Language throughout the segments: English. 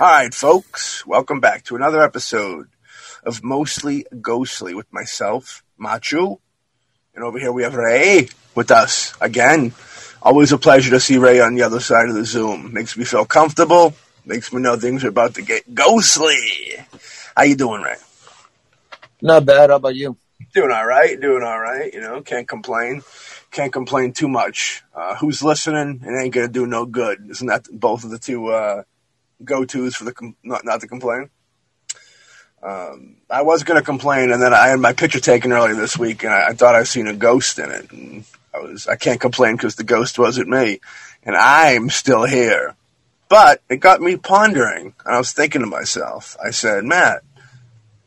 All right, folks, welcome back to another episode of Mostly Ghostly with myself, Machu. And over here we have Ray with us again. Always a pleasure to see Ray on the other side of the Zoom. Makes me feel comfortable. Makes me know things are about to get ghostly. How you doing, Ray? Not bad. How about you? Doing all right. Doing all right. You know, can't complain. Can't complain too much. Uh, who's listening? It ain't gonna do no good. Isn't that both of the two uh, go tos for the com- not not to complain? Um, I was gonna complain, and then I had my picture taken earlier this week, and I, I thought I seen a ghost in it. And I was I can't complain because the ghost wasn't me, and I'm still here. But it got me pondering, and I was thinking to myself. I said, Matt,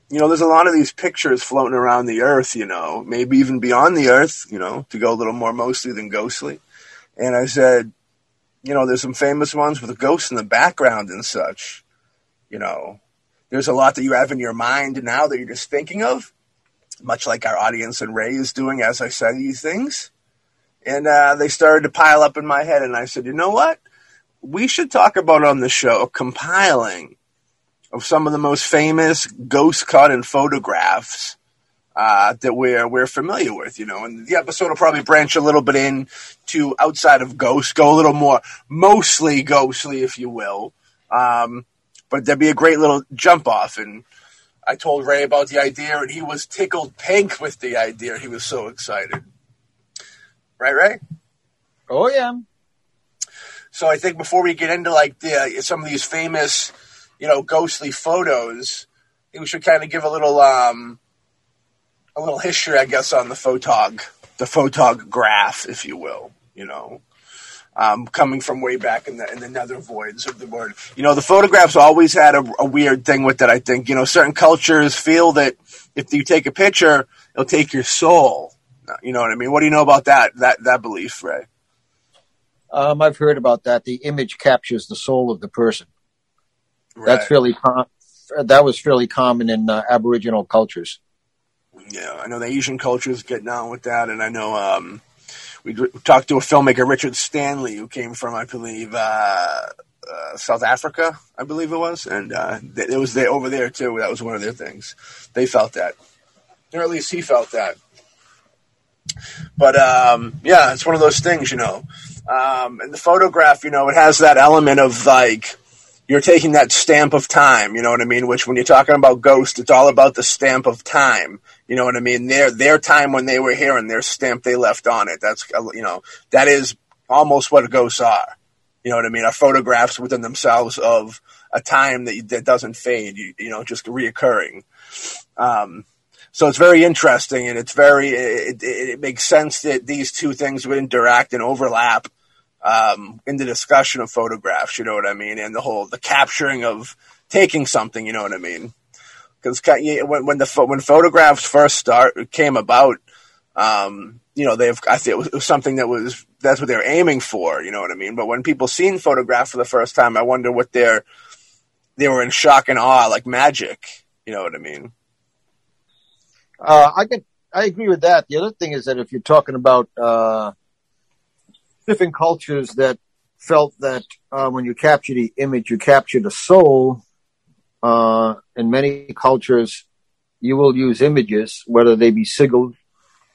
you know, there's a lot of these pictures floating around the earth, you know, maybe even beyond the earth, you know, to go a little more mostly than ghostly. And I said, you know, there's some famous ones with ghosts in the background and such. You know, there's a lot that you have in your mind now that you're just thinking of, much like our audience and Ray is doing as I say these things. And uh, they started to pile up in my head, and I said, you know what? We should talk about on the show compiling of some of the most famous ghost caught in photographs uh, that we're we're familiar with, you know. And the episode will probably branch a little bit in to outside of ghosts, go a little more mostly ghostly, if you will. Um, but there'd be a great little jump off, and I told Ray about the idea, and he was tickled pink with the idea. He was so excited. Right, Ray? Oh yeah. So I think before we get into like the some of these famous, you know, ghostly photos, I think we should kind of give a little um, a little history, I guess, on the photog, the photograph, if you will. You know, um, coming from way back in the in the nether voids of the word. You know, the photographs always had a, a weird thing with it. I think you know certain cultures feel that if you take a picture, it'll take your soul. You know what I mean? What do you know about that that that belief, Ray? Um, I've heard about that. The image captures the soul of the person. Right. That's fairly com- that was fairly common in uh, Aboriginal cultures. Yeah, I know the Asian cultures get down with that, and I know um, we talked to a filmmaker, Richard Stanley, who came from, I believe, uh, uh, South Africa, I believe it was, and uh, it was there over there too. That was one of their things. They felt that, or at least he felt that. But um, yeah, it's one of those things, you know. Um, and the photograph, you know, it has that element of like you're taking that stamp of time, you know what I mean? Which when you're talking about ghosts, it's all about the stamp of time. You know what I mean? Their their time when they were here and their stamp they left on it. That's you know that is almost what ghosts are. You know what I mean? Are photographs within themselves of a time that that doesn't fade. You, you know, just reoccurring. Um, so it's very interesting, and it's very it, it, it makes sense that these two things would interact and overlap um, in the discussion of photographs. You know what I mean? And the whole the capturing of taking something. You know what I mean? Because when when the when photographs first start came about, um, you know they've I think it was, something that was that's what they're aiming for. You know what I mean? But when people seen photograph for the first time, I wonder what they're they were in shock and awe, like magic. You know what I mean? Uh, I can I agree with that. The other thing is that if you're talking about uh, different cultures that felt that uh, when you capture the image, you capture the soul. Uh, in many cultures, you will use images, whether they be sigils,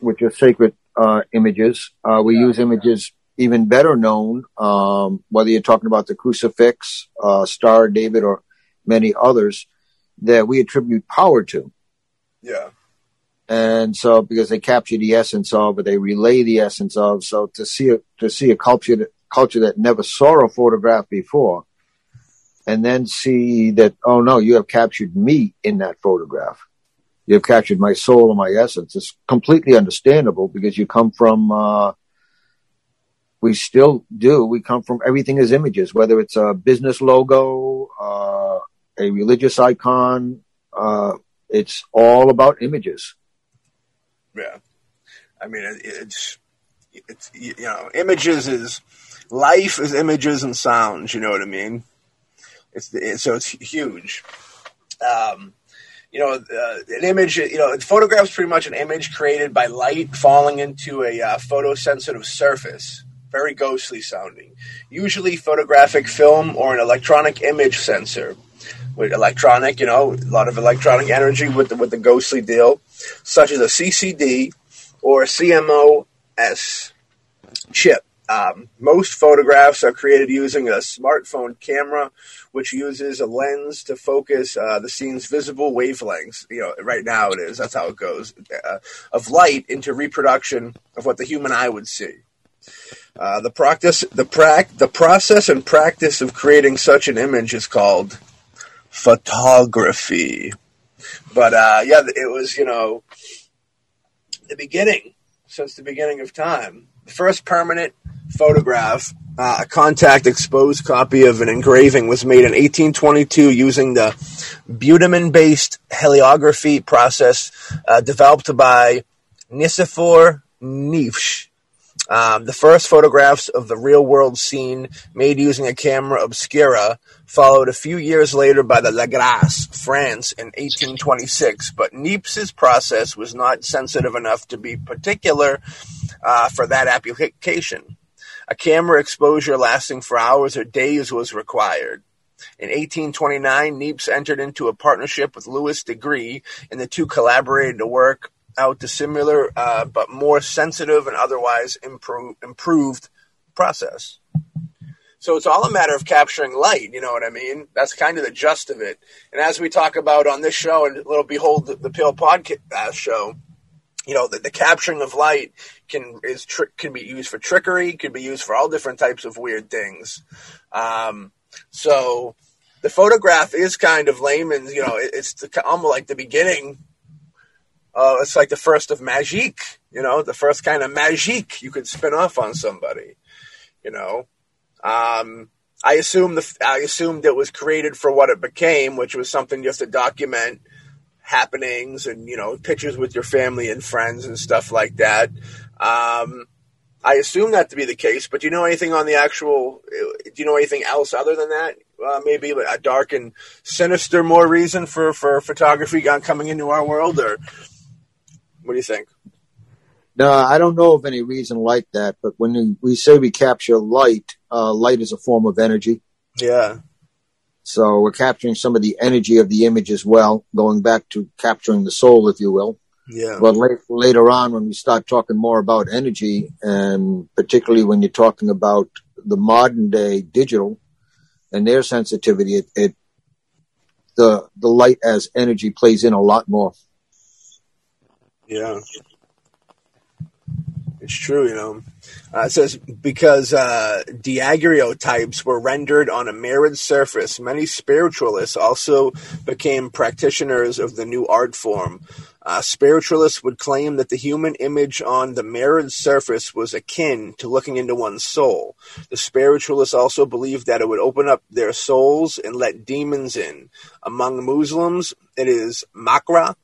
which are sacred uh, images. Uh, we Yeah. use images even better known, um, whether you're talking about the crucifix, uh, Star David, or many others that we attribute power to. Yeah. and so because they capture the essence of, or they relay the essence of. So to see a to see a culture that, culture that never saw a photograph before, and then see that oh no, you have captured me in that photograph. You have captured my soul and my essence. It's completely understandable because you come from. Uh, we still do. We come from everything as images, whether it's a business logo, uh, a religious icon. Uh, it's all about images. Yeah. I mean, it, it's, it's, you know, images is, life is images and sounds, you know what I mean? It's, it, so it's huge. Um, you know, uh, an image, you know, a photograph is pretty much an image created by light falling into a uh, photosensitive surface. Very ghostly sounding. Usually photographic film or an electronic image sensor. with electronic, you know, a lot of electronic energy with the, with the ghostly deal, such as a CCD or a CMOS chip. Um, most photographs are created using a smartphone camera, which uses a lens to focus uh, the scene's visible wavelengths. You know, right now it is. That's how it goes. Uh, of light into reproduction of what the human eye would see. Uh, the practice, the prac, the process and practice of creating such an image is called photography. But uh, yeah, it was you know the beginning since the beginning of time. The first permanent photograph, uh, a contact exposed copy of an engraving, was made in 1822 using the bitumen based heliography process uh, developed by Nicephore Niepce. Um, the first photographs of the real world scene made using a camera obscura followed a few years later by the Le Gras, France, in 1826. But Niepce's process was not sensitive enough to be particular uh, for that application. A camera exposure lasting for hours or days was required. In 1829, Niepce entered into a partnership with Louis Daguerre, and the two collaborated to work out the similar uh, but more sensitive and otherwise improve, improved process. So it's all a matter of capturing light, you know what I mean? That's kind of the gist of it. And as we talk about on this show and little Behold the, the Pill podcast show, you know, the, the capturing of light can is can be used for trickery, can be used for all different types of weird things. Um, so the photograph is kind of layman's, you know, it, it's the, almost like the beginning. Uh, it's like the first of magique you know, the first kind of magique you could spin off on somebody, you know. Um, I assume the I assumed it was created for what it became, which was something just to document happenings and you know pictures with your family and friends and stuff like that. Um, I assume that to be the case, but do you know anything on the actual? Do you know anything else other than that? Uh, maybe a dark and sinister more reason for for photography coming into our world, or what do you think? No, I don't know of any reason like that. But when we say we capture light, uh, light is a form of energy. Yeah. So we're capturing some of the energy of the image as well, going back to capturing the soul, if you will. Yeah. But late, later on, when we start talking more about energy, and particularly when you're talking about the modern day digital and their sensitivity, it, it the the light as energy plays in a lot more. Yeah. It's true, you know. Uh, it says because uh, daguerreotypes were rendered on a mirrored surface, many spiritualists also became practitioners of the new art form. Uh, spiritualists would claim that the human image on the mirrored surface was akin to looking into one's soul. The spiritualists also believed that it would open up their souls and let demons in. Among Muslims, it is makruh,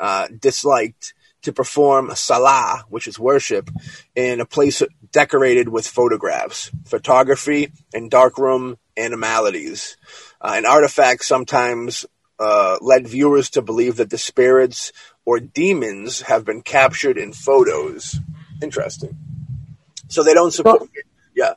uh, disliked to perform salah, which is worship, in a place decorated with photographs, photography, and darkroom animalities. Uh, an artifact sometimes uh, led viewers to believe that the spirits or demons have been captured in photos. Interesting. So they don't support. It. Yeah.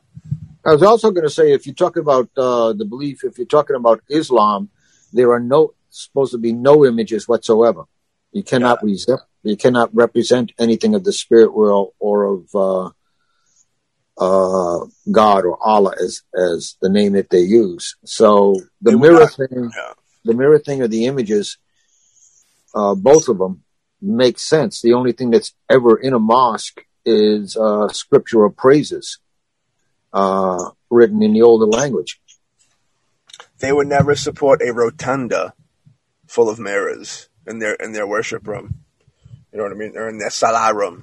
I was also going to say, if you're talking about uh, the belief, if you're talking about Islam, there are no supposed to be no images whatsoever. You cannot yeah. You cannot represent anything of the spirit world or of uh, uh, God or Allah as as the name that they use. So the it mirror not, thing, yeah. the mirror thing or the images, uh, both of them make sense. The only thing that's ever in a mosque is uh, scriptural praises uh, written in the older language. They would never support a rotunda full of mirrors in their in their worship room. You know what I mean? They're in their salah room.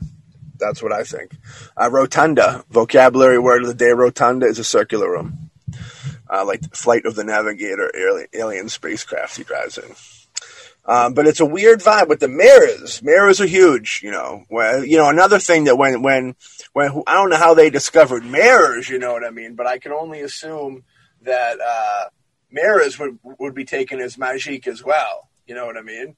That's what I think. Uh, rotunda, vocabulary word of the day. Rotunda is a circular room, uh, like flight of the navigator alien, alien spacecraft he drives in. Um, but it's a weird vibe with the mirrors. Mirrors are huge, you know. Well, you know, another thing that when when when I don't know how they discovered mirrors, you know what I mean. But I can only assume that uh, mirrors would would be taken as magic as well. You know what I mean?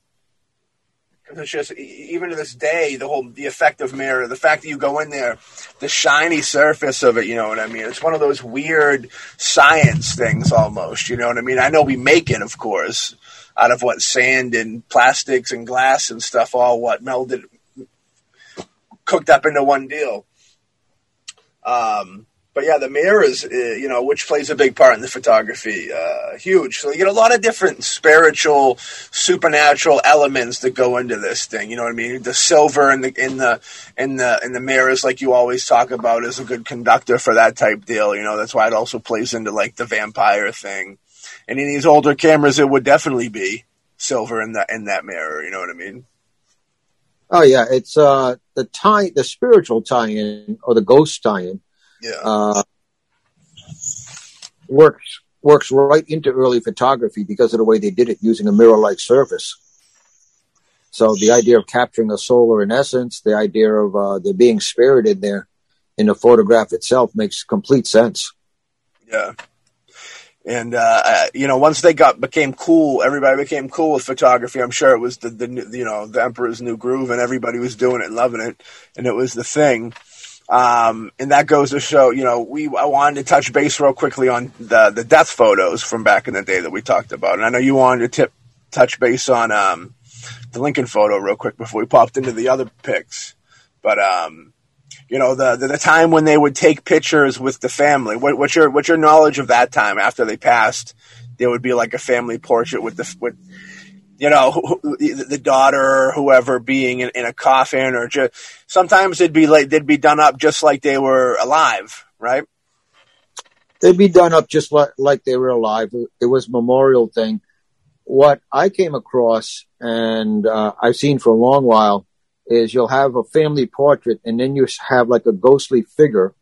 Because it's just even to this day, the whole the effect of mirror, the fact that you go in there, the shiny surface of it, you know what I mean? It's one of those weird science things almost, you know what I mean? I know we make it, of course, out of what sand and plastics and glass and stuff, all what melded, cooked up into one deal. Um, but yeah, the mirrors, uh, you know, which plays a big part in the photography, uh, huge. So you get a lot of different spiritual, supernatural elements that go into this thing. You know what I mean? The silver in the in the in the in the mirrors, like you always talk about, is a good conductor for that type deal. You know, that's why it also plays into like the vampire thing. And in these older cameras, it would definitely be silver in that in that mirror. You know what I mean? Oh yeah, it's uh the tie, the spiritual tie-in or the ghost tie-in Yeah. uh, works works right into early photography because of the way they did it using a mirror-like surface. So the idea of capturing a soul or an essence, the idea of uh, there being spirit in there in the photograph itself makes complete sense. Yeah. And uh, you know, once they got became cool, everybody became cool with photography. I'm sure it was the the new- you know the Emperor's New Groove, and everybody was doing it and loving it, and it was the thing. Um, and that goes to show, you know, we I wanted to touch base real quickly on the the death photos from back in the day that we talked about, and I know you wanted to tip touch base on um, the Lincoln photo real quick before we popped into the other pics, but um, you know the, the the time when they would take pictures with the family. What, what's your what's your knowledge of that time after they passed? There would be like a family portrait with the with you know the the daughter or whoever being in, in a coffin or just sometimes it'd be like they'd be done up just like they were alive, right? they'd be done up just like, like they were alive. It was a memorial thing. What I came across and uh, I've seen for a long while is you'll have a family portrait and then you have like a ghostly figure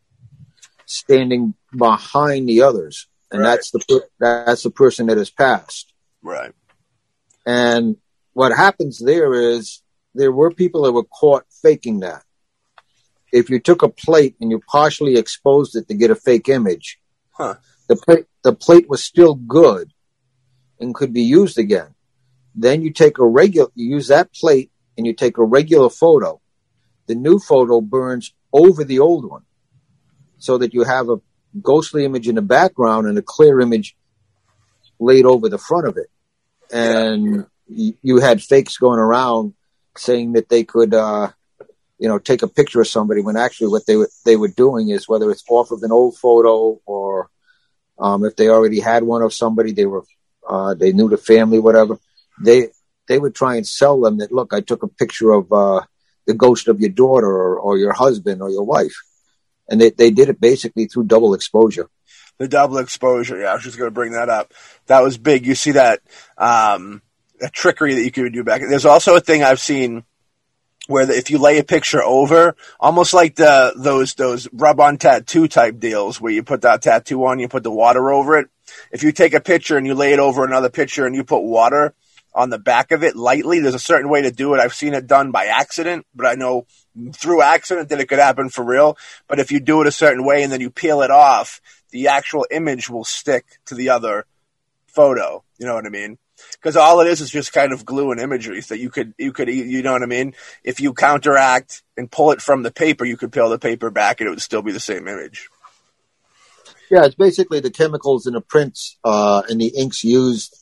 standing behind the others. And Right. that's the, that's the person that has passed. Right. And what happens there is there were people that were caught faking that. If you took a plate and you partially exposed it to get a fake image, Huh. the plate, the plate was still good and could be used again. Then you take a regular, you use that plate and you take a regular photo. The new photo burns over the old one so that you have a ghostly image in the background and a clear image laid over the front of it. And y you had fakes going around saying that they could, uh, you know, take a picture of somebody when actually what they were, they were doing is whether it's off of an old photo or, um, if they already had one of somebody, they were, uh, they knew the family, whatever. They, they would try and sell them that, look, I took a picture of, uh, the ghost of your daughter or, or your husband or your wife. And they, they did it basically through double exposure. The double exposure. Yeah, I was just going to bring that up. That was big. You see that um, trickery that you could do back. There's also a thing I've seen where the, if you lay a picture over, almost like the those those rub-on tattoo type deals, where you put that tattoo on, you put the water over it. If you take a picture and you lay it over another picture and you put water on the back of it lightly, there's a certain way to do it. I've seen it done by accident, but I know through accident that it could happen for real. But if you do it a certain way and then you peel it off, the actual image will stick to the other photo. You know what I mean? Because all it is is just kind of glue and imagery that you could you could you know what I mean. If you counteract and pull it from the paper, you could peel the paper back and it would still be the same image. Yeah, it's basically the chemicals in the prints uh, and the inks used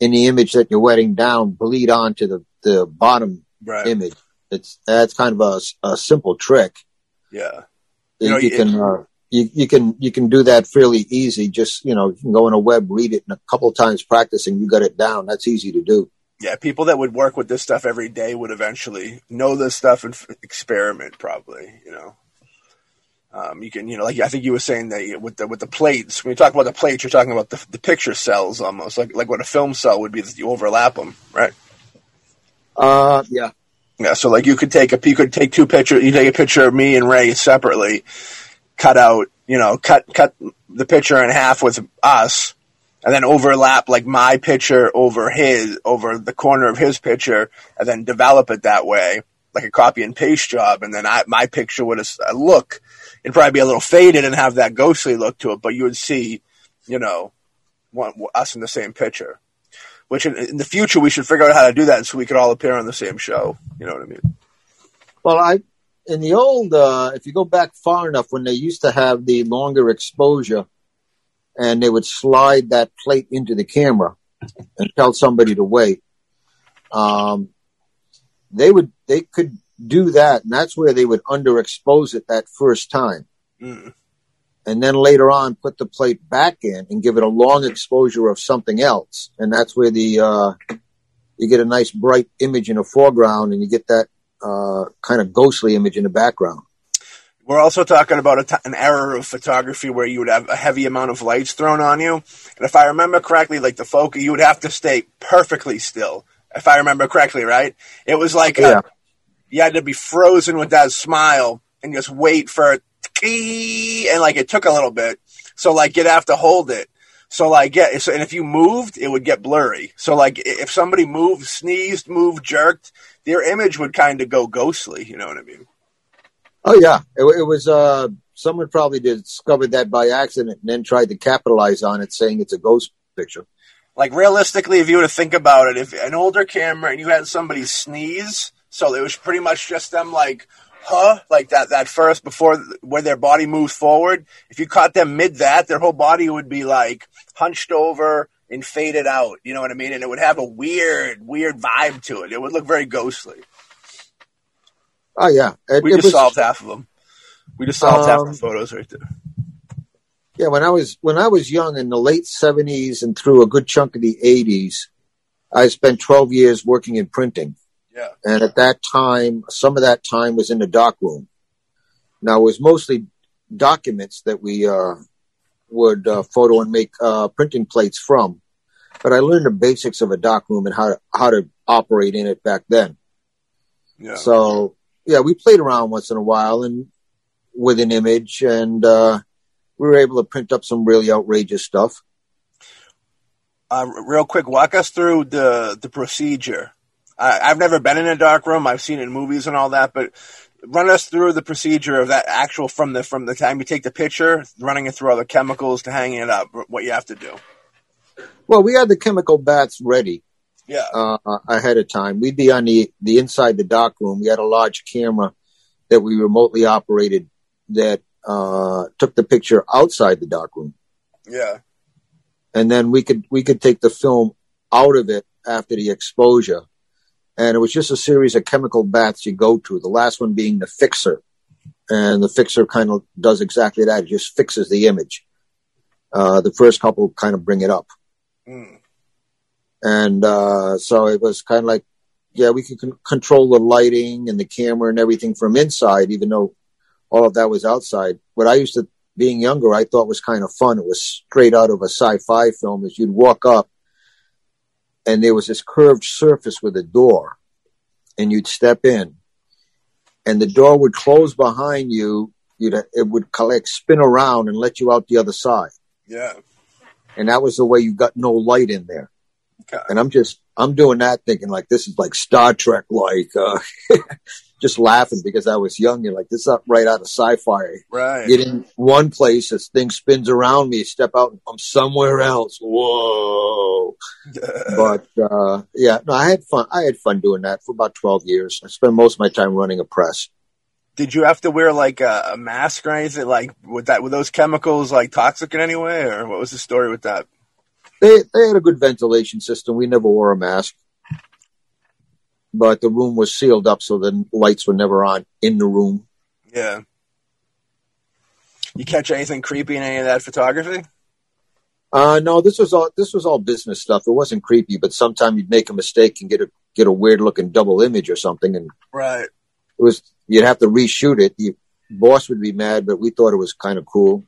in the image that you're wetting down bleed onto the, the bottom Right. image. It's that's kind of a, a simple trick. yeah. You, know, you you- can uh, you, you can you can do that fairly easy. Just you know, you can go on a web, read it, and a couple times practicing, you got it down. That's easy to do. Yeah. People that would work with this stuff every day would eventually know this stuff and f- experiment. Probably. You know. Um, you can, you know, like I think you were saying that you- with the with the plates. When you talk about the plates, you're talking about the, the picture cells almost, like like what a film cell would be. That you overlap them, right? Uh, yeah, Yeah, so like you could take a you could take two pictures. You take a picture of me and Ray separately, cut out, you know, cut cut the picture in half with us, and then overlap like my picture over his over the corner of his picture, and then develop it that way, like a copy and paste job. And then I, my picture would uh, look, it'd probably be a little faded and have that ghostly look to it, but you would see, you know, one, us in the same picture. Which in, in the future we should figure out how to do that so we could all appear on the same show. You know what I mean? Well, I in the old, uh, if you go back far enough, when they used to have the longer exposure, and they would slide that plate into the camera and tell somebody to wait. Um, they would they could do that, and that's where they would underexpose it that first time, Mm. and then later on put the plate back in and give it a long exposure of something else, and that's where the uh, you get a nice bright image in the foreground, and you get that uh, kind of ghostly image in the background. We're also talking about a t- an era of photography where you would have a heavy amount of lights thrown on you. And if I remember correctly, like the focus, you would have to stay perfectly still. If I remember correctly, right? It was like a- you had to be frozen with that smile and just wait for it. And like it took a little bit. So like you'd have to hold it. So like yeah, so, and if you moved, it would get blurry. So like if somebody moved, sneezed, moved, jerked, their image would kind of go ghostly. You know what I mean? Oh yeah, it, it was. Uh, someone probably discovered that by accident and then tried to capitalize on it, saying it's a ghost picture. Like realistically, if you were to think about it, if an older camera and you had somebody sneeze, so it was pretty much just them like, huh, like that that first before where their body moves forward. If you caught them mid that, their whole body would be like hunched over and fade it out. You know what I mean? And it would have a weird, weird vibe to it. It would look very ghostly. Oh yeah, it, We it just was, solved half of them. We just solved half Um, the photos right there. Yeah, when I was when I was young in the late seventies and through a good chunk of the eighties, I spent twelve years working in printing, Yeah. and at that time, some of that time was in the dock room. Now it was mostly documents that we uh, would uh, photo and make uh, printing plates from, but I learned the basics of a dock room and how to, how to operate in it back then. Yeah. So yeah, we played around once in a while and with an image and, uh, we were able to print up some really outrageous stuff. uh, real quick, walk us through the the procedure. I, I've never been in a dark room. I've seen it in movies and all that, but run us through the procedure of that actual from the from the time you take the picture, running it through all the chemicals to hanging it up. What you have to do. Well, we had the chemical baths ready, Yeah. uh, ahead of time. We'd be on the, the inside the dock room. We had a large camera that we remotely operated that, uh, took the picture outside the dock room. Yeah. and then we could we could take the film out of it after the exposure and it was just a series of chemical baths you go to the last one being the fixer. And the fixer kind of does exactly that. It just fixes the image. Uh, the first couple kind of bring it up. Mm. and uh, so it was kind of like yeah we can con- control the lighting and the camera and everything from inside even though all of that was outside. What i used to being younger i thought was kind of fun. It was straight out of a sci-fi film. Is you'd walk up and there was this curved surface with a door and you'd step in and the door would close behind you you'd it would collect spin around and let you out the other side Yeah. and that was the way you got no light in there. Okay. And I'm just, I'm doing that thinking like this is like Star Trek, like, uh, just laughing because I was young and like this is up right out of sci-fi. Right. Get in one place, this thing spins around me, step out and I'm somewhere else. Whoa. But, uh, yeah, no, I had fun. I had fun doing that for about 12 years. I spent most of my time running a press. Did you have to wear like a, a mask or anything? Like with that, were those chemicals like toxic in any way, or what was the story with that? They, they had a good ventilation system. We never wore a mask. But the room was sealed up so the lights were never on in the room. Yeah. You catch anything creepy in any of that photography? Uh, no, this was all, this was all business stuff. It wasn't creepy, but sometimes you'd make a mistake and get a, get a weird looking double image or something. And Right. it was, you'd have to reshoot it. The boss would be mad, but we thought it was kind of cool.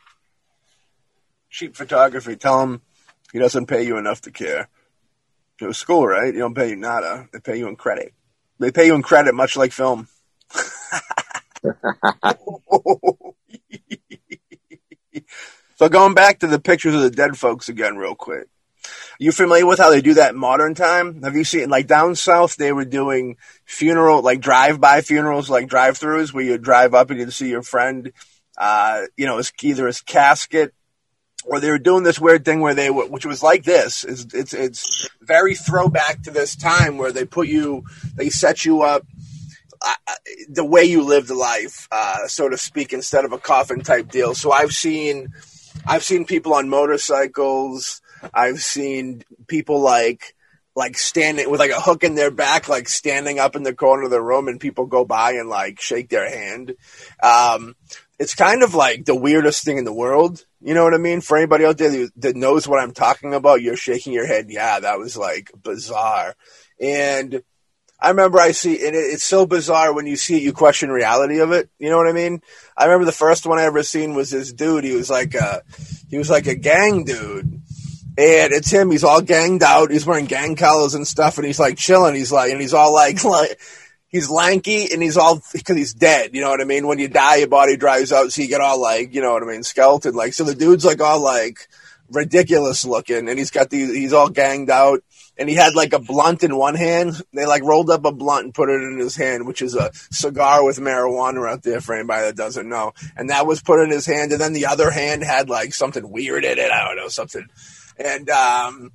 cheap photography. Tell him he doesn't pay you enough to care. It was school, right? You don't pay you nada. They pay you in credit. They pay you in credit, much like film. so going back to the pictures of the dead folks again, real quick. You familiar with how they do that in modern time? Have you seen like down south? They were doing funeral, like drive-by funerals, like drive-throughs, where you drive up and you'd see your friend. Uh, you know, either his casket where they were doing this weird thing where they were, which was like this. It's, it's, it's very throwback to this time where they put you, they set you up uh, the way you lived life, uh, so to speak, instead of a coffin type deal. So I've seen, I've seen people on motorcycles. I've seen people like, like standing with like a hook in their back, like standing up in the corner of the room, and people go by and like shake their hand. Um, it's kind of like the weirdest thing in the world. You know what I mean? For anybody out there that knows what I'm talking about, you're shaking your head. Yeah, that was like bizarre. And I remember I see, and it's so bizarre when you see it, you question reality of it. You know what I mean? I remember the first one I ever seen was this dude. He was like a, he was like a gang dude. And it's him. He's all ganged out. He's wearing gang collars and stuff, and he's like chilling. He's like, and he's all like, like he's lanky, and he's all because he's dead. You know what I mean? When you die, your body dries out, so you get all like, you know what I mean, skeleton like. So the dude's like all like ridiculous looking, and he's got these. He's all ganged out and he had like a blunt in one hand. They like rolled up a blunt and put it in his hand, which is a cigar with marijuana out there for anybody that doesn't know. And that was put in his hand, and then the other hand had like something weird in it. I don't know something. And um,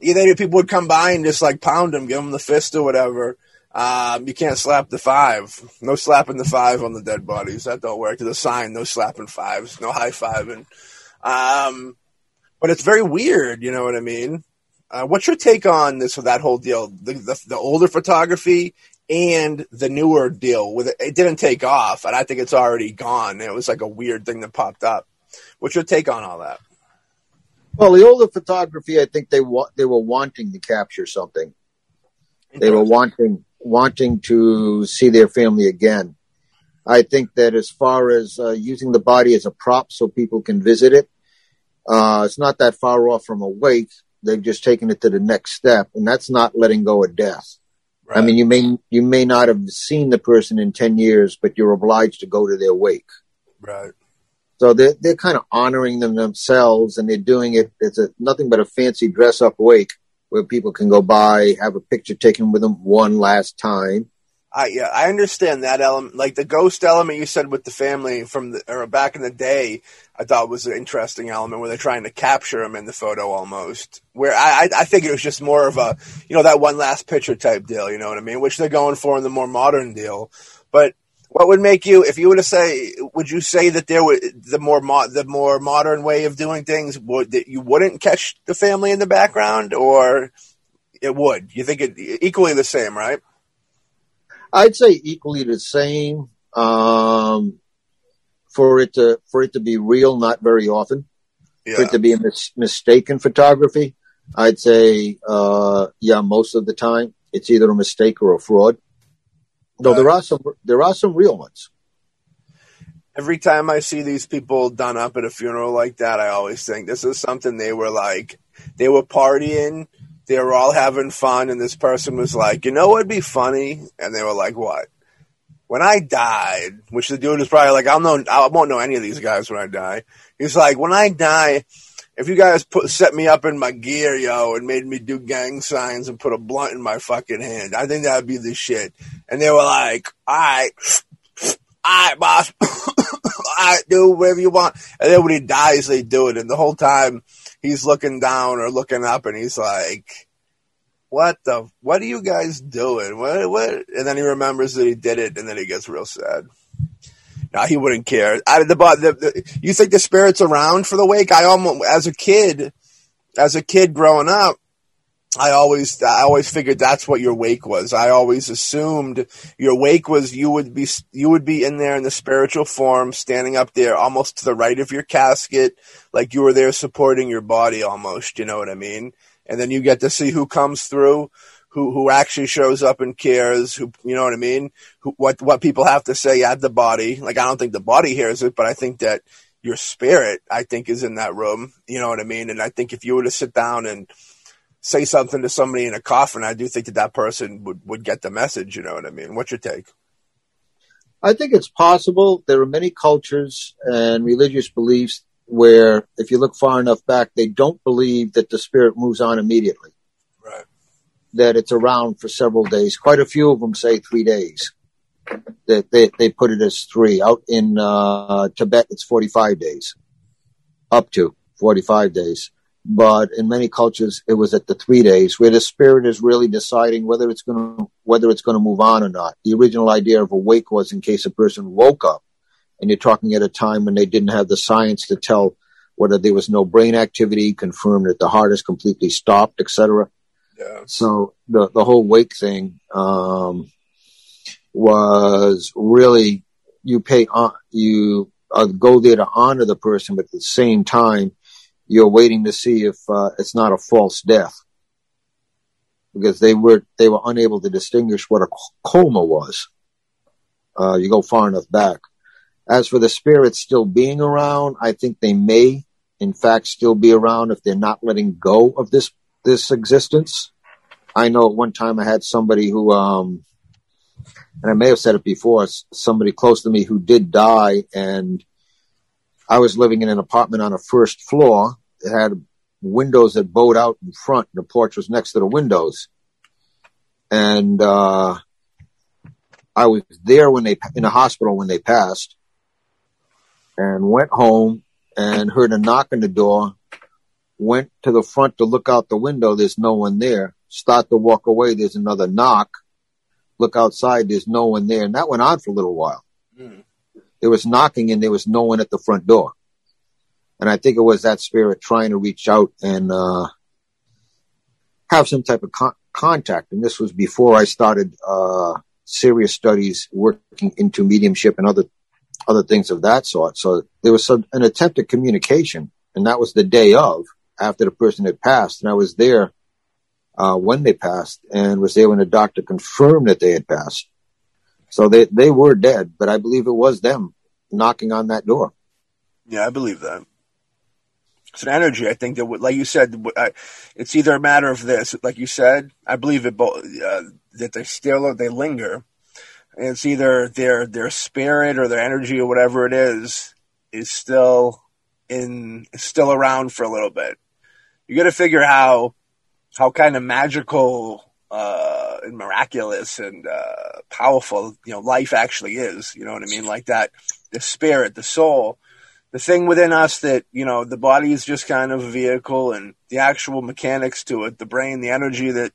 either people would come by and just like pound him, give him the fist or whatever. Um, you can't slap the five. No slapping the five on the dead bodies. That don't work. To a sign, no slapping fives, no high fiving. Um, but it's very weird. You know what I mean? Uh, what's your take on this that whole deal? The, the, the older photography and the newer deal with it, it didn't take off, and I think it's already gone. It was like a weird thing that popped up. What's your take on all that? Well, the older photography, I think they wa- they were wanting to capture something. They were wanting wanting to see their family again. I think that as far as uh, using the body as a prop so people can visit it, uh, it's not that far off from a wake they've just taken it to the next step, and that's not letting go of death. Right. I mean, you may you may not have seen the person in ten years, but you're obliged to go to their wake. Right. So they're they're kind of honoring them themselves, and they're doing it. It's a, nothing but a fancy dress up wake where people can go by, have a picture taken with them one last time, I yeah, I understand that element, like the ghost element you said with the family from the or back in the day. I thought was an interesting element where they're trying to capture him in the photo almost. Where I I, I think it was just more of a you know that one last picture type deal. You know what I mean? Which they're going for in the more modern deal. But what would make you, if you were to say, would you say that there would the more mo- the more modern way of doing things would that you wouldn't catch the family in the background, or it would? You think it equally the same, right? I'd say equally the same. Um, for it to for it to be real, not very often. Yeah. For it to be a mis- mistaken photography, I'd say uh, yeah, most of the time it's either a mistake or a fraud. Though there are some there are some real ones. Every time I see these people done up at a funeral like that, I always think this is something they were like they were partying they were all having fun, and this person was like, "You know what'd be funny?" And they were like, "What?" When I died, which the dude was probably like, "I'll know, I won't know any of these guys when I die." He's like, "When I die." If you guys put set me up in my gear, yo, and made me do gang signs and put a blunt in my fucking hand, I think that'd be the shit. And they were like, "All right, all right, boss, all right, do whatever you want." And then when he dies, they do it, and the whole time he's looking down or looking up and he's like, what the, what are you guys doing? What, what? And then he remembers that he did it and then he gets real sad. No, he wouldn't care. I, the, the, the, you think the spirit's around for the wake? I almost, as a kid, as a kid growing up, I always, I always figured that's what your wake was. I always assumed your wake was you would be, you would be in there in the spiritual form, standing up there almost to the right of your casket, like you were there supporting your body almost. You know what I mean? And then you get to see who comes through, who, who actually shows up and cares, who, you know what I mean? Who, what, what people have to say at the body. Like, I don't think the body hears it, but I think that your spirit, I think, is in that room. You know what I mean? And I think if you were to sit down and, say something to somebody in a coffin, I do think that that person would, would get the message. You know what I mean? What's your take? I think it's possible. There are many cultures and religious beliefs where, if you look far enough back, they don't believe that the spirit moves on immediately. That it's around for several days. Quite a few of them say three days. That they, they put it as three. Out in uh, Tibet, it's 45 days. up to 45 days. But in many cultures, it was at the three days where the spirit is really deciding whether it's going to, whether it's going to move on or not. The original idea of a wake was in case a person woke up and you're talking at a time when they didn't have the science to tell whether there was no brain activity, confirmed that the heart is completely stopped, etc. Yeah. So the the whole wake thing um, was really you pay on you uh, go there to honor the person, but at the same time you're waiting to see if uh, it's not a false death because they were they were unable to distinguish what a coma was. Uh, you go far enough back. As for the spirits still being around, I think they may, in fact, still be around if they're not letting go of this this existence. I know one time I had somebody who, um, and I may have said it before, somebody close to me who did die, and I was living in an apartment on a first floor. It had windows that bowed out in front, and the porch was next to the windows. And uh, I was there when they in the hospital when they passed, and went home and heard a knock on the door. Went to the front to look out the window. There's no one there. Start to walk away. There's another knock. Look outside. There's no one there. And that went on for a little while. Mm. There was knocking and there was no one at the front door. And I think it was that spirit trying to reach out and, uh, have some type of con- contact. And this was before I started, uh, serious studies working into mediumship and other other things of that sort. So there was some, an attempt at communication, and that was the day of after the person had passed, and I was there uh, when they passed, and was there when the doctor confirmed that they had passed. So they they were dead, but I believe it was them knocking on that door. Yeah, I believe that. It's an energy. I think that, like you said, it's either a matter of this, like you said. I believe it both uh, that they still they linger, it's either their their spirit or their energy or whatever it is is still in still around for a little bit. You got to figure how how kind of magical uh, and miraculous and uh, powerful you know life actually is. You know what I mean? Like that, the spirit, the soul, the thing within us that you know the body is just kind of a vehicle, and the actual mechanics to it, the brain, the energy that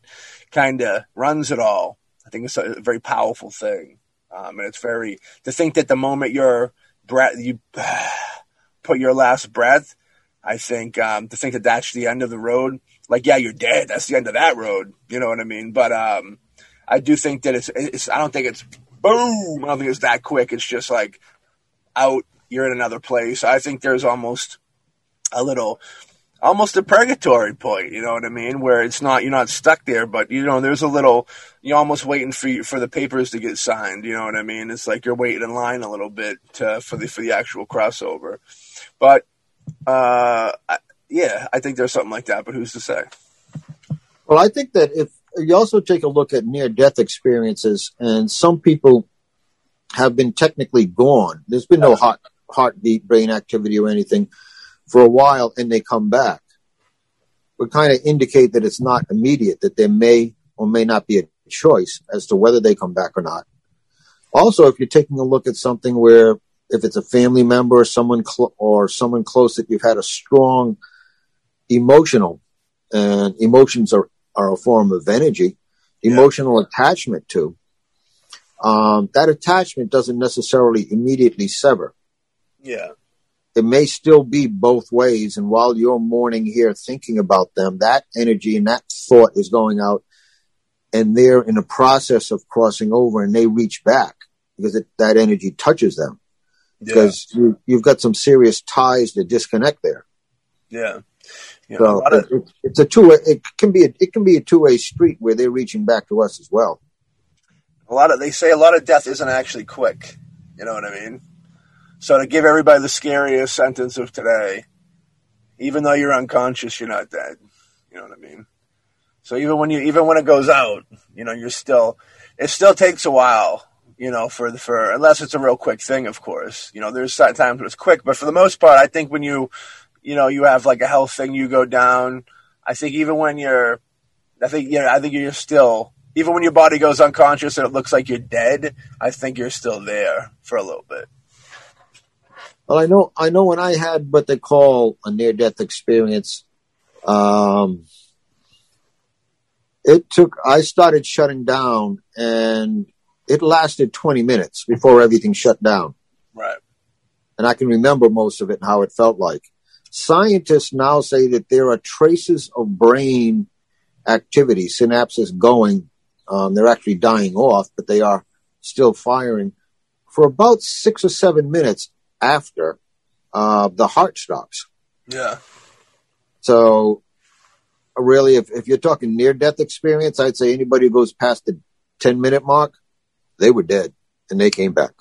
kind of runs it all I think it's a very powerful thing. Um, and it's very to think that the moment your breath you put your last breath, I think um, to think that that's the end of the road. Like, yeah, you're dead. That's the end of that road. You know what I mean? But um, I do think that it's, it's. I don't think it's boom. I don't think it's that quick. It's just like out. You're in another place. I think there's almost a little almost a purgatory point. You know what I mean? Where it's not you're not stuck there, but you know there's a little you're almost waiting for you for the papers to get signed. You know what I mean? It's like you're waiting in line a little bit to, for the for the actual crossover. But uh, yeah, I think there's something like that. But who's to say? Well, I think that if you also take a look at near death experiences, and some people have been technically gone. There's been no heart heartbeat, brain activity, or anything for a while and they come back would kind of indicate that it's not immediate, that there may or may not be a choice as to whether they come back or not. Also, if you're taking a look at something where if it's a family member or someone cl- or someone close that you've had a strong emotional and emotions are, are a form of energy, yeah. emotional attachment to, um, that attachment doesn't necessarily immediately sever. Yeah it may still be both ways. And while you're mourning here thinking about them, that energy and that thought is going out and they're in the process of crossing over and they reach back because it, that energy touches them because yeah. you, have got some serious ties to disconnect there. Yeah. Yeah so of, it, it's a two. It can be a, it can be a two way street where they're reaching back to us as well. A lot of they say a lot of death isn't actually quick. You know what I mean? So to give everybody the scariest sentence of today, even though you're unconscious, you're not dead. You know what I mean? So even when you, even when it goes out, you know, you're still, it still takes a while, you know, for the, for, unless it's a real quick thing, of course. You know, there's times when it's quick, but for the most part, I think when you, you know, you have like a health thing, you go down. I think even when you're, I think, yeah, I think you're still, even when your body goes unconscious and it looks like you're dead, I think you're still there for a little bit. Well, I know, I know when I had what they call a near death experience, um, it took, I started shutting down and it lasted 20 minutes before everything shut down. Right. And I can remember most of it and how it felt like. Scientists now say that there are traces of brain activity, synapses going. Um, they're actually dying off, but they are still firing for about six or seven minutes after uh, the heart stops. Yeah. So, really, if, if you're talking near death experience, I'd say anybody who goes past the 10 minute mark, they were dead and they came back.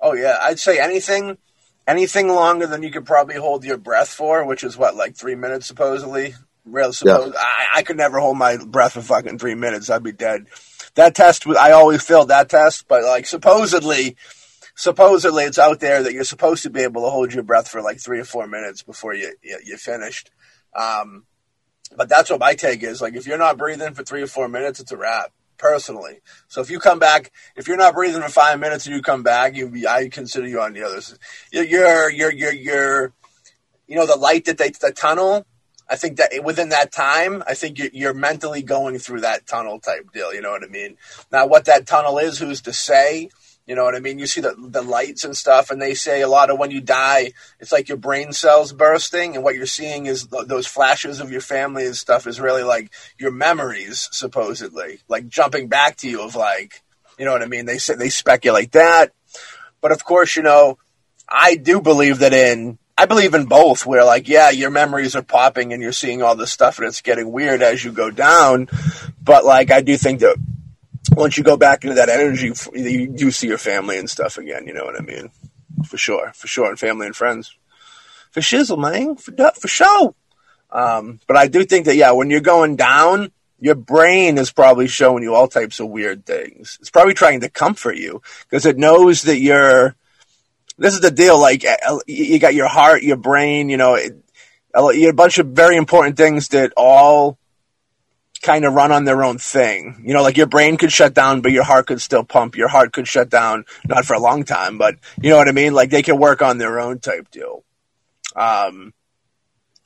Oh, yeah. I'd say anything. Anything longer than you could probably hold your breath for, which is what, like three minutes supposedly. Really, suppose yeah. I, I could never hold my breath for fucking three minutes. I'd be dead. That test, I always failed that test, but like supposedly, supposedly it's out there that you're supposed to be able to hold your breath for like three or four minutes before you you, you finished. Um, but that's what my take is. Like if you're not breathing for three or four minutes, it's a wrap. Personally, so if you come back, if you're not breathing for five minutes and you come back, you be, I consider you on the other You're you're you're you're, you're you know the light that they the tunnel. I think that within that time, I think you're mentally going through that tunnel type deal. You know what I mean? Now, what that tunnel is, who's to say? You know what I mean? You see the, the lights and stuff, and they say a lot of when you die, it's like your brain cells bursting, and what you're seeing is th- those flashes of your family and stuff is really like your memories, supposedly, like jumping back to you of like, you know what I mean? They say they speculate that, but of course, you know, I do believe that in I believe in both, where like, yeah, your memories are popping and you're seeing all this stuff, and it's getting weird as you go down, but like, I do think that once you go back into that energy, you do see your family and stuff again. You know what I mean? For sure, for sure, and family and friends. For shizzle, man, for for sure. Um, but I do think that yeah, when you're going down, your brain is probably showing you all types of weird things. It's probably trying to comfort you because it knows that you're. This is the deal. Like you got your heart, your brain. You know, it, a bunch of very important things that all kind of run on their own thing. You know, like your brain could shut down, but your heart could still pump. Your heart could shut down, not for a long time, but you know what I mean? Like they can work on their own type deal. Um,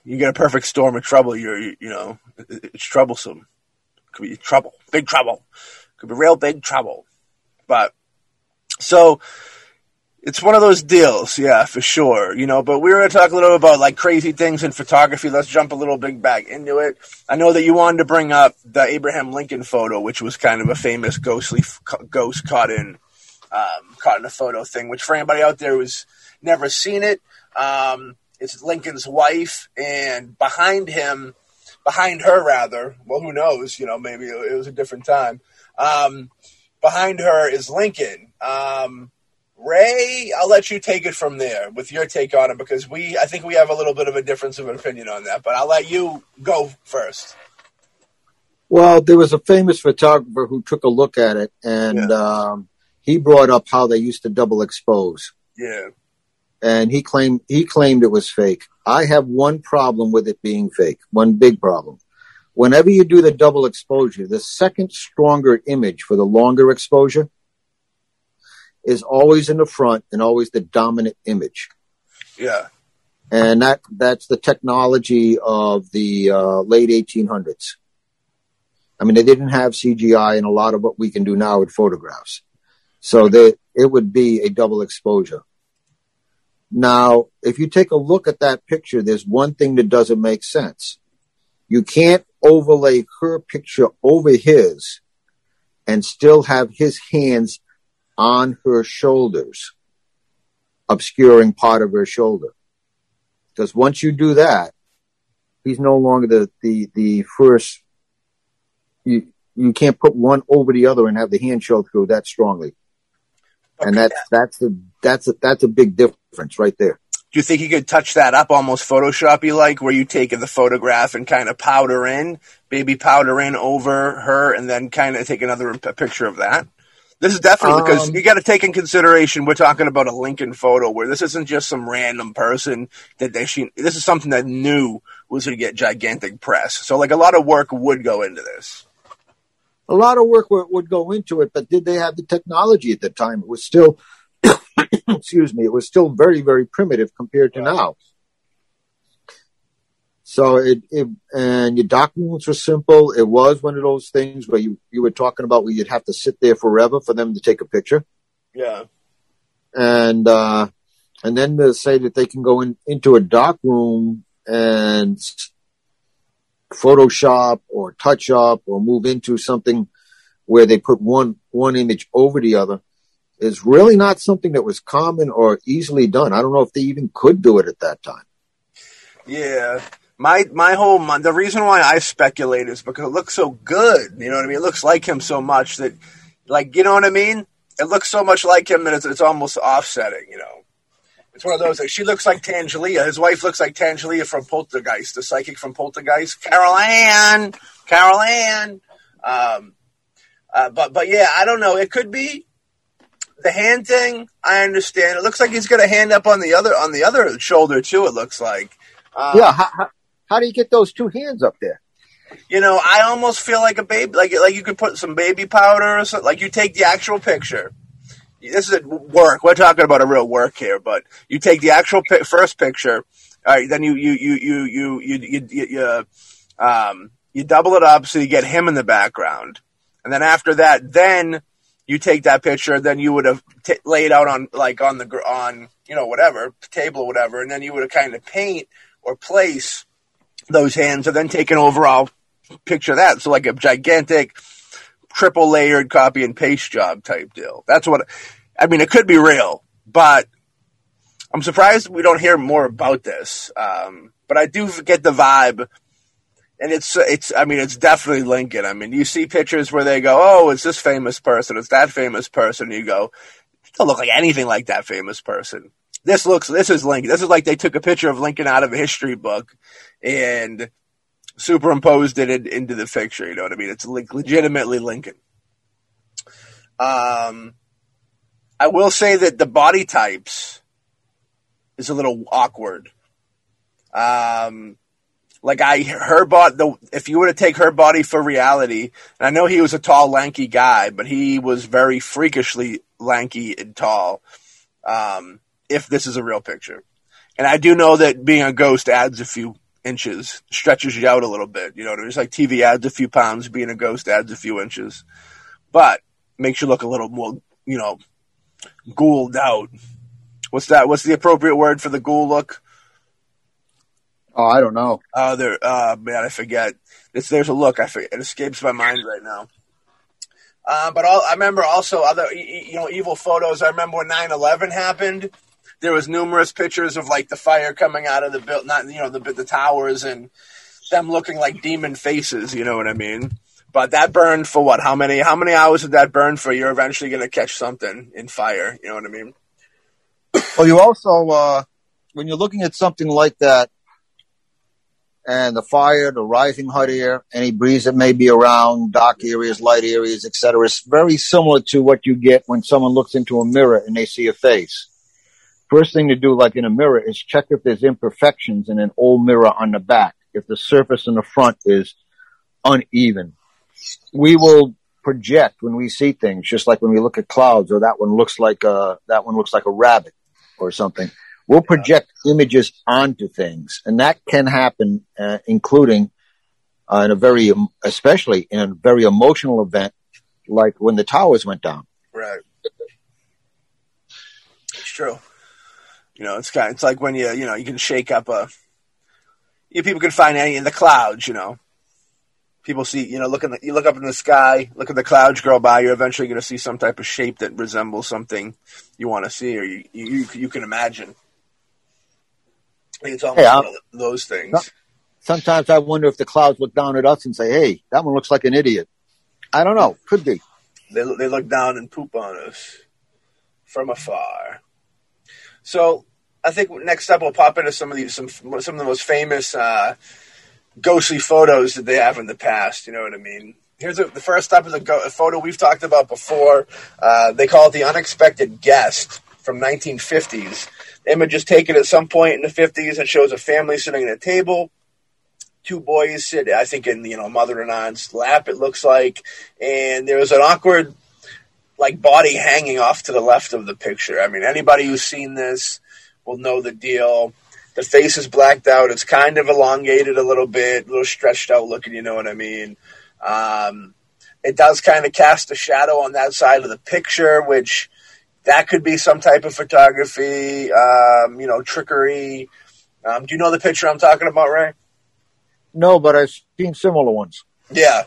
you get a perfect storm of trouble, you're, you, you know, it's troublesome. Could be trouble, big trouble. Could be real big trouble. But, so, it's one of those deals, yeah, for sure. You know, but we were going to talk a little about like crazy things in photography. Let's jump a little big back into it. I know that you wanted to bring up the Abraham Lincoln photo, which was kind of a famous ghostly ghost caught in um, caught in a photo thing. Which for anybody out there who's never seen it, um, it's Lincoln's wife, and behind him, behind her rather. Well, who knows? You know, maybe it was a different time. Um, behind her is Lincoln. Ray, I'll let you take it from there with your take on it because we, I think we have a little bit of a difference of opinion on that. But I'll let you go first. Well, there was a famous photographer who took a look at it, and yeah. um, he brought up how they used to double expose. Yeah, and he claimed he claimed it was fake. I have one problem with it being fake. One big problem. Whenever you do the double exposure, the second stronger image for the longer exposure is always in the front and always the dominant image. Yeah. And that, that's the technology of the uh, late 1800s. I mean, they didn't have CGI and a lot of what we can do now with photographs. So they, it would be a double exposure. Now, if you take a look at that picture, there's one thing that doesn't make sense. You can't overlay her picture over his and still have his hands on her shoulders, obscuring part of her shoulder. Because once you do that, he's no longer the, the, the first, you, you can't put one over the other and have the hand show through that strongly. Okay. And that's, that's the, that's a, that's a big difference right there. Do you think you could touch that up almost Photoshop like, where you take the photograph and kind of powder in, baby powder in over her and then kind of take another picture of that? This is definitely because um, you got to take in consideration we're talking about a Lincoln photo where this isn't just some random person that they she, this is something that knew was going to get gigantic press. So like a lot of work would go into this. A lot of work would go into it, but did they have the technology at the time? It was still excuse me, it was still very, very primitive compared to now. So it, it, and your documents were simple. It was one of those things where you, you were talking about where you'd have to sit there forever for them to take a picture. Yeah. And, uh, and then to say that they can go in, into a dark room and Photoshop or touch up or move into something where they put one, one image over the other is really not something that was common or easily done. I don't know if they even could do it at that time. Yeah. My my whole the reason why I speculate is because it looks so good. You know what I mean? It looks like him so much that, like, you know what I mean? It looks so much like him that it's, it's almost offsetting. You know, it's one of those. Like, she looks like Tangelia. His wife looks like Tangelia from Poltergeist, the psychic from Poltergeist. Carol Ann, Carol Ann. Um, uh, but but yeah, I don't know. It could be the hand thing. I understand. It looks like he's got a hand up on the other on the other shoulder too. It looks like. Um, yeah. How, how, do you get those two hands up there? You know, I almost feel like a baby, like like you could put some baby powder or something. Like you take the actual picture. This is work. We're talking about a real work here, but you take the actual pi- first picture. All right, then you you you you you you you, you, you um you double it up so you get him in the background, and then after that, then you take that picture. Then you would have t- laid out on like on the on you know whatever table or whatever, and then you would have kind of paint or place those hands, and then take an overall picture that. So like a gigantic triple layered copy and paste job type deal. That's what I mean. It could be real, but I'm surprised we don't hear more about this. Um, but I do get the vibe, and it's it's. I mean, it's definitely Lincoln. I mean, you see pictures where they go, "Oh, it's this famous person, it's that famous person." You go, "Don't look like anything like that famous person." This looks. This is Lincoln. This is like they took a picture of Lincoln out of a history book and superimposed it in, into the picture. You know what I mean? It's like legitimately Lincoln. Um, I will say that the body types is a little awkward. Um, like I, her body, the, if you were to take her body for reality, and I know he was a tall, lanky guy, but he was very freakishly lanky and tall. Um, if this is a real picture. And I do know that being a ghost adds a few inches, stretches you out a little bit. You know, it's like TV adds a few pounds, being a ghost adds a few inches. But makes you look a little more, you know, ghouled out. What's that? What's the appropriate word for the ghoul look? Oh, I don't know. Oh, uh, there. Uh, man, I forget. It's there's a look. I forget. It escapes my mind right now. Uh, but all, I remember also other, you know, evil photos. I remember when 9/11 happened. There was numerous pictures of like the fire coming out of the built, not you know the the towers and them looking like demon faces. You know what I mean? But that burned for what? How many? How many hours did that burn for? You're eventually going to catch something in fire. You know what I mean? Well, you also, uh, when you're looking at something like that, and the fire, the rising hot air, any breeze that may be around, dark areas, light areas, etc. It's very similar to what you get when someone looks into a mirror and they see a face. First thing to do, like in a mirror, is check if there's imperfections in an old mirror on the back. If the surface in the front is uneven, we will project when we see things, just like when we look at clouds, or that one looks like a that one looks like a rabbit or something we'll project images onto things, and that can happen, uh, including uh, in a very, especially in a very emotional event, like when the towers went down. Right. It's true. You know, it's kind. Of, it's like when you, you know, you can shake up a. You know, people can find any in the clouds. You know, people see. You know, look in the, you look up in the sky, look at the clouds grow by. You're eventually going to see some type of shape that resembles something you want to see, or you, you you can imagine. It's almost hey, one of those things. Sometimes I wonder if the clouds look down at us and say, "Hey, that one looks like an idiot." I don't know. Could be. They they look down and poop on us from afar. So I think next up we'll pop into some of these some some of the most famous uh, ghostly photos that they have in the past. You know what I mean? Here's a, the first up is a, go- a, photo we've talked about before. Uh, they call it the unexpected guest from 1950s image is taken at some point in the 50s and shows a family sitting at a table. Two boys sit, I think, in you know mother and aunt's lap. It looks like, and there was an awkward like body hanging off to the left of the picture. I mean, anybody who's seen this will know the deal. The face is blacked out. It's kind of elongated a little bit, a little stretched out looking. You know what I mean? Um, it does kind of cast a shadow on that side of the picture, which that could be some type of photography, um, you know, trickery. Um, do you know the picture I'm talking about, Ray? No, but I've seen similar ones. Yeah.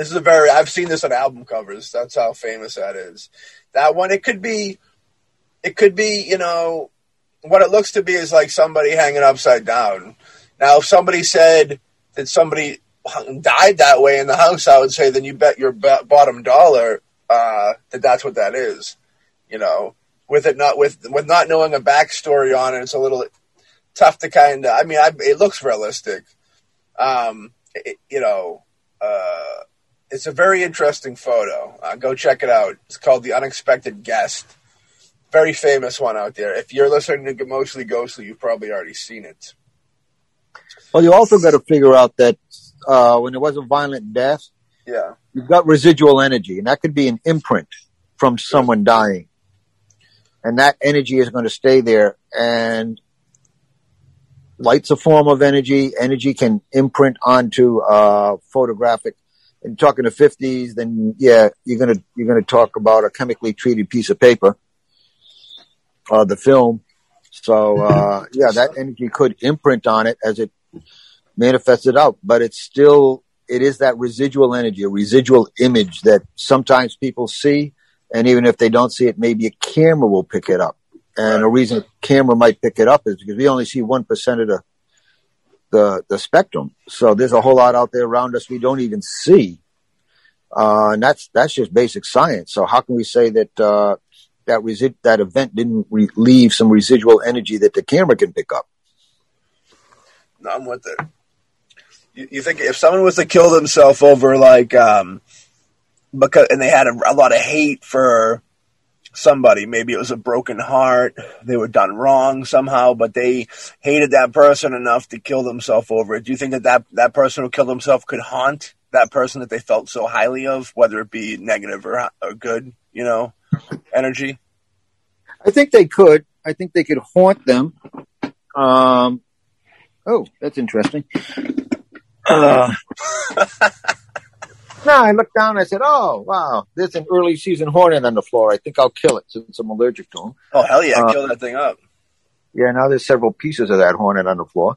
This is a very, I've seen this on album covers. That's how famous that is. That one, it could be, it could be, you know, what it looks to be is like somebody hanging upside down. Now, if somebody said that somebody died that way in the house, I would say then you bet your bottom dollar uh, that that's what that is. You know, with it not with with not knowing a backstory on it, it's a little tough to kind of. I mean, I, it looks realistic. Um, it, you know, uh, it's a very interesting photo. Uh, go check it out. It's called "The Unexpected Guest." Very famous one out there. If you're listening to Mostly Ghostly, you've probably already seen it. Well, you also got to figure out that uh, when there was a violent death, yeah, you've got residual energy, and that could be an imprint from someone dying, and that energy is going to stay there. And light's a form of energy. Energy can imprint onto uh, photographic. And talking to fifties, then yeah, you're gonna you're gonna talk about a chemically treated piece of paper, uh, the film. So uh, yeah, that energy could imprint on it as it manifested out, but it's still, it is that residual energy, a residual image that sometimes people see. And even if they don't see it, maybe a camera will pick it up. And right. a reason a camera might pick it up is because we only see 1% of the, the, the spectrum. So there's a whole lot out there around us we don't even see. Uh, and that's, that's just basic science. So how can we say that, uh, that resi- that event didn't re- leave some residual energy that the camera can pick up? No, I'm with it you, you think if someone was to kill themselves over like um because and they had a, a lot of hate for somebody. Maybe it was a broken heart. They were done wrong somehow, but they hated that person enough to kill themselves over it. Do you think that that, that person who killed himself could haunt that person that they felt so highly of, whether it be negative or, or good, you know, energy? I think they could. I think they could haunt them. Um, oh, that's interesting. Uh, no, I looked down. I said, "Oh, wow, there's an early season hornet on the floor. I think I'll kill it since I'm allergic to them." Oh hell yeah, uh, kill that thing up. Yeah, now there's several pieces of that hornet on the floor.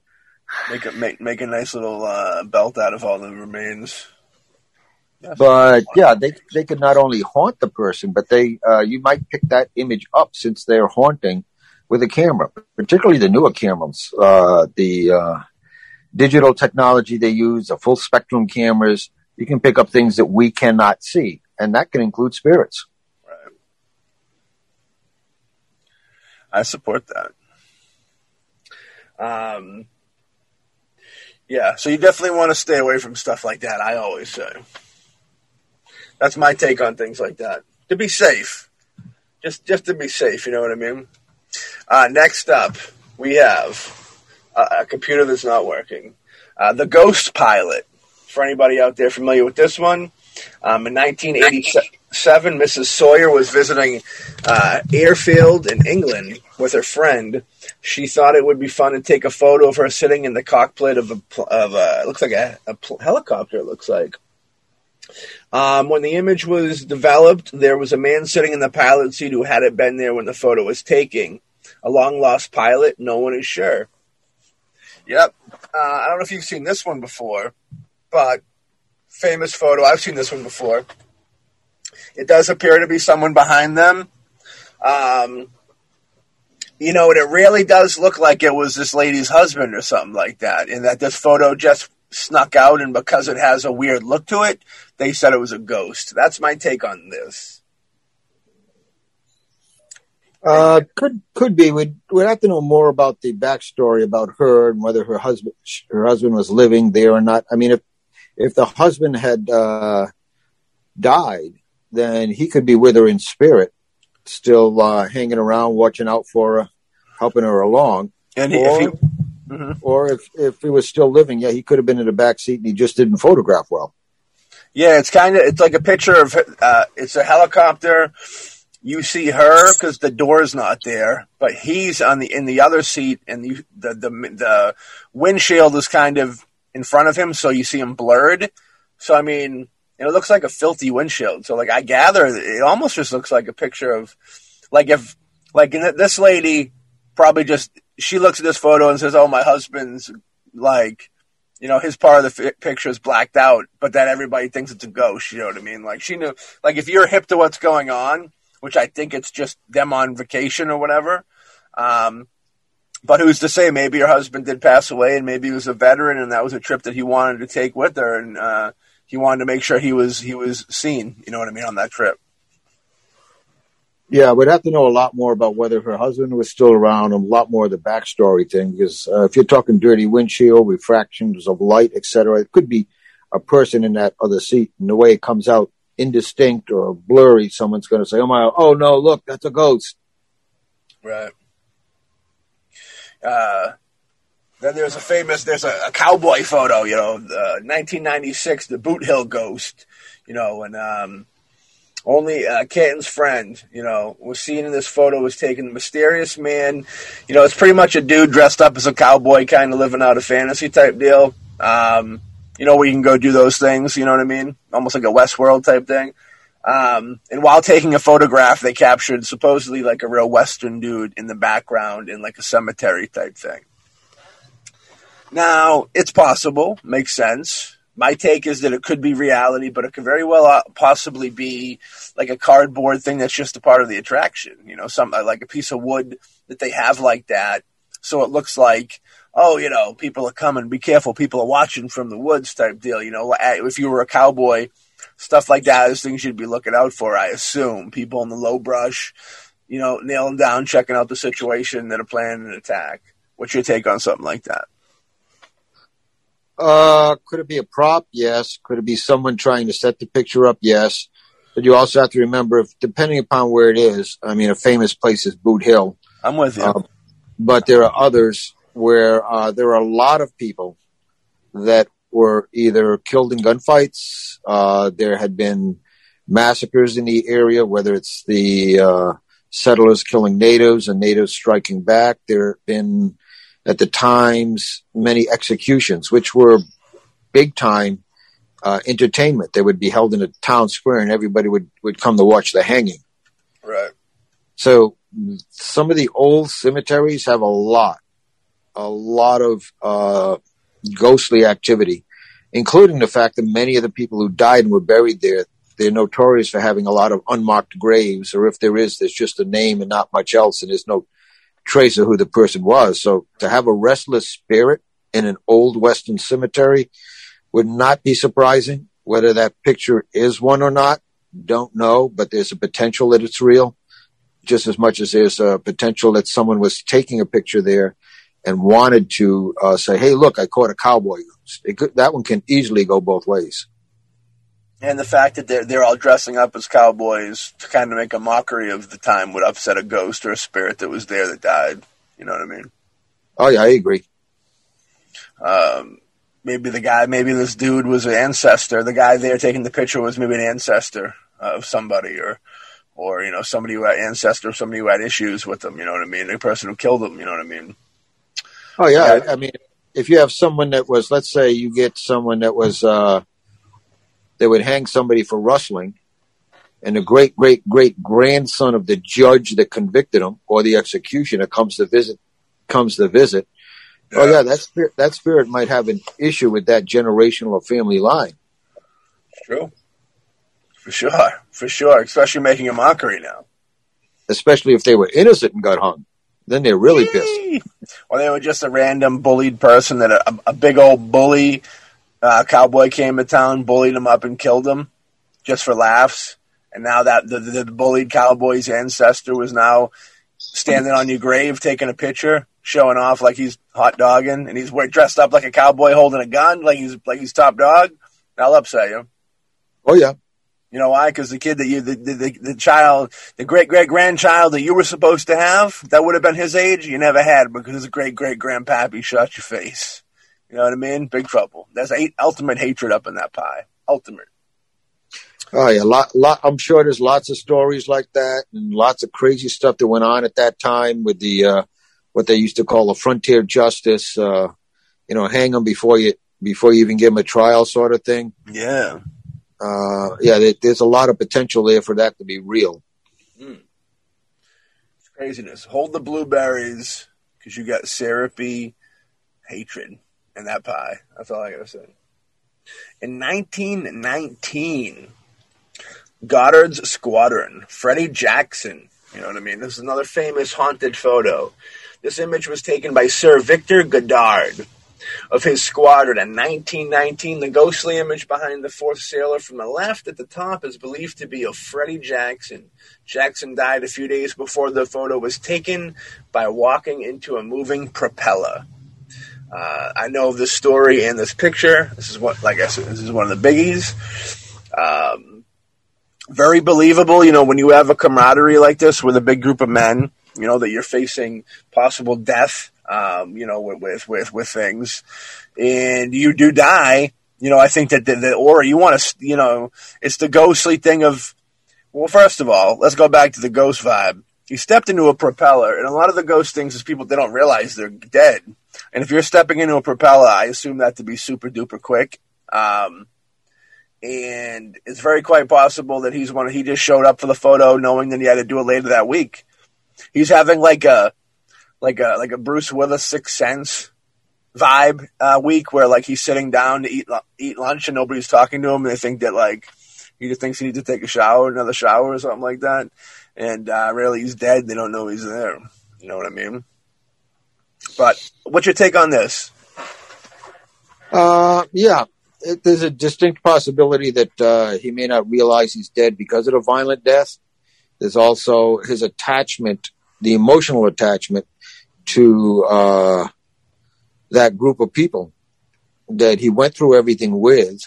Make a make make a nice little uh, belt out of all the remains. but yeah, they they could not only haunt the person, but they uh, you might pick that image up since they're haunting with a camera, particularly the newer cameras. Uh, the uh, digital technology they use, the full spectrum cameras, you can pick up things that we cannot see, and that can include spirits. Right. I support that. Um, yeah, so you definitely want to stay away from stuff like that. I always say that's my take on things like that. To be safe, just just to be safe. You know what I mean? Uh, next up, we have a computer that's not working. Uh, the Ghost Pilot, for anybody out there familiar with this one, um, in 1987, Mrs. Sawyer was visiting uh, Airfield in England with her friend. She thought it would be fun to take a photo of her sitting in the cockpit of a, of a looks like a, a helicopter. It looks like. Um, when the image was developed, there was a man sitting in the pilot seat who hadn't been there when the photo was taken. A long lost pilot, no one is sure. Yep. Uh, I don't know if you've seen this one before, but famous photo. I've seen this one before. It does appear to be someone behind them. Um, you know, it really does look like it was this lady's husband or something like that, and that this photo just snuck out, and because it has a weird look to it, they said it was a ghost. That's my take on this. Uh, could could be. We'd we'd have to know more about the backstory about her and whether her husband her husband was living there or not. I mean, if if the husband had uh, died, then he could be with her in spirit, still uh, hanging around, watching out for her, helping her along. And or, if he, mm-hmm. or if if he was still living, yeah, he could have been in the back seat and he just didn't photograph well. Yeah, it's kind of it's like a picture of uh, it's a helicopter. You see her because the door's not there, but he's on the in the other seat, and the the the, the windshield is kind of in front of him, so you see him blurred. So I mean, it looks like a filthy windshield. So like I gather it almost just looks like a picture of like if like this lady probably just she looks at this photo and says, "Oh, my husband's like." You know, his part of the f- picture is blacked out, but that everybody thinks it's a ghost. You know what I mean? Like she knew, like if you're hip to what's going on, which I think it's just them on vacation or whatever. Um, but who's to say? Maybe her husband did pass away, and maybe he was a veteran, and that was a trip that he wanted to take with her, and uh, he wanted to make sure he was he was seen. You know what I mean on that trip. Yeah, we'd have to know a lot more about whether her husband was still around, a lot more of the backstory thing. Because uh, if you're talking dirty windshield, refractions of light, etc., it could be a person in that other seat, and the way it comes out indistinct or blurry, someone's going to say, "Oh my, oh no, look, that's a ghost." Right. Uh, then there's a famous, there's a, a cowboy photo, you know, uh, 1996, the Boot Hill Ghost, you know, and um, only uh, Clanton's friend, you know, was seen in this photo was taken. The mysterious man, you know, it's pretty much a dude dressed up as a cowboy, kind of living out a fantasy type deal. Um, you know, where you can go do those things, you know what I mean? Almost like a Westworld type thing. Um, and while taking a photograph, they captured supposedly like a real Western dude in the background in like a cemetery type thing. Now, it's possible, makes sense my take is that it could be reality, but it could very well uh, possibly be like a cardboard thing that's just a part of the attraction. You know, some uh, like a piece of wood that they have like that, so it looks like oh, you know, people are coming. Be careful, people are watching from the woods type deal. You know, if you were a cowboy, stuff like that is things you'd be looking out for. I assume people in the low brush, you know, nailing down, checking out the situation that are planning an attack. What's your take on something like that? Uh, could it be a prop? Yes. Could it be someone trying to set the picture up? Yes. But you also have to remember, if depending upon where it is, I mean, a famous place is Boot Hill. I'm with you. Uh, but there are others where uh, there are a lot of people that were either killed in gunfights. Uh, there had been massacres in the area, whether it's the uh, settlers killing natives and natives striking back. There have been at the times many executions, which were big time uh, entertainment. They would be held in a town square, and everybody would would come to watch the hanging. Right. So some of the old cemeteries have a lot, a lot of uh, ghostly activity, including the fact that many of the people who died and were buried there. They're notorious for having a lot of unmarked graves, or if there is, there's just a name and not much else, and there's no trace of who the person was. So to have a restless spirit in an old Western cemetery would not be surprising. Whether that picture is one or not, don't know, but there's a potential that it's real just as much as there's a potential that someone was taking a picture there and wanted to uh, say, "Hey, look, I caught a cowboy." Could, that one can easily go both ways and the fact that they're they're all dressing up as cowboys to kind of make a mockery of the time would upset a ghost or a spirit that was there that died. You know what I mean? Oh yeah, I agree. Um, maybe the guy, maybe this dude was an ancestor. The guy there taking the picture was maybe an ancestor of somebody, or or you know somebody who had ancestor, somebody who had issues with them. You know what I mean? The person who killed them. You know what I mean? Oh yeah, I, I mean, if you have someone that was, let's say, you get someone that was. Uh, they would hang somebody for rustling, and the great great great grandson of the judge that convicted him or the executioner comes to visit comes to visit. Yeah. Oh yeah, that spirit that spirit might have an issue with that generational or family line. True. For sure. For sure. Especially making a mockery now. Especially if they were innocent and got hung. Then they're really pissed. Or they were just a random bullied person that a, a big old bully uh, cowboy came to town, bullied him up, and killed him just for laughs. And now that the, the bullied cowboy's ancestor was now standing on your grave taking a picture, showing off like he's hot dogging, and he's dressed up like a cowboy holding a gun, like he's like he's top dog. That'll upset you. Oh yeah. You know why? Because the kid that you, the, the, the child, the great great grandchild that you were supposed to have, that would have been his age, you never had because his great great grandpappy shot your face. You know what I mean? Big trouble. There's a ultimate hatred up in that pie. Ultimate. Oh yeah, lot, lot. I'm sure there's lots of stories like that, and lots of crazy stuff that went on at that time with the uh, what they used to call a frontier justice. Uh, you know, hang them before you before you even give them a trial, sort of thing. Yeah, uh, yeah. There, there's a lot of potential there for that to be real. Mm. It's craziness. Hold the blueberries because you got syrupy hatred in that pie. That's all I gotta say. In 1919, Goddard's Squadron, Freddie Jackson. You know what I mean? This is another famous haunted photo. This image was taken by Sir Victor Goddard of his squadron in 1919. The ghostly image behind the fourth sailor from the left at the top is believed to be of Freddie Jackson. Jackson died a few days before the photo was taken by walking into a moving propeller. Uh, I know this story and this picture. This is what, like I said, this is one of the biggies. Um, very believable, you know, when you have a camaraderie like this with a big group of men, you know, that you're facing possible death, um, you know, with, with, with, things and you do die, you know, I think that the, the aura, you want to, you know, it's the ghostly thing of, well, first of all, let's go back to the ghost vibe. You stepped into a propeller, and a lot of the ghost things is people they don't realize they're dead. And if you're stepping into a propeller, I assume that to be super duper quick. Um, and it's very quite possible that he's one. He just showed up for the photo, knowing that he had to do it later that week. He's having like a like a like a Bruce Willis Sixth Sense vibe uh, week, where like he's sitting down to eat eat lunch and nobody's talking to him, and they think that like he just thinks he needs to take a shower, another shower, or something like that. And uh, really, he's dead. They don't know he's there. You know what I mean? But what's your take on this? Uh, yeah, it, there's a distinct possibility that uh, he may not realize he's dead because of a violent death. There's also his attachment, the emotional attachment to uh, that group of people that he went through everything with.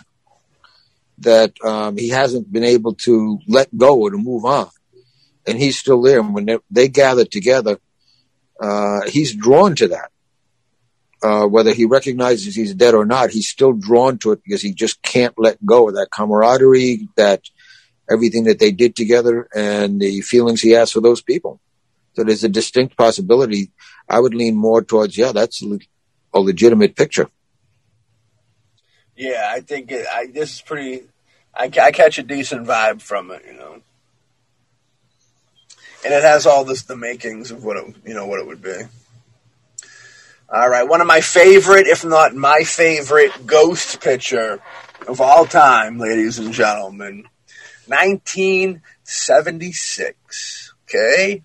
That um, he hasn't been able to let go or to move on, and he's still there. And when they, they gather together, uh, he's drawn to that. Uh, whether he recognizes he's dead or not, he's still drawn to it because he just can't let go of that camaraderie, that everything that they did together, and the feelings he has for those people. So there's a distinct possibility. I would lean more towards, yeah, that's a legitimate picture. Yeah, I think it, I, this is pretty. I, I catch a decent vibe from it, you know and it has all this the makings of what it you know what it would be. All right, one of my favorite, if not my favorite, ghost picture of all time, ladies and gentlemen, 1976. Okay,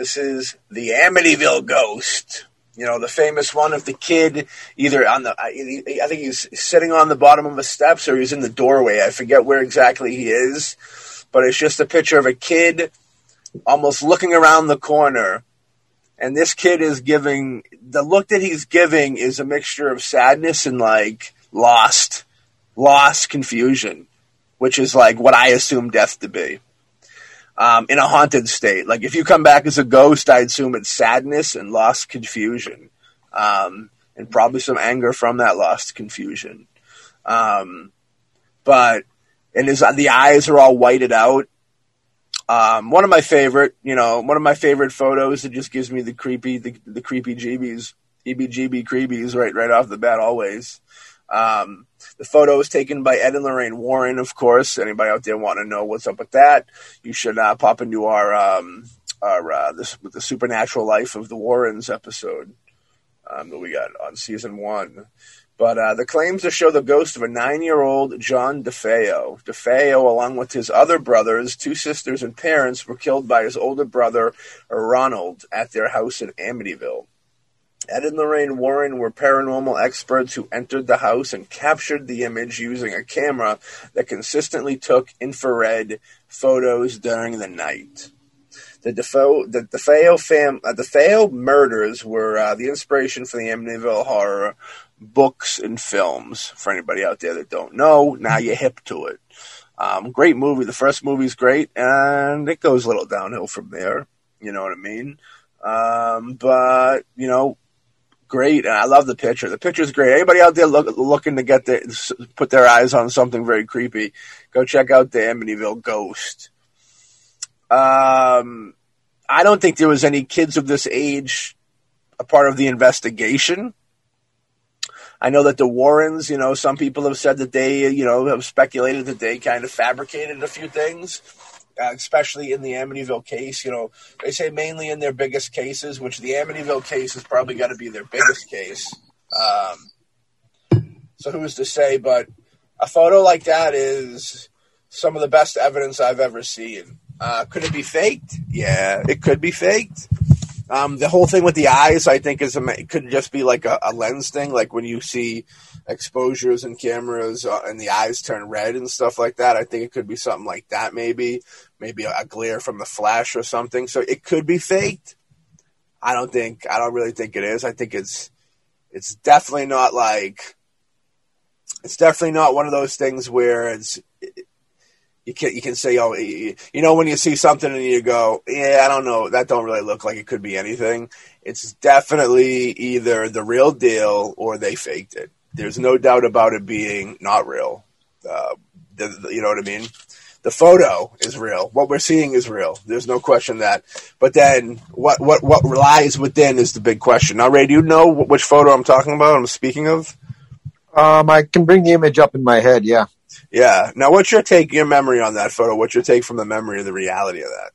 this is the Amityville ghost. You know, the famous one of the kid either on the, I think he's sitting on the bottom of the steps or he's in the doorway. I forget where exactly he is, but it's just a picture of a kid almost looking around the corner. And this kid is giving the look that he's giving is a mixture of sadness and like lost, lost confusion, which is like what I assume death to be. Um, in a haunted state. Like if you come back as a ghost, I assume it's sadness and lost confusion, um, and probably some anger from that lost confusion. Um, but and his the eyes are all whited out, um, one of my favorite, you know, one of my favorite photos that just gives me the creepy, the, the creepy jeebies, EBGB creepies right, right off the bat, always. Um, the photo was taken by Ed and Lorraine Warren, of course. Anybody out there want to know what's up with that? You should uh, pop into our um, our uh, this with the supernatural life of the Warrens episode um, that we got on season one. But uh, the claims to show the ghost of a nine-year-old John DeFeo. DeFeo, along with his other brothers, two sisters, and parents, were killed by his older brother Ronald at their house in Amityville. Ed and Lorraine Warren were paranormal experts who entered the house and captured the image using a camera that consistently took infrared photos during the night. The DeFeo, the DeFeo fam, uh, DeFeo murders were uh, the inspiration for the Amityville horror books and films. For anybody out there that don't know, now you're hip to it. Um, great movie. The first movie's great, and it goes a little downhill from there. You know what I mean? Um, but you know, great, and I love the picture. The picture's great. Anybody out there look, looking to get their, put their eyes on something very creepy, go check out the Amityville Ghost. Um, I don't think there was any kids of this age a part of the investigation. I know that the Warrens, you know, some people have said that they, you know, have speculated that they kind of fabricated a few things, uh, especially in the Amityville case. You know, they say mainly in their biggest cases, which the Amityville case is probably going to be their biggest case. Um, so who's to say? But a photo like that is some of the best evidence I've ever seen. Uh, could it be faked? Yeah, it could be faked. Um, the whole thing with the eyes, I think, is it could just be like a, a, lens thing, like when you see exposures and cameras uh, and the eyes turn red and stuff like that. I think it could be something like that, maybe, maybe a, a glare from the flash or something. So it could be faked. I don't think, I don't really think it is. I think it's, it's definitely not like, it's definitely not one of those things where it's, you can you can say oh you know when you see something and you go yeah I don't know that don't really look like it could be anything. It's definitely either the real deal or they faked it. There's no doubt about it being not real. Uh, the, the, you know what I mean? The photo is real. What we're seeing is real. There's no question that. But then what what what lies within is the big question. Now, Ray, do you know which photo I'm talking about? I'm speaking of. Um, I can bring the image up in my head. Yeah. Yeah. Now, what's your take, your memory on that photo? What's your take from the memory of the reality of that?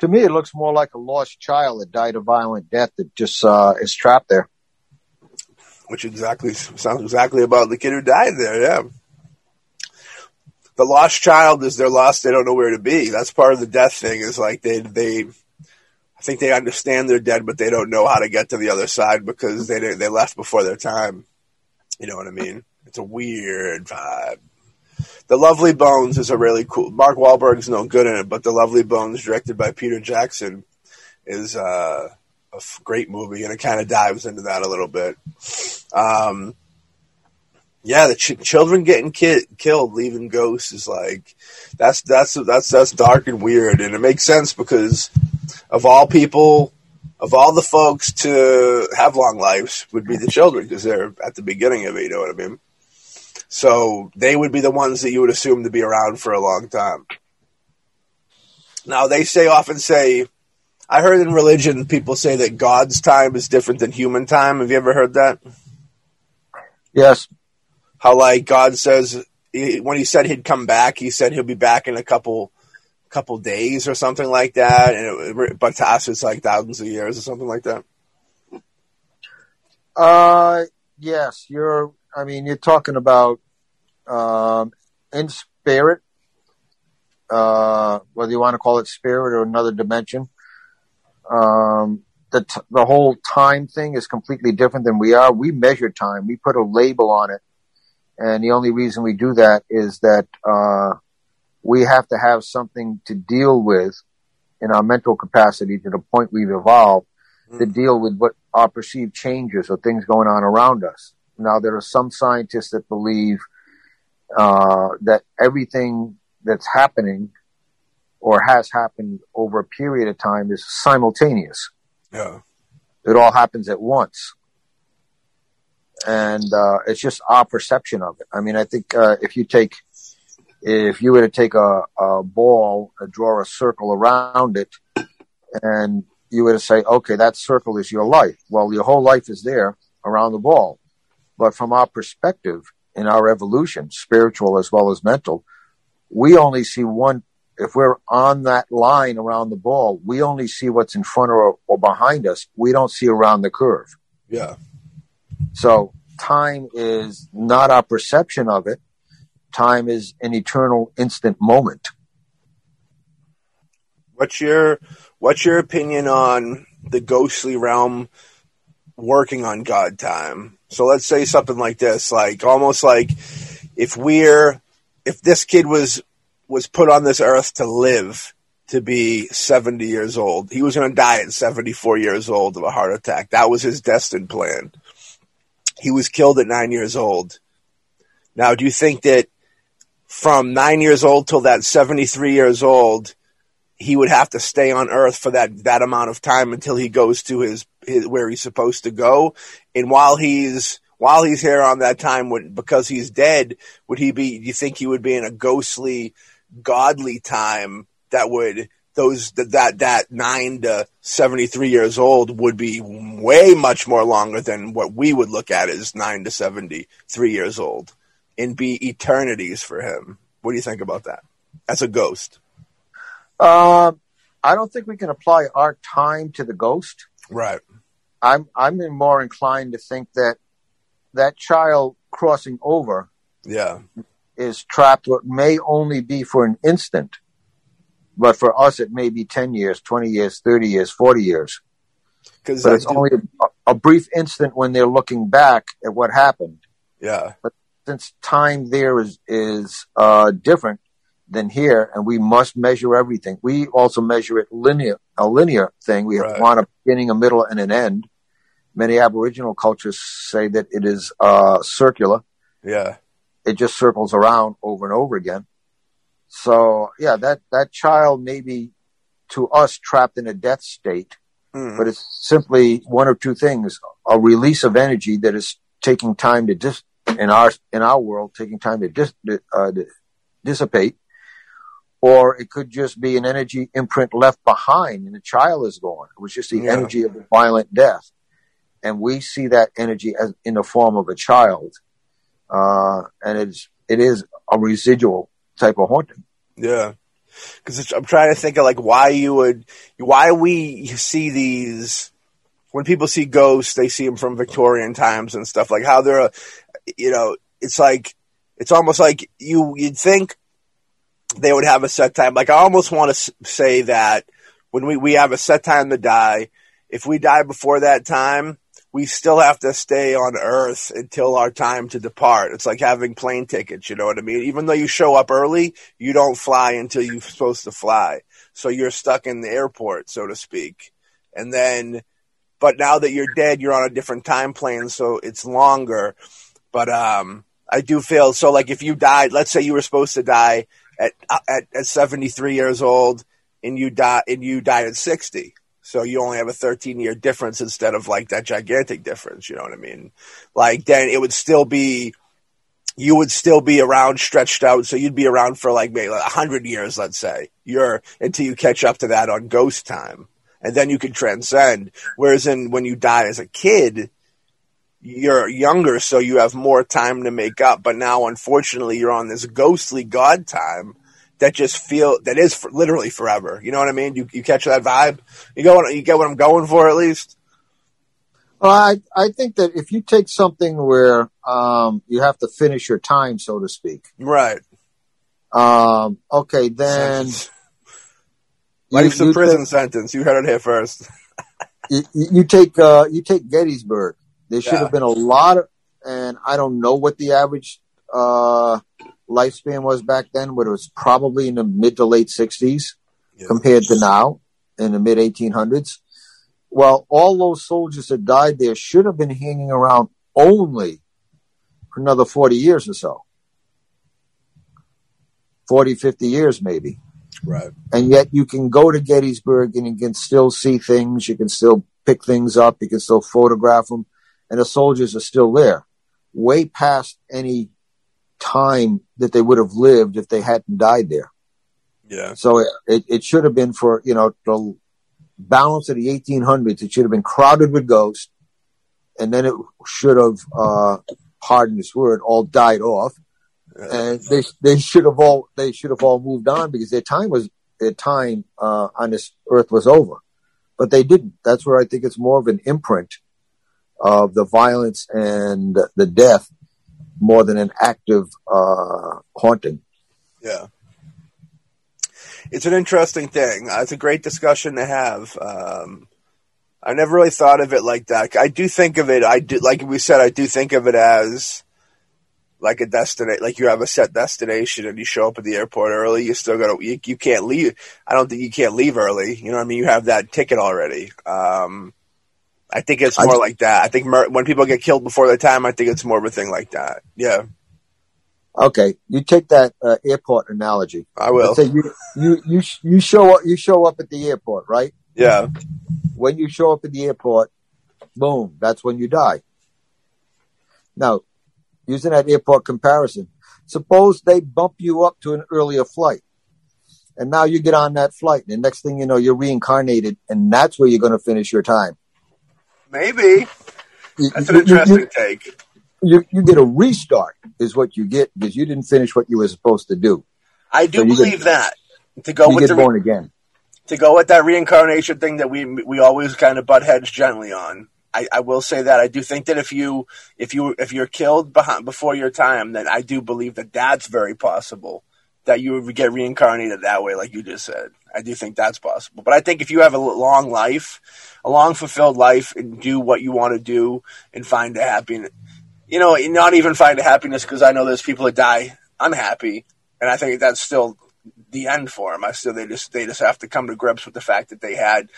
To me, it looks more like a lost child that died a violent death that just uh, is trapped there. Which exactly sounds exactly about the kid who died there. Yeah. The lost child is they're lost. They don't know where to be. That's part of the death thing. Is like they they I think they understand they're dead, but they don't know how to get to the other side because they they left before their time. You know what I mean? It's a weird vibe. The Lovely Bones is a really cool. Mark Wahlberg's no good in it, but The Lovely Bones, directed by Peter Jackson, is uh, a great movie, and it kind of dives into that a little bit. Um, yeah, the ch- children getting ki- killed, leaving ghosts is like that's that's that's that's dark and weird, and it makes sense because of all people, of all the folks to have long lives would be the children because they're at the beginning of it. You know what I mean? So they would be the ones that you would assume to be around for a long time. Now they say often say, I heard in religion people say that God's time is different than human time. Have you ever heard that? Yes. How like God says when he said he'd come back, he said he'll be back in a couple couple days or something like that, and it, but to us it's like thousands of years or something like that. Uh, yes, you're I mean, you're talking about um, in spirit, uh, whether you want to call it spirit or another dimension. Um, the t- the whole time thing is completely different than we are. We measure time. We put a label on it, and the only reason we do that is that uh, we have to have something to deal with in our mental capacity to the point we've evolved mm. to deal with what our perceived changes or things going on around us. Now, there are some scientists that believe uh, that everything that's happening or has happened over a period of time is simultaneous. Yeah. It all happens at once. And uh, it's just our perception of it. I mean, I think uh, if you take, if you were to take a, a ball, and draw a circle around it, and you were to say, okay, that circle is your life. Well, your whole life is there around the ball. But from our perspective in our evolution, spiritual as well as mental, we only see one. If we're on that line around the ball, we only see what's in front or, or behind us. We don't see around the curve. Yeah. So time is not our perception of it. Time is an eternal instant moment. What's your what's your opinion on the ghostly realm working on God time? So let's say something like this, like almost like if we're if this kid was was put on this earth to live to be 70 years old. He was going to die at 74 years old of a heart attack. That was his destined plan. He was killed at 9 years old. Now, do you think that from 9 years old till that 73 years old he would have to stay on earth for that that amount of time until he goes to his where he's supposed to go, and while he's while he's here on that time, would because he's dead, would he be? Do you think he would be in a ghostly, godly time that would those that that nine to seventy three years old would be way much more longer than what we would look at as nine to seventy three years old, and be eternities for him. What do you think about that? As a ghost, uh, I don't think we can apply our time to the ghost. Right. I'm I'm more inclined to think that that child crossing over, yeah, is trapped. What may only be for an instant but for us, it may be 10 years, 20 years, 30 years, 40 years. Because it's only a, a, brief instant when they're looking back at what happened. Yeah. But since time there is, is, uh, different than here and we must measure everything. We also measure it linear, a linear thing. We right. want a beginning, a middle, and an end. Many Aboriginal cultures say that it is, uh, circular. Yeah. It just circles around over and over again. So yeah, that, that child may be to us trapped in a death state, mm. but it's simply one or two things, a release of energy that is taking time to dis, in our, in our world, taking time to, dis, uh, to dissipate, or it could just be an energy imprint left behind and the child is gone. It was just the yeah. energy of a violent death. And we see that energy as in the form of a child. Uh, and it's, it is a residual type of haunting. Yeah. Cause I'm trying to think of like why you would, why we see these, when people see ghosts, they see them from Victorian times and stuff like how they're, a, you know, it's like, it's almost like you, you'd think they would have a set time. Like I almost want to say that when we, we have a set time to die, if we die before that time, we still have to stay on Earth until our time to depart. It's like having plane tickets, you know what I mean? Even though you show up early, you don't fly until you're supposed to fly. So you're stuck in the airport, so to speak. And then, but now that you're dead, you're on a different time plane, so it's longer. But, um, I do feel so like if you died, let's say you were supposed to die at, at, at 73 years old and you die, and you died at 60 so you only have a 13 year difference instead of like that gigantic difference. You know what I mean? Like then it would still be, you would still be around stretched out. So you'd be around for like maybe like hundred years, let's say you're until you catch up to that on ghost time. And then you can transcend. Whereas in when you die as a kid, you're younger, so you have more time to make up. But now, unfortunately, you're on this ghostly God time that just feel that is for, literally forever. You know what I mean? You you catch that vibe? You go you get what I'm going for at least. Well, I I think that if you take something where um, you have to finish your time, so to speak, right? Um, okay, then life's a prison sentence. You heard it here first. you, you, take uh, you take Gettysburg. There should yeah. have been a lot of, and I don't know what the average uh, lifespan was back then, but it was probably in the mid to late 60s yeah. compared to now in the mid 1800s. Well, all those soldiers that died there should have been hanging around only for another 40 years or so. 40, 50 years maybe. Right. And yet you can go to Gettysburg and you can still see things. You can still pick things up. You can still photograph them. And the soldiers are still there way past any time that they would have lived if they hadn't died there. Yeah. So it, it should have been for, you know, the balance of the 1800s, it should have been crowded with ghosts. And then it should have, uh, pardon this word, all died off. And they, they should have all, they should have all moved on because their time was, their time, uh, on this earth was over. But they didn't. That's where I think it's more of an imprint of the violence and the death more than an active uh, haunting. Yeah. It's an interesting thing. Uh, it's a great discussion to have. Um, I never really thought of it like that. I do think of it. I do, like we said, I do think of it as like a destination. Like you have a set destination, and you show up at the airport early. You still got to. You, you, can't leave. I don't think you can't leave early. You know what I mean? You have that ticket already. Um, I think it's more I, like that. I think mur- when people get killed before their time, I think it's more of a thing like that. Yeah. Okay, you take that uh, airport analogy. I will. say you you you you show up you show up at the airport, right? Yeah. When you show up at the airport, boom, that's when you die. Now, using that airport comparison, suppose they bump you up to an earlier flight. And now you get on that flight, and the next thing you know, you're reincarnated, and that's where you're going to finish your time. Maybe. That's an interesting you, take. You, you get a restart, is what you get, because you didn't finish what you were supposed to do. I do so believe get, that. To go you with get the born again. To go with that reincarnation thing that we we always kind of butt heads gently on. I, I will say that I do think that if you if you if you're killed behind, before your time, then I do believe that that's very possible that you would get reincarnated that way, like you just said. I do think that's possible. But I think if you have a long life, a long fulfilled life, and do what you want to do and find a happiness, you know, not even find a happiness because I know there's people that die unhappy, and I think that's still the end for them. I still they just they just have to come to grips with the fact that they had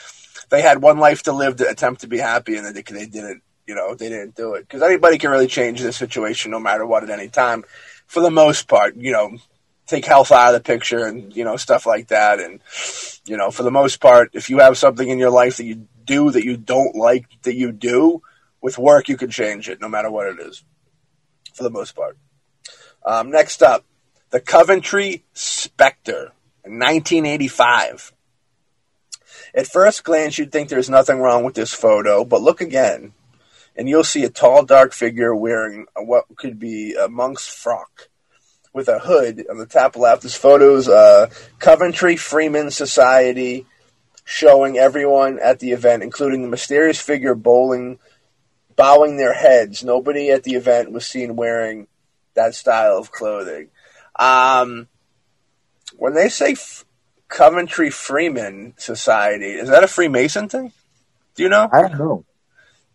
they had one life to live to attempt to be happy, and they they didn't. You know, they didn't do it because anybody can really change the situation no matter what at any time. For the most part, you know, take health out of the picture and you know stuff like that. And you know for the most part if you have something in your life that you do that you don't like that you do with work you can change it no matter what it is for the most part. Um, next up the coventry spectre 1985 at first glance you'd think there's nothing wrong with this photo but look again and you'll see a tall dark figure wearing what could be a monk's frock with a hood on the top left. This photos uh, Coventry Freeman Society showing everyone at the event, including the mysterious figure bowling, bowing their heads. Nobody at the event was seen wearing that style of clothing. Um, when they say F- Coventry Freeman Society, is that a Freemason thing? Do you know? I don't know.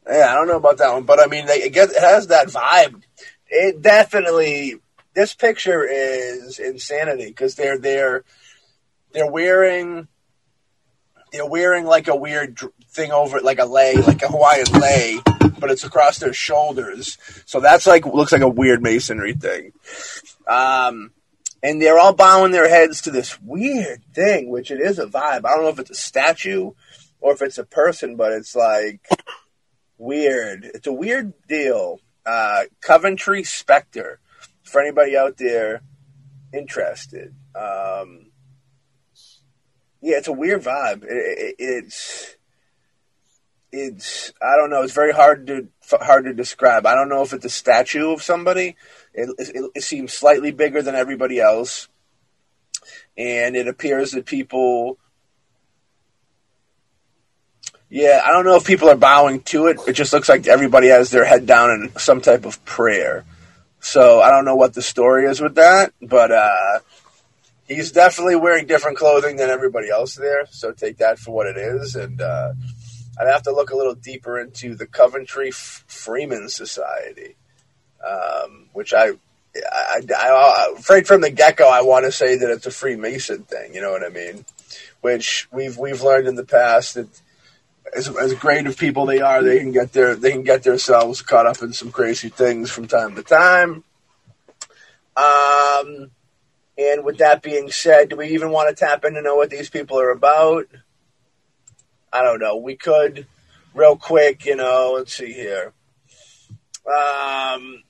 Yeah, I don't know about that one, but I mean, they, it, it has that vibe. It definitely this picture is insanity because they're they're they're wearing they're wearing like a weird thing over like a lei, like a Hawaiian lei, but it's across their shoulders. So that's like looks like a weird masonry thing. Um, and they're all bowing their heads to this weird thing, which it is a vibe. I don't know if it's a statue or if it's a person, but it's like weird. It's a weird deal. Uh, Coventry Spectre for anybody out there interested. Um, yeah, it's a weird vibe. It, it, it's it's I don't know. It's very hard to hard to describe. I don't know if it's a statue of somebody. It, it, it seems slightly bigger than everybody else, and it appears that people. Yeah, I don't know if people are bowing to it. It just looks like everybody has their head down in some type of prayer. So I don't know what the story is with that, but uh, he's definitely wearing different clothing than everybody else there. So take that for what it is. And uh, I'd have to look a little deeper into the Coventry F- Freeman Society, um, which I, I, I, I, right from the get go, I want to say that it's a Freemason thing. You know what I mean? Which we've we've learned in the past that as, as great of people they are, they can get their they can get themselves caught up in some crazy things from time to time. Um, and with that being said, do we even want to tap in to know what these people are about? I don't know. We could, real quick, you know. Let's see here. Um,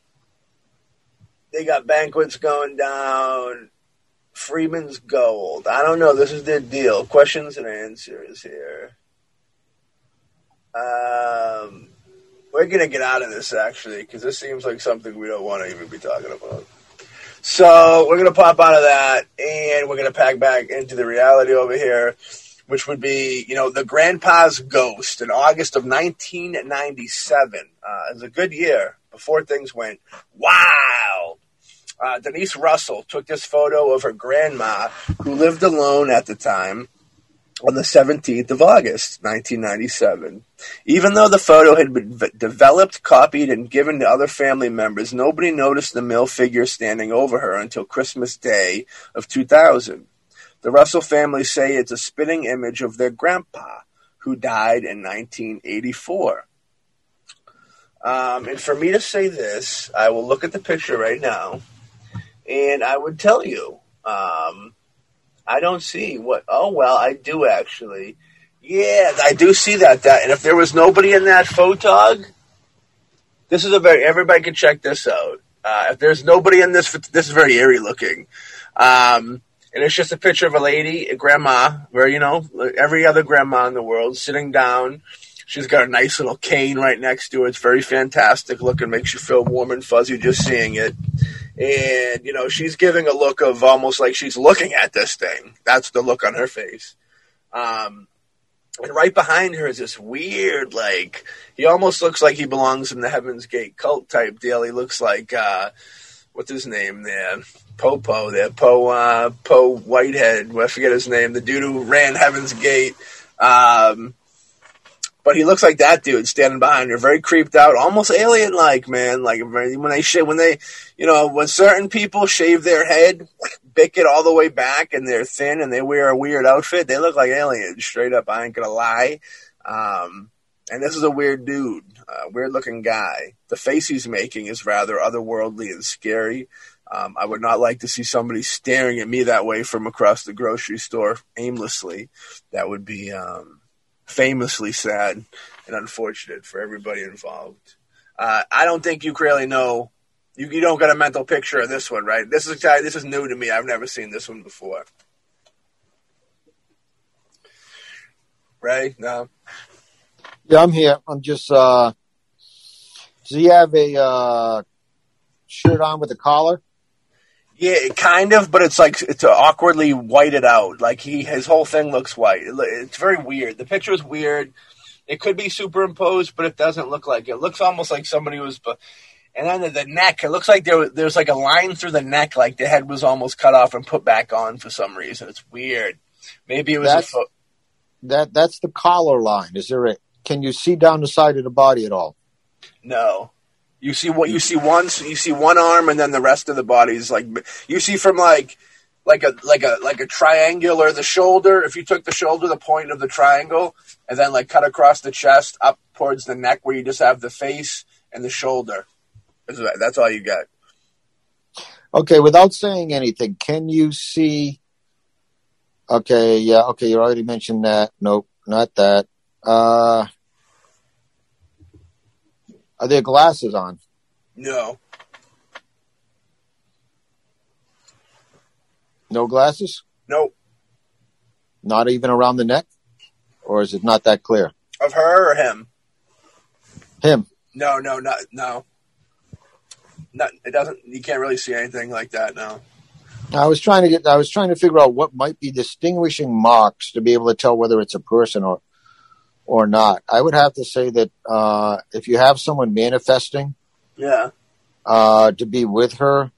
they got banquets going down. Freeman's Gold. I don't know. This is their deal. Questions and answers here. Um, we're gonna get out of this actually because this seems like something we don't want to even be talking about. So we're gonna pop out of that and we're gonna pack back into the reality over here, which would be you know the Grandpa's Ghost in August of 1997. Uh, it was a good year before things went wow. Uh, Denise Russell took this photo of her grandma, who lived alone at the time on the 17th of August, 1997. Even though the photo had been developed, copied, and given to other family members, nobody noticed the male figure standing over her until Christmas Day of 2000. The Russell family say it's a spitting image of their grandpa, who died in 1984. Um, and for me to say this, I will look at the picture right now, and I would tell you um, I don't see what. Oh well, I do actually. Yeah, I do see that. That and if there was nobody in that photog, this is a very everybody can check this out. Uh, if there's nobody in this, this is very eerie looking. Um, and it's just a picture of a lady, a grandma, where you know every other grandma in the world sitting down. She's got a nice little cane right next to her. It's very fantastic looking, makes you feel warm and fuzzy just seeing it. And you know she's giving a look of almost like she's looking at this thing. That's the look on her face. Um, and right behind her is this weird, like he almost looks like he belongs in the Heaven's Gate cult type deal. He looks like uh, what's his name there, Popo there, Po uh, Po Whitehead. I forget his name. The dude who ran Heaven's Gate. Um, but he looks like that dude standing behind her, very creeped out, almost alien like, man. Like when they shave, when they, you know, when certain people shave their head, bick it all the way back, and they're thin and they wear a weird outfit, they look like aliens, straight up. I ain't gonna lie. Um, and this is a weird dude, weird looking guy. The face he's making is rather otherworldly and scary. Um, I would not like to see somebody staring at me that way from across the grocery store aimlessly. That would be um, famously sad and unfortunate for everybody involved. Uh, I don't think you really know. You, you don't get a mental picture of this one, right? This is this is new to me. I've never seen this one before. Right? No. Yeah, I'm here. I'm just. uh Does he have a uh shirt on with a collar? Yeah, kind of, but it's like it's awkwardly whited out. Like he, his whole thing looks white. It's very weird. The picture is weird. It could be superimposed, but it doesn't look like it. it looks almost like somebody was. And then the, the neck, it looks like there there's like a line through the neck, like the head was almost cut off and put back on for some reason. It's weird. Maybe it was that's, fo- that. That's the collar line. Is there a? Can you see down the side of the body at all? No. You see what you see once. You see one arm, and then the rest of the body is like you see from like like a like a like a triangular the shoulder. If you took the shoulder, the point of the triangle, and then like cut across the chest up towards the neck, where you just have the face and the shoulder. That's all you got. Okay, without saying anything, can you see? Okay, yeah, okay, you already mentioned that. Nope, not that. Uh, are there glasses on? No. No glasses? Nope. Not even around the neck? Or is it not that clear? Of her or him? Him. No, no, not no. Not it doesn't you can't really see anything like that, no. I was trying to get I was trying to figure out what might be distinguishing marks to be able to tell whether it's a person or or not. I would have to say that uh, if you have someone manifesting, yeah, uh, to be with her,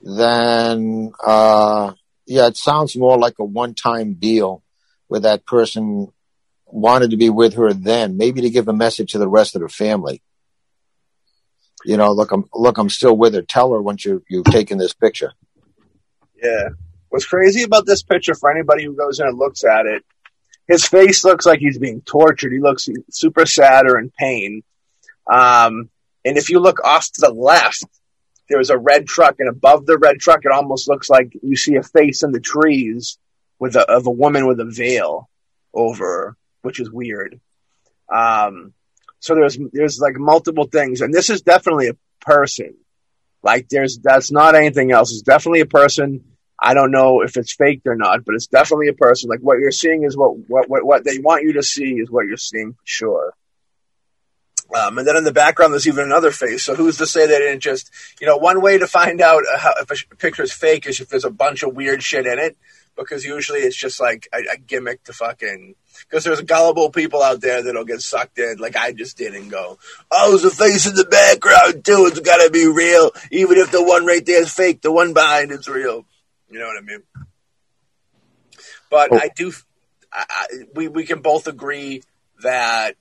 then uh, yeah, it sounds more like a one-time deal where that person wanted to be with her then, maybe to give a message to the rest of the family. You know, look, I'm look, I'm still with her. Tell her once you you've taken this picture. Yeah. What's crazy about this picture for anybody who goes in and looks at it his face looks like he's being tortured. He looks super sad or in pain. Um, and if you look off to the left, there's a red truck, and above the red truck, it almost looks like you see a face in the trees with a, of a woman with a veil over which is weird. Um, so there's there's like multiple things, and this is definitely a person. Like there's that's not anything else. It's definitely a person I don't know if it's faked or not, but it's definitely a person. Like what you're seeing is what what what, what they want you to see is what you're seeing for sure. Um, and then in the background, there's even another face. So who's to say they didn't just, you know, one way to find out how, if a picture is fake is if there's a bunch of weird shit in it, because usually it's just like a, a gimmick to fucking. Because there's gullible people out there that'll get sucked in, like I just did, and go, "Oh, there's a face in the background too. It's got to be real, even if the one right there is fake. The one behind is real." You know what I mean? But oh. I do. I, I, we we can both agree that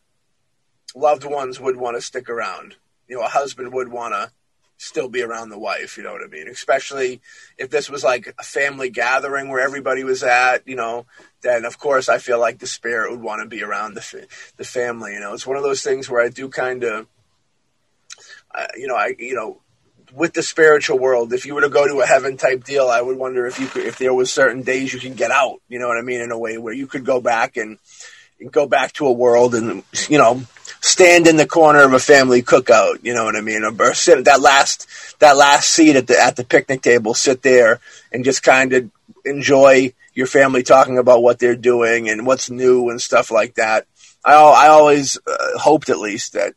loved ones would want to stick around. You know, a husband would want to still be around the wife. You know what I mean? Especially if this was like a family gathering where everybody was at. You know, then of course I feel like the spirit would want to be around the the family. You know, it's one of those things where I do kind of. Uh, you know, I you know with the spiritual world, if you were to go to a heaven type deal, I would wonder if you could, if there was certain days you can get out. You know what I mean? In a way where you could go back and go back to a world and you know stand in the corner of a family cookout. You know what I mean? Or sit at that last that last seat at the at the picnic table. Sit there and just kind of enjoy your family talking about what they're doing and what's new and stuff like that. I I always uh, hoped at least that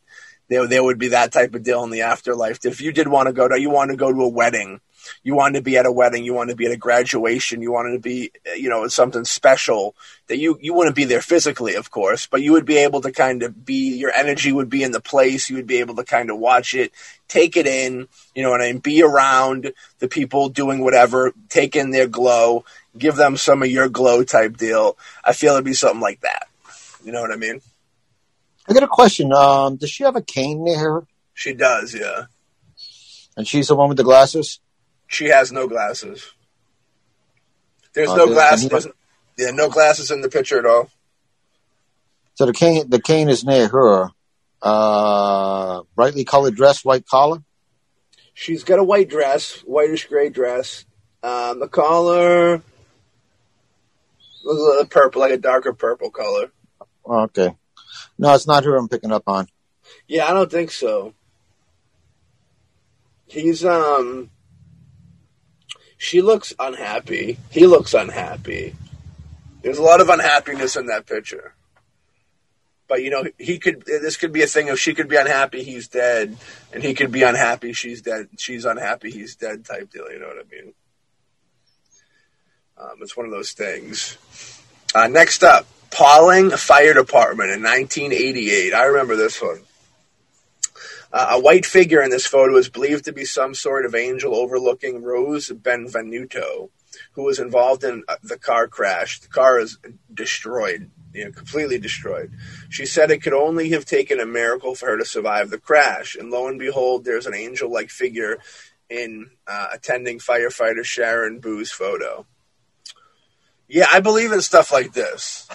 there there would be that type of deal in the afterlife. If you did want to go to you want to go to a wedding you wanted to be at a wedding, you wanted to be at a graduation, you wanted to be, you know, something special that you, you wouldn't be there physically, of course, but you would be able to kind of be, your energy would be in the place. You would be able to kind of watch it, take it in, you know, and I mean, be around the people doing whatever, take in their glow, give them some of your glow type deal. I feel it'd be something like that. You know what I mean? I got a question. Um, does she have a cane near her? She does, yeah. And she's the one with the glasses? She has no glasses. There's uh, no glasses. Yeah, no glasses in the picture at all. So the cane, the cane is near her. Uh, brightly colored dress, white collar. She's got a white dress, whitish gray dress. Um, the collar was a purple, like a darker purple color. Okay. No, it's not her I'm picking up on. Yeah, I don't think so. He's um she looks unhappy. He looks unhappy. There's a lot of unhappiness in that picture. But you know, he could. This could be a thing. If she could be unhappy, he's dead, and he could be unhappy, she's dead. She's unhappy, he's dead. Type deal. You know what I mean? Um, it's one of those things. Uh, next up, Pawling Fire Department in 1988. I remember this one. Uh, a white figure in this photo is believed to be some sort of angel overlooking Rose Benvenuto, who was involved in uh, the car crash. The car is destroyed, you know, completely destroyed. She said it could only have taken a miracle for her to survive the crash. And lo and behold, there's an angel like figure in uh, attending firefighter Sharon Boo's photo. Yeah, I believe in stuff like this.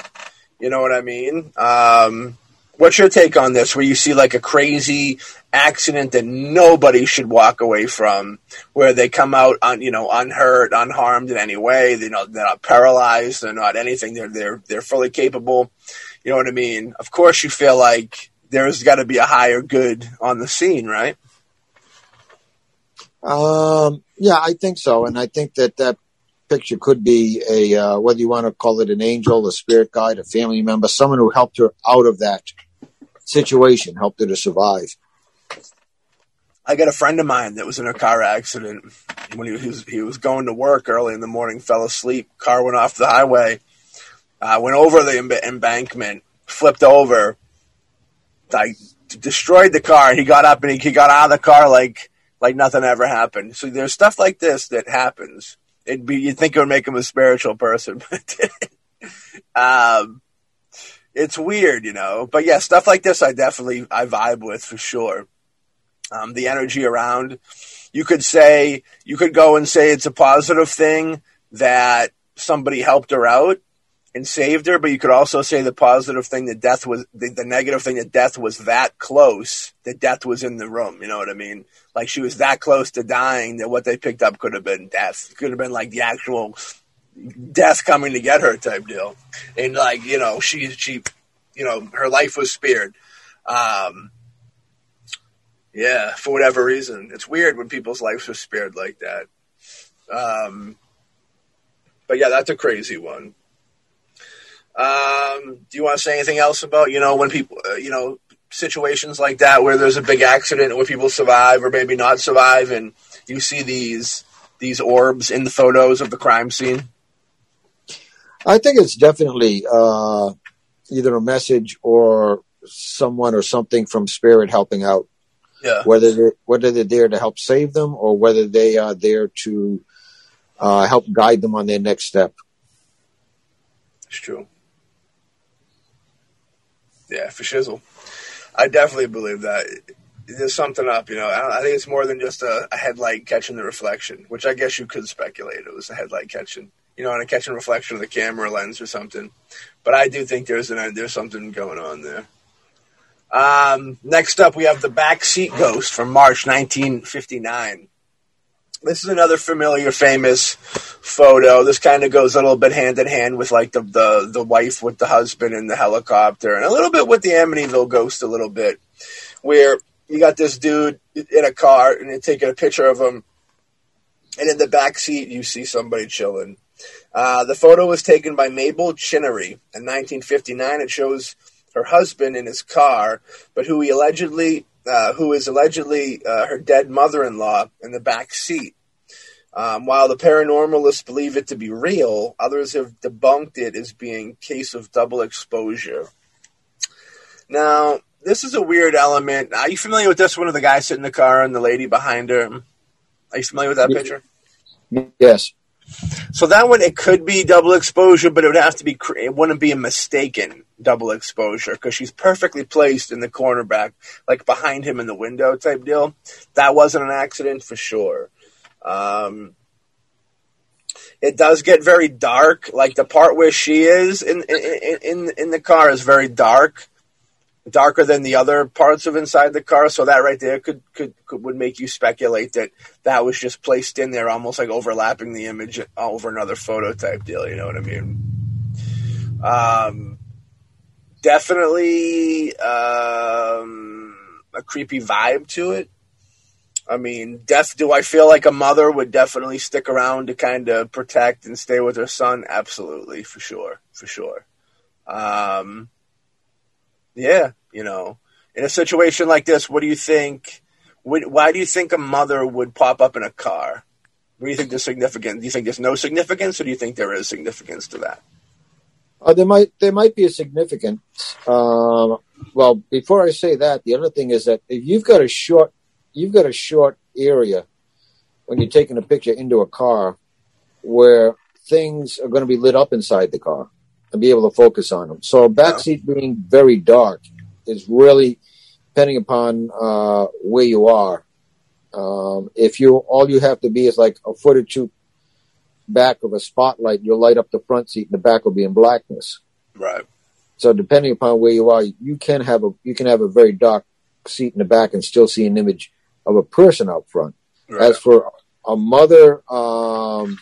You know what I mean? Um, what's your take on this? Where you see like a crazy accident that nobody should walk away from, where they come out on you know unhurt, unharmed in any way. They know they're not paralyzed, they're not anything. They're they're they're fully capable. You know what I mean? Of course, you feel like there's got to be a higher good on the scene, right? Um, yeah, I think so, and I think that that picture could be a uh, whether you want to call it an angel, a spirit guide, a family member, someone who helped her out of that situation, helped her to survive. I got a friend of mine that was in a car accident when he was he was going to work early in the morning, fell asleep, car went off the highway, uh, went over the embankment, flipped over, like destroyed the car. He got up and he, he got out of the car like like nothing ever happened. So there's stuff like this that happens. It'd be you'd think it would make him a spiritual person, but um, it's weird, you know. But yeah, stuff like this I definitely I vibe with for sure um, the energy around. You could say, you could go and say it's a positive thing that somebody helped her out and saved her, but you could also say the positive thing that death was, the, the negative thing that death was that close, that death was in the room. You know what I mean? Like she was that close to dying that what they picked up could have been death. Could have been like the actual death coming to get her type deal. And like, you know, she, she, you know, her life was spared. Um, yeah, for whatever reason. It's weird when people's lives are spared like that. Um, but yeah, that's a crazy one. Um, do you want to say anything else about, you know, when people, uh, you know, situations like that where there's a big accident where people survive or maybe not survive and you see these these orbs in the photos of the crime scene? I think it's definitely uh, either a message or someone or something from spirit helping out. Yeah. Whether they're, whether they're there to help save them or whether they are there to uh, help guide them on their next step. It's true. Yeah, for shizzle. I definitely believe that. There's something up, you know. I, think it's more than just a, a, headlight catching the reflection, which I guess you could speculate it was a headlight catching, you know, and a catching reflection of the camera lens or something. But I do think there's an there's something going on there. Um, next up, we have the Backseat Ghost from March 1959. This is another familiar, famous photo. This kind of goes a little bit hand in hand with like the, the the wife with the husband in the helicopter, and a little bit with the Amityville ghost, a little bit, where you got this dude in a car and you're taking a picture of him, and in the back seat you see somebody chilling. Uh, the photo was taken by Mabel Chinnery in 1959. It shows her husband in his car, but who he allegedly, uh, who is allegedly uh, her dead mother-in-law in the back seat. Um, while the paranormalists believe it to be real, others have debunked it as being case of double exposure. Now, this is a weird element. Are you familiar with this one of the guy sitting in the car and the lady behind her? Are you familiar with that picture? Yes. So that one, it could be double exposure, but it would have to be, it wouldn't be a mistaken double exposure because she's perfectly placed in the cornerback, like behind him in the window type deal. That wasn't an accident for sure. Um, it does get very dark. Like the part where she is in in in, in the car is very dark darker than the other parts of inside the car. So that right there could, could, could would make you speculate that that was just placed in there, almost like overlapping the image over another photo type deal. You know what I mean? Um, definitely um, a creepy vibe to it. I mean, death. Do I feel like a mother would definitely stick around to kind of protect and stay with her son? Absolutely, for sure, for sure. Um, yeah, you know, in a situation like this, what do you think? why do you think a mother would pop up in a car? What do you think the significance? Do you think there's no significance, or do you think there is significance to that? Uh, there might there might be a significance. Um, well, before I say that, the other thing is that if you've got a short you've got a short area when you're taking a picture into a car where things are going to be lit up inside the car and be able to focus on them. So a backseat being very dark is really depending upon uh, where you are. Um, if you all you have to be is like a foot or two back of a spotlight, you'll light up the front seat, and the back will be in blackness. Right. So depending upon where you are, you can have a you can have a very dark seat in the back and still see an image of a person out front. Right. As for a mother um,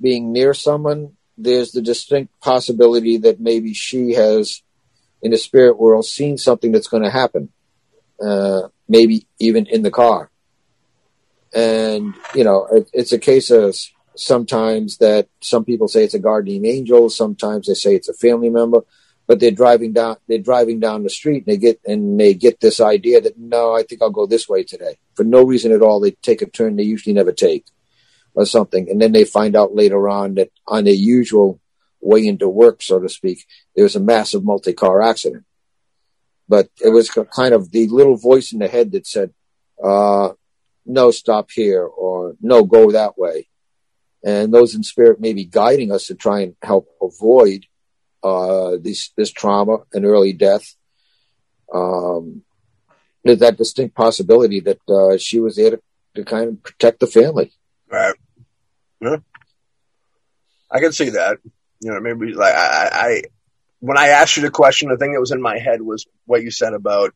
being near someone, there's the distinct possibility that maybe she has, in the spirit world, seen something that's going to happen, uh, maybe even in the car. And, you know, it, it's a case of sometimes that some people say it's a guardian angel, sometimes they say it's a family member, but they're driving down, they're driving down the street and they get, and they get this idea that, no, I think I'll go this way today. For no reason at all, they take a turn they usually never take or something. And then they find out later on that on their usual way into work, so to speak, there was a massive multi-car accident. But it was kind of the little voice in the head that said, uh, no, stop here or no, go that way. And those in spirit may be guiding us to try and help avoid, uh, this, this trauma and early death. Um, there's that distinct possibility that, uh, she was there to, to kind of protect the family. Right. Yeah. I can see that. You know, maybe like I, I, when I asked you the question, the thing that was in my head was what you said about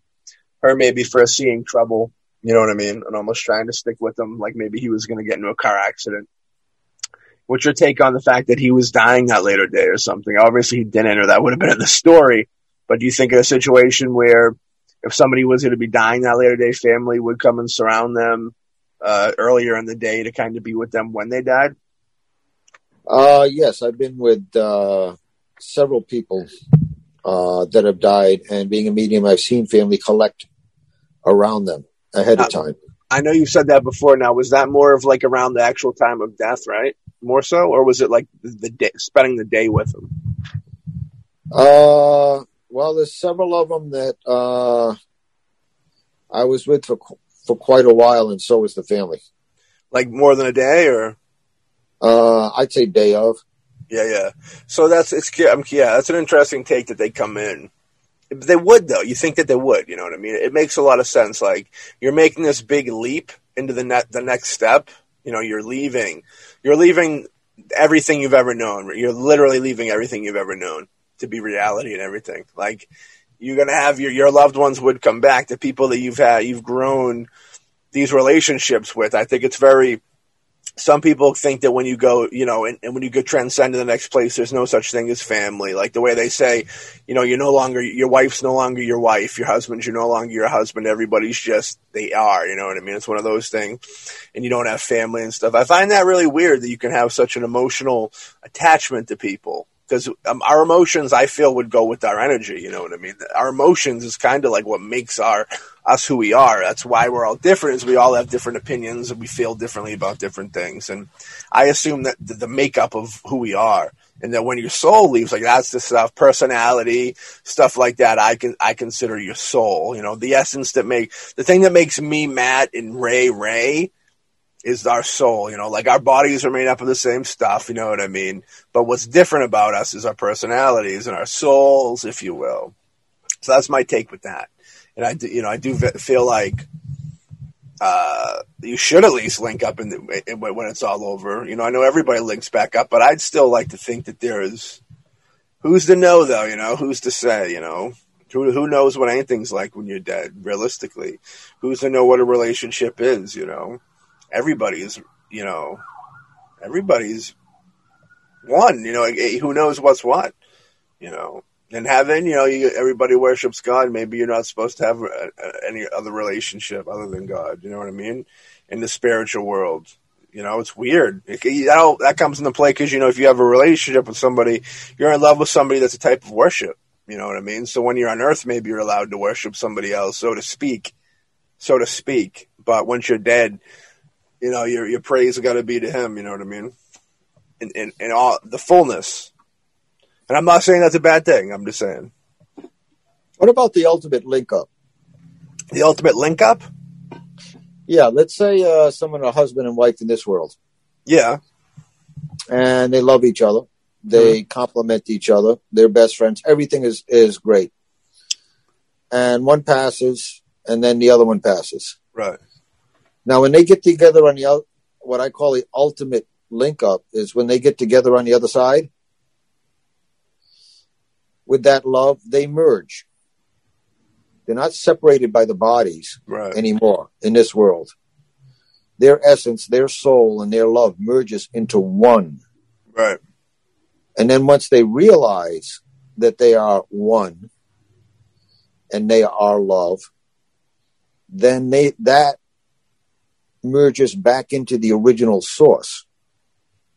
her maybe first seeing trouble. You know what I mean? And almost trying to stick with him, like maybe he was going to get into a car accident. What's your take on the fact that he was dying that later day or something? Obviously he didn't, or that would have been in the story. But do you think in a situation where if somebody was going to be dying that later day, family would come and surround them uh, earlier in the day to kind of be with them when they died? Uh, yes, I've been with uh, several people uh, that have died, and being a medium, I've seen family collect around them ahead now, of time. I know you said that before. Now, was that more of like around the actual time of death, right? More so, or was it like the, the day, spending the day with them? Uh, well, there's several of them that uh, I was with for for quite a while, and so was the family. Like more than a day, or uh, I'd say day of. Yeah, yeah. So that's it's yeah, that's an interesting take that they come in. They would though. You think that they would? You know what I mean? It makes a lot of sense. Like you're making this big leap into the net, the next step. You know, you're leaving. You're leaving everything you've ever known. You're literally leaving everything you've ever known to be reality and everything. Like you're gonna have your your loved ones would come back, the people that you've had, you've grown these relationships with. I think it's very some people think that when you go, you know, and, and, when you go transcend to the next place, there's no such thing as family. Like the way they say, you know, you're no longer, your wife's no longer your wife, your husband's you're no longer your husband. Everybody's just, they are, you know what I mean? It's one of those things. And you don't have family and stuff. I find that really weird that you can have such an emotional attachment to people because um, our emotions, I feel, would go with our energy. You know what I mean? Our emotions is kind of like what makes our us who we are. That's why we're all different. Is we all have different opinions and we feel differently about different things. And I assume that the, the makeup of who we are, and that when your soul leaves, like that's the stuff, personality, stuff like that. I can I consider your soul. You know, the essence that make the thing that makes me Matt and Ray Ray is our soul. You know, like our bodies are made up of the same stuff. You know what I mean? But what's different about us is our personalities and our souls, if you will. So that's my take with that. And I, do, you know, I do feel like uh, you should at least link up in, the, in when it's all over. You know, I know everybody links back up, but I'd still like to think that there is. Who's to know, though? You know, who's to say? You know, who who knows what anything's like when you're dead? Realistically, who's to know what a relationship is? You know everybody's, you know, everybody's one. You know, eh, who knows what's what? You know, in heaven, you know, you, everybody worships God. Maybe you're not supposed to have a, a, any other relationship other than God. You know what I mean? In the spiritual world, you know, it's weird. It, that comes into play because you know, if you have a relationship with somebody, you're in love with somebody that's a type of worship. You know what I mean? So when you're on earth, maybe you're allowed to worship somebody else, so to speak, so to speak. But once you're dead, you know, your your praise got to be to Him. You know what I mean? And and and all the fullness. And I'm not saying that's a bad thing. I'm just saying. What about the ultimate link up? The ultimate link up? Yeah, let's say uh, someone a husband and wife in this world. Yeah. And they love each other. They mm-hmm. complement each other. They're best friends. Everything is is great. And one passes, and then the other one passes. Right. Now, when they get together on the what I call the ultimate link up is when they get together on the other side with that love, they merge. They're not separated by the bodies right. anymore in this world. Their essence, their soul, and their love merges into one. Right. And then once they realize that they are one and they are love, then they that merges back into the original source,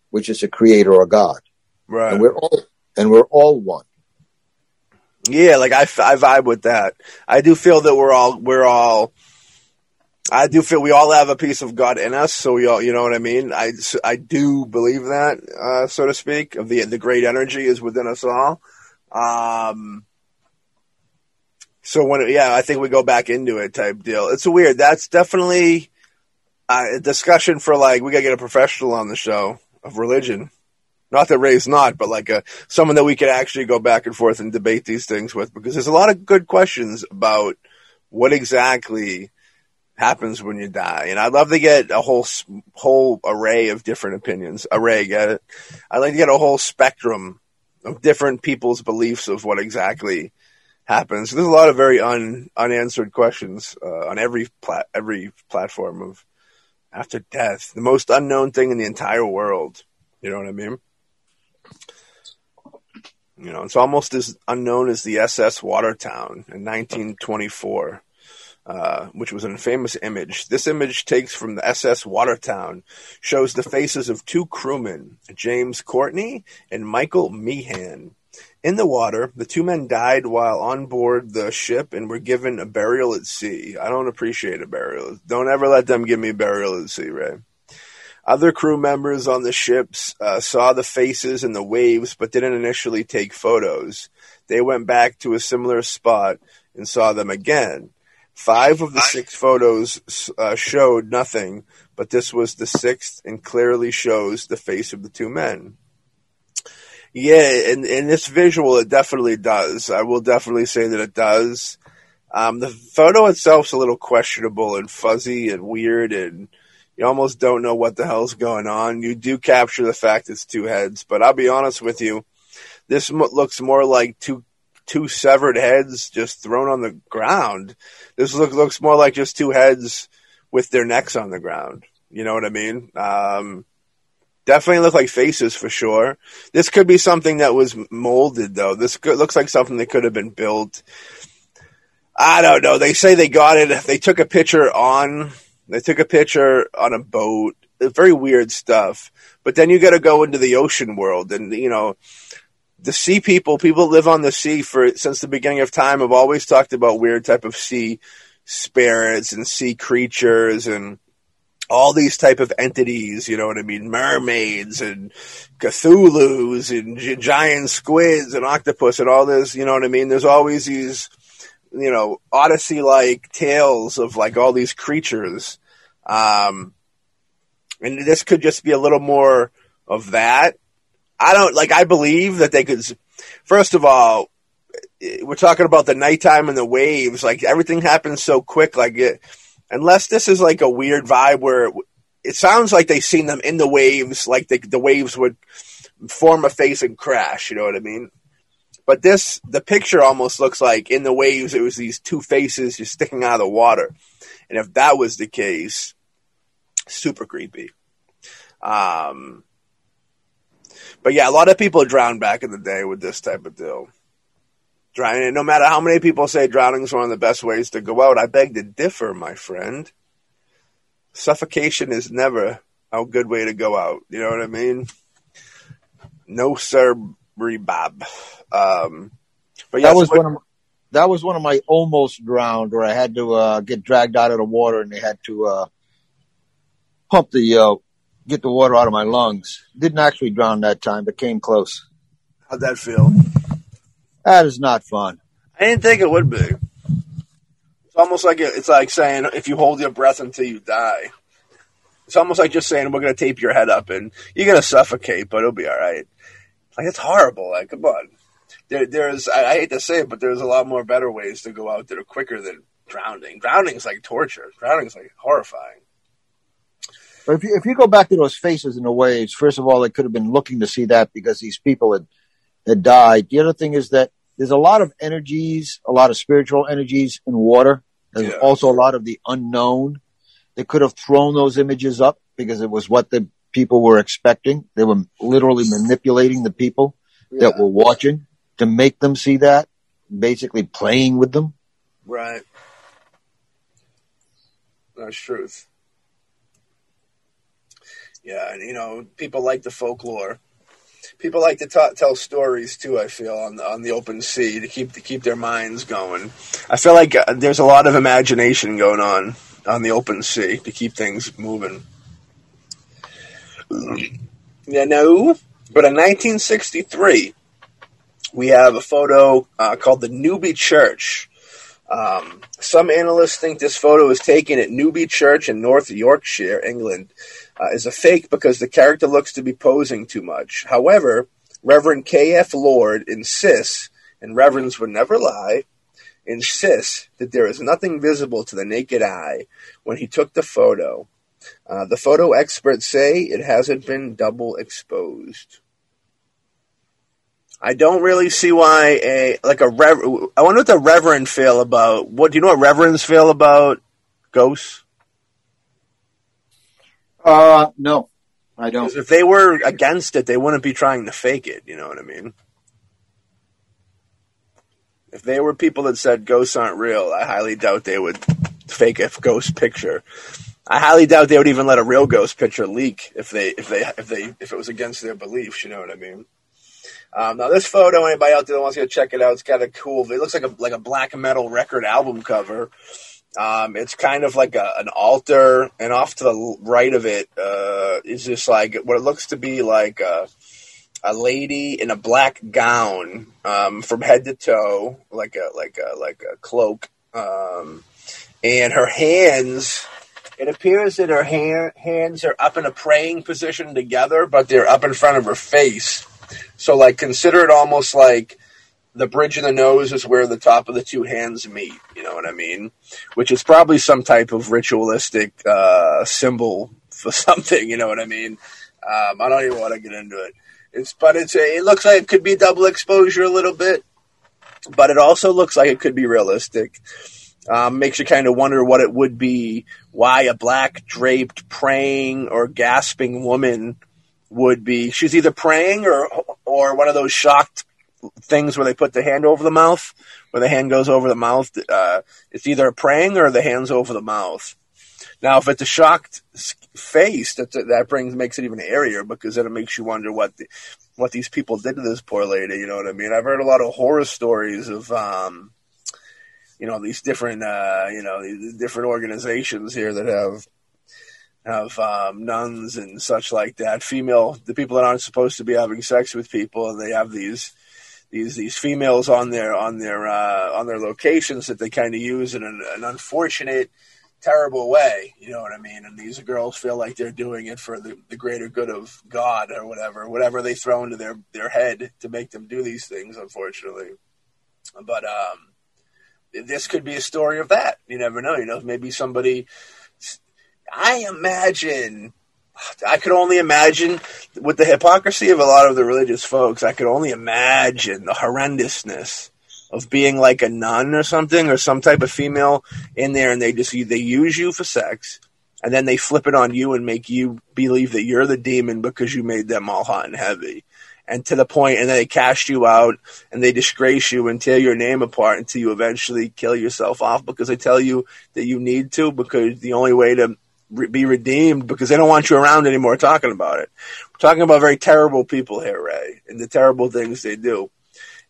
which is a creator or God. Right. And we're all, and we're all one. Yeah, like I, I vibe with that. I do feel that we're all, we're all, I do feel we all have a piece of God in us. So we all, you know what I mean? I, I do believe that, uh, so to speak, of the, the great energy is within us all. Um, so when, yeah, I think we go back into it type deal. It's weird. That's definitely, uh, discussion for like we gotta get a professional on the show of religion. Not that Ray's not, but like a someone that we could actually go back and forth and debate these things with, because there's a lot of good questions about what exactly happens when you die. And I'd love to get a whole whole array of different opinions. Array, get it? I'd like to get a whole spectrum of different people's beliefs of what exactly happens. There's a lot of very un, unanswered questions uh, on every plat every platform of after death, the most unknown thing in the entire world. You know what I mean? You know, it's almost as unknown as the SS Watertown in 1924, uh, which was an infamous image. This image takes from the SS Watertown, shows the faces of two crewmen, James Courtney and Michael Meehan. In the water, the two men died while on board the ship and were given a burial at sea. I don't appreciate a burial. Don't ever let them give me a burial at sea, Ray. Other crew members on the ships uh, saw the faces in the waves but didn't initially take photos. They went back to a similar spot and saw them again. Five of the six photos uh, showed nothing, but this was the sixth and clearly shows the face of the two men. Yeah, in, in this visual, it definitely does. I will definitely say that it does. Um, the photo itself's a little questionable and fuzzy and weird, and you almost don't know what the hell's going on. You do capture the fact it's two heads, but I'll be honest with you, this looks more like two two severed heads just thrown on the ground. This look, looks more like just two heads with their necks on the ground. You know what I mean? Um, Definitely look like faces for sure. This could be something that was molded though. This could, looks like something that could have been built. I don't know. They say they got it. They took a picture on. They took a picture on a boat. Very weird stuff. But then you got to go into the ocean world, and you know, the sea people, people live on the sea for since the beginning of time, have always talked about weird type of sea spirits and sea creatures and all these type of entities, you know what I mean? Mermaids and Cthulhu's and gi- giant squids and octopus and all this, you know what I mean? There's always these, you know, Odyssey like tales of like all these creatures. Um, and this could just be a little more of that. I don't like, I believe that they could, first of all, we're talking about the nighttime and the waves. Like everything happens so quick. Like it, unless this is like a weird vibe where it, sounds like they've seen them in the waves, like the, the waves would form a face and crash. You know what I mean? But this, the picture almost looks like in the waves, it was these two faces just sticking out of the water. And if that was the case, super creepy. Um, but yeah, a lot of people drowned back in the day with this type of deal. Drowning, no matter how many people say drowning is one of the best ways to go out, I beg to differ, my friend. Suffocation is never a good way to go out. You know what I mean? No, sir, Bob. Um, but yeah, that was what- one of my, that was one of my almost drowned where I had to uh, get dragged out of the water and they had to uh, pump the uh, get the water out of my lungs. Didn't actually drown that time, but came close. how'd that feel? That is not fun. I didn't think it would be. It's almost like it, it's like saying if you hold your breath until you die. It's almost like just saying we're gonna tape your head up and you're gonna suffocate, but it'll be all right. Like it's horrible. Like come on, there, there's I, I hate to say it, but there's a lot more better ways to go out that are quicker than drowning. Drowning's like torture. Drowning's like horrifying. But if you, if you go back to those faces in the waves, first of all, they could have been looking to see that because these people had, had died. The other thing is that there's a lot of energies, a lot of spiritual energies in water. There's Yeah. also a lot of the unknown. They could have thrown those images up because it was what the people were expecting. They were literally manipulating the people that were watching to make them see that, basically playing with them. Right. That's truth. Yeah, and you know, people like the folklore. People like to tell stories too. I feel on the on the open sea to keep to keep their minds going. I feel like uh, there's a lot of imagination going on on the open sea to keep things moving. You know, but in 1963, we have a photo uh, called the Newby Church. Um, some analysts think this photo was taken at Newby Church in North Yorkshire, England, uh, is a fake because the character looks to be posing too much. However, Reverend K.F. Lord insists, and reverends would never lie, insists that there is nothing visible to the naked eye when he took the photo. Uh, the photo experts say it hasn't been double exposed. I don't really see why a like a rever- I wonder what the reverend feel about. What do you know? What reverends feel about ghosts? Uh, no, I don't. If they were against it, they wouldn't be trying to fake it. You know what I mean? If they were people that said ghosts aren't real, I highly doubt they would fake a ghost picture. I highly doubt they would even let a real ghost picture leak if they if they if they if it was against their beliefs. You know what I mean? Um, now this photo, anybody out there that wants to go check it out, it's kind of cool. It looks like a like a black metal record album cover. Um, it's kind of like a, an altar, and off to the right of it uh, is just like what it looks to be like a, a lady in a black gown um, from head to toe, like a like a like a cloak, um, and her hands. It appears that her hand, hands are up in a praying position together, but they're up in front of her face. So, like, consider it almost like the bridge of the nose is where the top of the two hands meet. You know what I mean? Which is probably some type of ritualistic uh, symbol for something. You know what I mean? Um, I don't even want to get into it. It's but it's a, it looks like it could be double exposure a little bit, but it also looks like it could be realistic. Um, makes you kind of wonder what it would be, why a black draped, praying or gasping woman would be she's either praying or or one of those shocked things where they put the hand over the mouth, where the hand goes over the mouth. Uh, it's either praying or the hands over the mouth. Now, if it's a shocked face, that that brings makes it even airier because then it makes you wonder what the, what these people did to this poor lady. You know what I mean? I've heard a lot of horror stories of, um, you know, these different, uh, you know, these different organizations here that have have um, nuns and such like that. Female, the people that aren't supposed to be having sex with people, and they have these these these females on their on their uh, on their locations that they kind of use in an, an unfortunate terrible way. You know what I mean? And these girls feel like they're doing it for the, the greater good of God or whatever, whatever they throw into their, their head to make them do these things, unfortunately. But um, this could be a story of that. You never know. You know, maybe somebody. I imagine. I could only imagine with the hypocrisy of a lot of the religious folks. I could only imagine the horrendousness of being like a nun or something or some type of female in there and they just they use you for sex and then they flip it on you and make you believe that you're the demon because you made them all hot and heavy and to the point and then they cast you out and they disgrace you and tear your name apart until you eventually kill yourself off because they tell you that you need to because the only way to re- be redeemed because they don't want you around anymore talking about it. We're talking about very terrible people here, Ray, and the terrible things they do.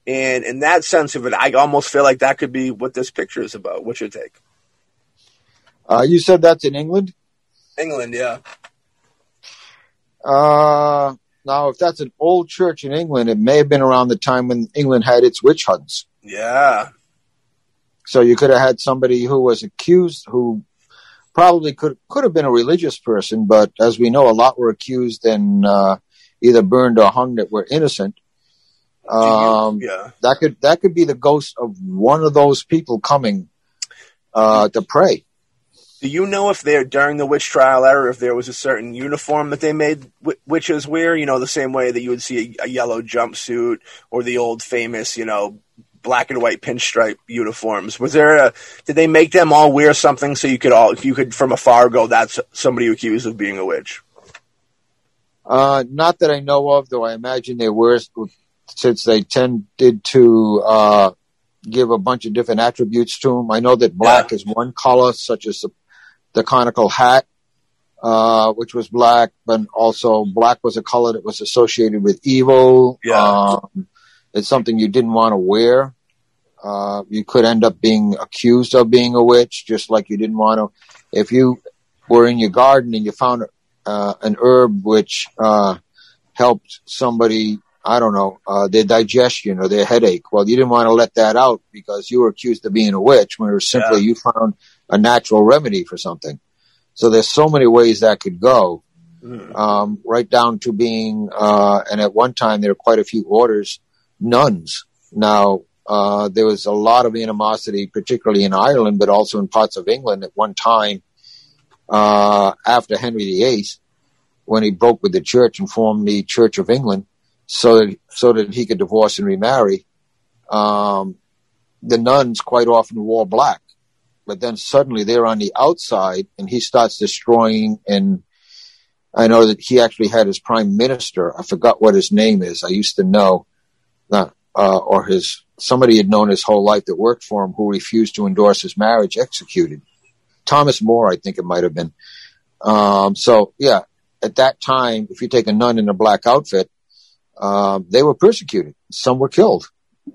And in that sense of it, I almost feel like that could be what this picture is about. What's your take? Uh, you said that's in England? England, yeah. Uh, now, if that's an old church in England, it may have been around the time when England had its witch hunts. Yeah. So you could have had somebody who was accused who probably could could have been a religious person, but as we know, a lot were accused and uh, either burned or hung that were innocent. Um, yeah. That could that could be the ghost of one of those people coming uh, to pray. Do you know if there during the witch trial era, if there was a certain uniform that they made witches wear? You know, the same way that you would see a, a yellow jumpsuit or the old famous, you know, black and white pinstripe uniforms. Was there a? Did they make them all wear something so you could all if you could from afar go that's somebody accused of being a witch? Uh, not that I know of, though. I imagine they were since they tended to uh, give a bunch of different attributes to them. I know that black yeah. is one color, such as the, the conical hat, uh, which was black, but also black was a color that was associated with evil. Yeah. Um, it's something you didn't want to wear. Uh, you could end up being accused of being a witch, just like you didn't want to. If you were in your garden and you found uh, an herb which uh, helped somebody I don't know, uh, their digestion or their headache. Well, you didn't want to let that out because you were accused of being a witch when it was simply yeah. you found a natural remedy for something. So there's so many ways that could go, mm. um, right down to being, uh, and at one time there were quite a few orders, nuns. Now, uh, there was a lot of animosity, particularly in Ireland, but also in parts of England at one time, uh, after Henry VIII, when he broke with the church and formed the Church of England so that so that he could divorce and remarry. Um, the nuns quite often wore black, but then suddenly they're on the outside, and he starts destroying. And I know that he actually had his prime minister. I forgot what his name is. I used to know, uh, uh, or his somebody had known his whole life that worked for him who refused to endorse his marriage executed. Thomas More, I think it might have been. Um, so yeah, at that time, if you take a nun in a black outfit, uh, they were persecuted. Some were killed.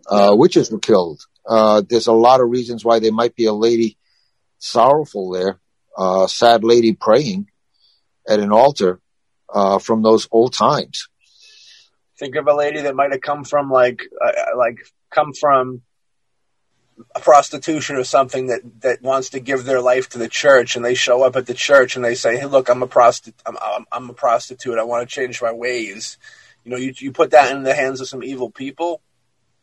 Uh, witches were killed. Uh, there's a lot of reasons why there might be a lady sorrowful there, a sad lady praying at an altar uh, from those old times. Think of a lady that might have come from like uh, like come from a prostitution or something that, that wants to give their life to the church and they show up at the church and they say, Hey, look, I'm a prostitute. I'm, I'm, I'm, a prostitute. I want to change my ways you know, you, you put that in the hands of some evil people,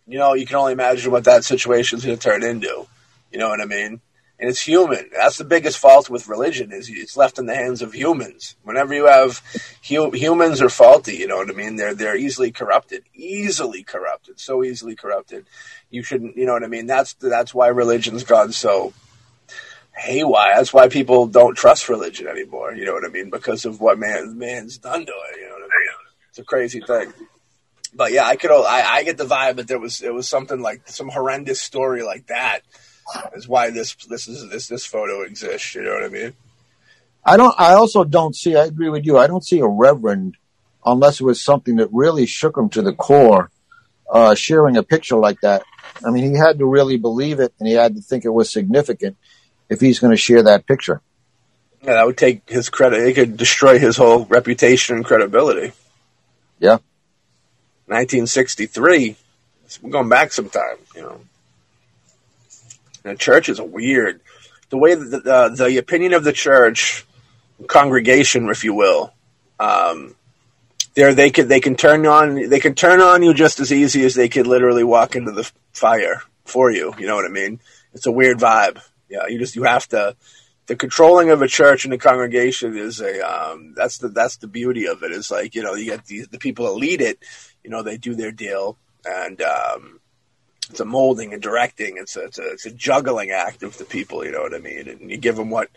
you know, you can only imagine what that situation is going to turn into. You know what I mean? And it's human. That's the biggest fault with religion is it's left in the hands of humans. Whenever you have hu- humans are faulty, you know what I mean? They're they're easily corrupted, easily corrupted, so easily corrupted. You shouldn't, you know what I mean? That's that's why religion's gone so haywire. That's why people don't trust religion anymore. You know what I mean? Because of what man man's done to it. You know what I mean? It's a crazy thing. But yeah, I could. I, I get the vibe that there was it was something like some horrendous story like that is why this this is this this photo exists. You know what I mean? I don't. I also don't see. I agree with you. I don't see a reverend unless it was something that really shook him to the core. Uh, sharing a picture like that. I mean, he had to really believe it, and he had to think it was significant if he's going to share that picture. Yeah, that would take his credit. It could destroy his whole reputation and credibility. Yeah. 1963. We're going back some time, you know. The church is weird. The way the, uh, the opinion of the church congregation, if you will, um, there they could they can turn on they can turn on you just as easy as they could literally walk into the fire for you. You know what I mean? It's a weird vibe. Yeah, you just you have to. The controlling of a church and a congregation is a um, that's the that's the beauty of it. Is like you know you get the the people that lead it. You know they do their deal and um, it's a molding and directing. It's a, it's a it's a juggling act of the people. You know what I mean? And you give them what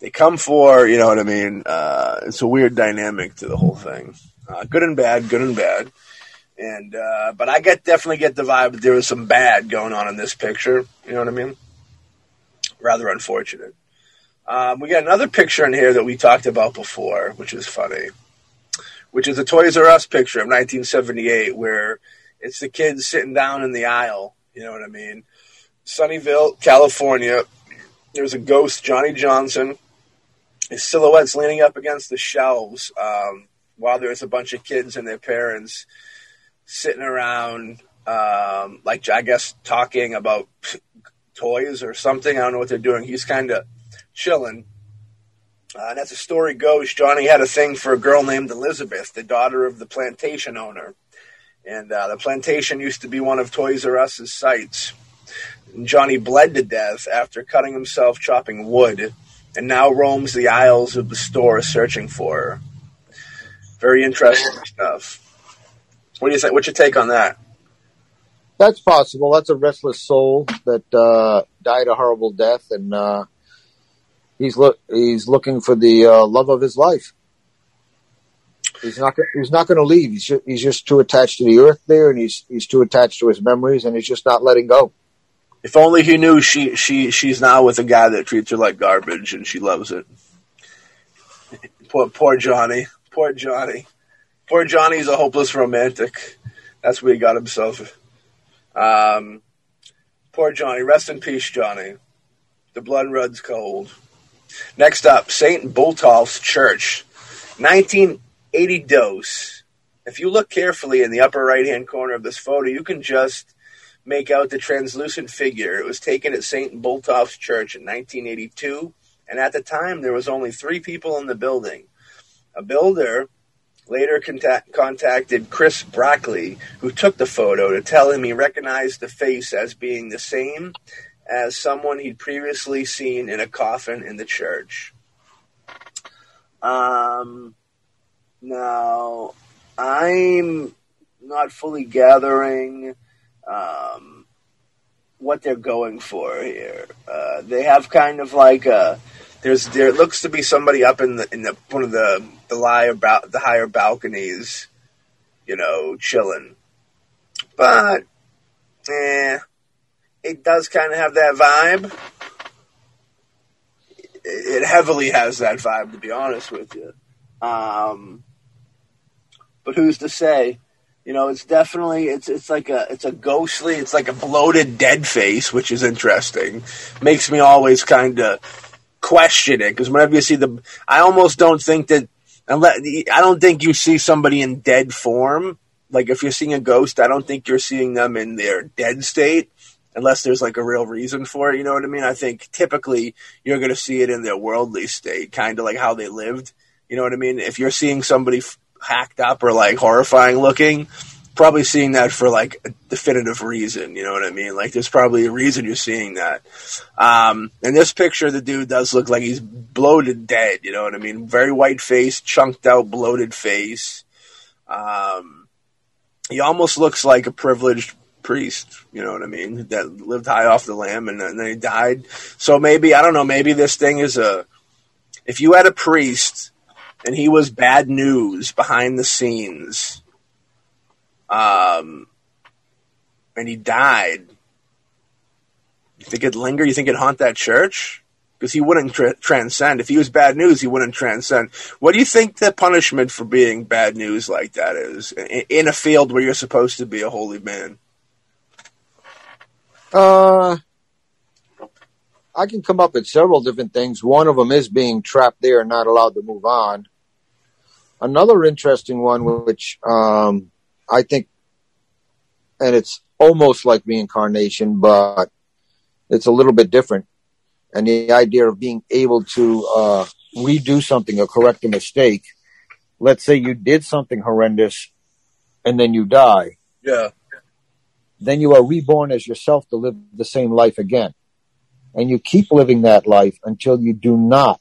they come for. You know what I mean? Uh, it's a weird dynamic to the whole thing. Uh, good and bad, good and bad. And uh, but I get definitely get the vibe that there was some bad going on in this picture. You know what I mean? Rather unfortunate. Um, we got another picture in here that we talked about before, which is funny, which is a Toys R Us picture of 1978, where it's the kids sitting down in the aisle. You know what I mean? Sunnyvale, California. There's a ghost, Johnny Johnson. His silhouette's leaning up against the shelves um, while there's a bunch of kids and their parents sitting around, um, like I guess talking about toys or something. I don't know what they're doing. He's kind of chilling. Uh, and as the story goes, Johnny had a thing for a girl named Elizabeth, the daughter of the plantation owner. And uh, the plantation used to be one of Toys R Us's sites. And Johnny bled to death after cutting himself chopping wood, and now roams the aisles of the store searching for her. Very interesting stuff. What do you think? What's your take on that? That's possible. That's a restless soul that uh, died a horrible death, and uh, he's look he's looking for the uh, love of his life. He's not he's not going to leave. He's just, he's just too attached to the earth there, and he's he's too attached to his memories, and he's just not letting go. If only he knew she she she's now with a guy that treats her like garbage, and she loves it. poor poor Johnny, poor Johnny, poor Johnny's a hopeless romantic. That's what he got himself. Um, poor Johnny. Rest in peace, Johnny. The blood runs cold. Next up, St. Botolph's Church, 1980 dose. If you look carefully in the upper right hand corner of this photo, you can just make out the translucent figure. It was taken at St. Botolph's Church in 1982, and at the time there was only three people in the building. A builder later contact, contacted Chris Brackley, who took the photo, to tell him he recognized the face as being the same as someone he'd previously seen in a coffin in the church. Um, now, I'm not fully gathering um, what they're going for here. Uh, they have kind of like a there's there looks to be somebody up in the in the one of the the higher the higher balconies, you know, chilling. But, eh, it does kind of have that vibe. It heavily has that vibe, to be honest with you. Um, but who's to say? You know, it's definitely it's it's like a it's a ghostly, it's like a bloated dead face, which is interesting. Makes me always kind of question it because whenever you see the, I almost don't think that unless I don't think you see somebody in dead form. Like if you're seeing a ghost, I don't think you're seeing them in their dead state unless there's like a real reason for it. You know what I mean? I think typically you're going to see it in their worldly state, kind of like how they lived. You know what I mean? If you're seeing somebody hacked up or like horrifying looking, probably seeing that for like a definitive reason. You know what I mean? Like there's probably a reason you're seeing that. Um, in this picture, the dude does look like he's bloated dead. You know what I mean? Very white face, chunked out, bloated face. Um, he almost looks like a privileged priest, you know what I mean, that lived high off the lamb and, then he died. So maybe, I don't know, maybe this thing is a, if you had a priest and he was bad news behind the scenes, um, and he died, you think it'd linger? You think it'd haunt that church? Because he wouldn't tra- transcend. If he was bad news, he wouldn't transcend. What do you think the punishment for being bad news like that is in, in a field where you're supposed to be a holy man? Uh, I can come up with several different things. One of them is being trapped there and not allowed to move on. Another interesting one, which um, I think, and it's almost like reincarnation, but it's a little bit different. And the idea of being able to uh, redo something or correct a mistake. Let's say you did something horrendous and then you die. Yeah. Then you are reborn as yourself to live the same life again. And you keep living that life until you do not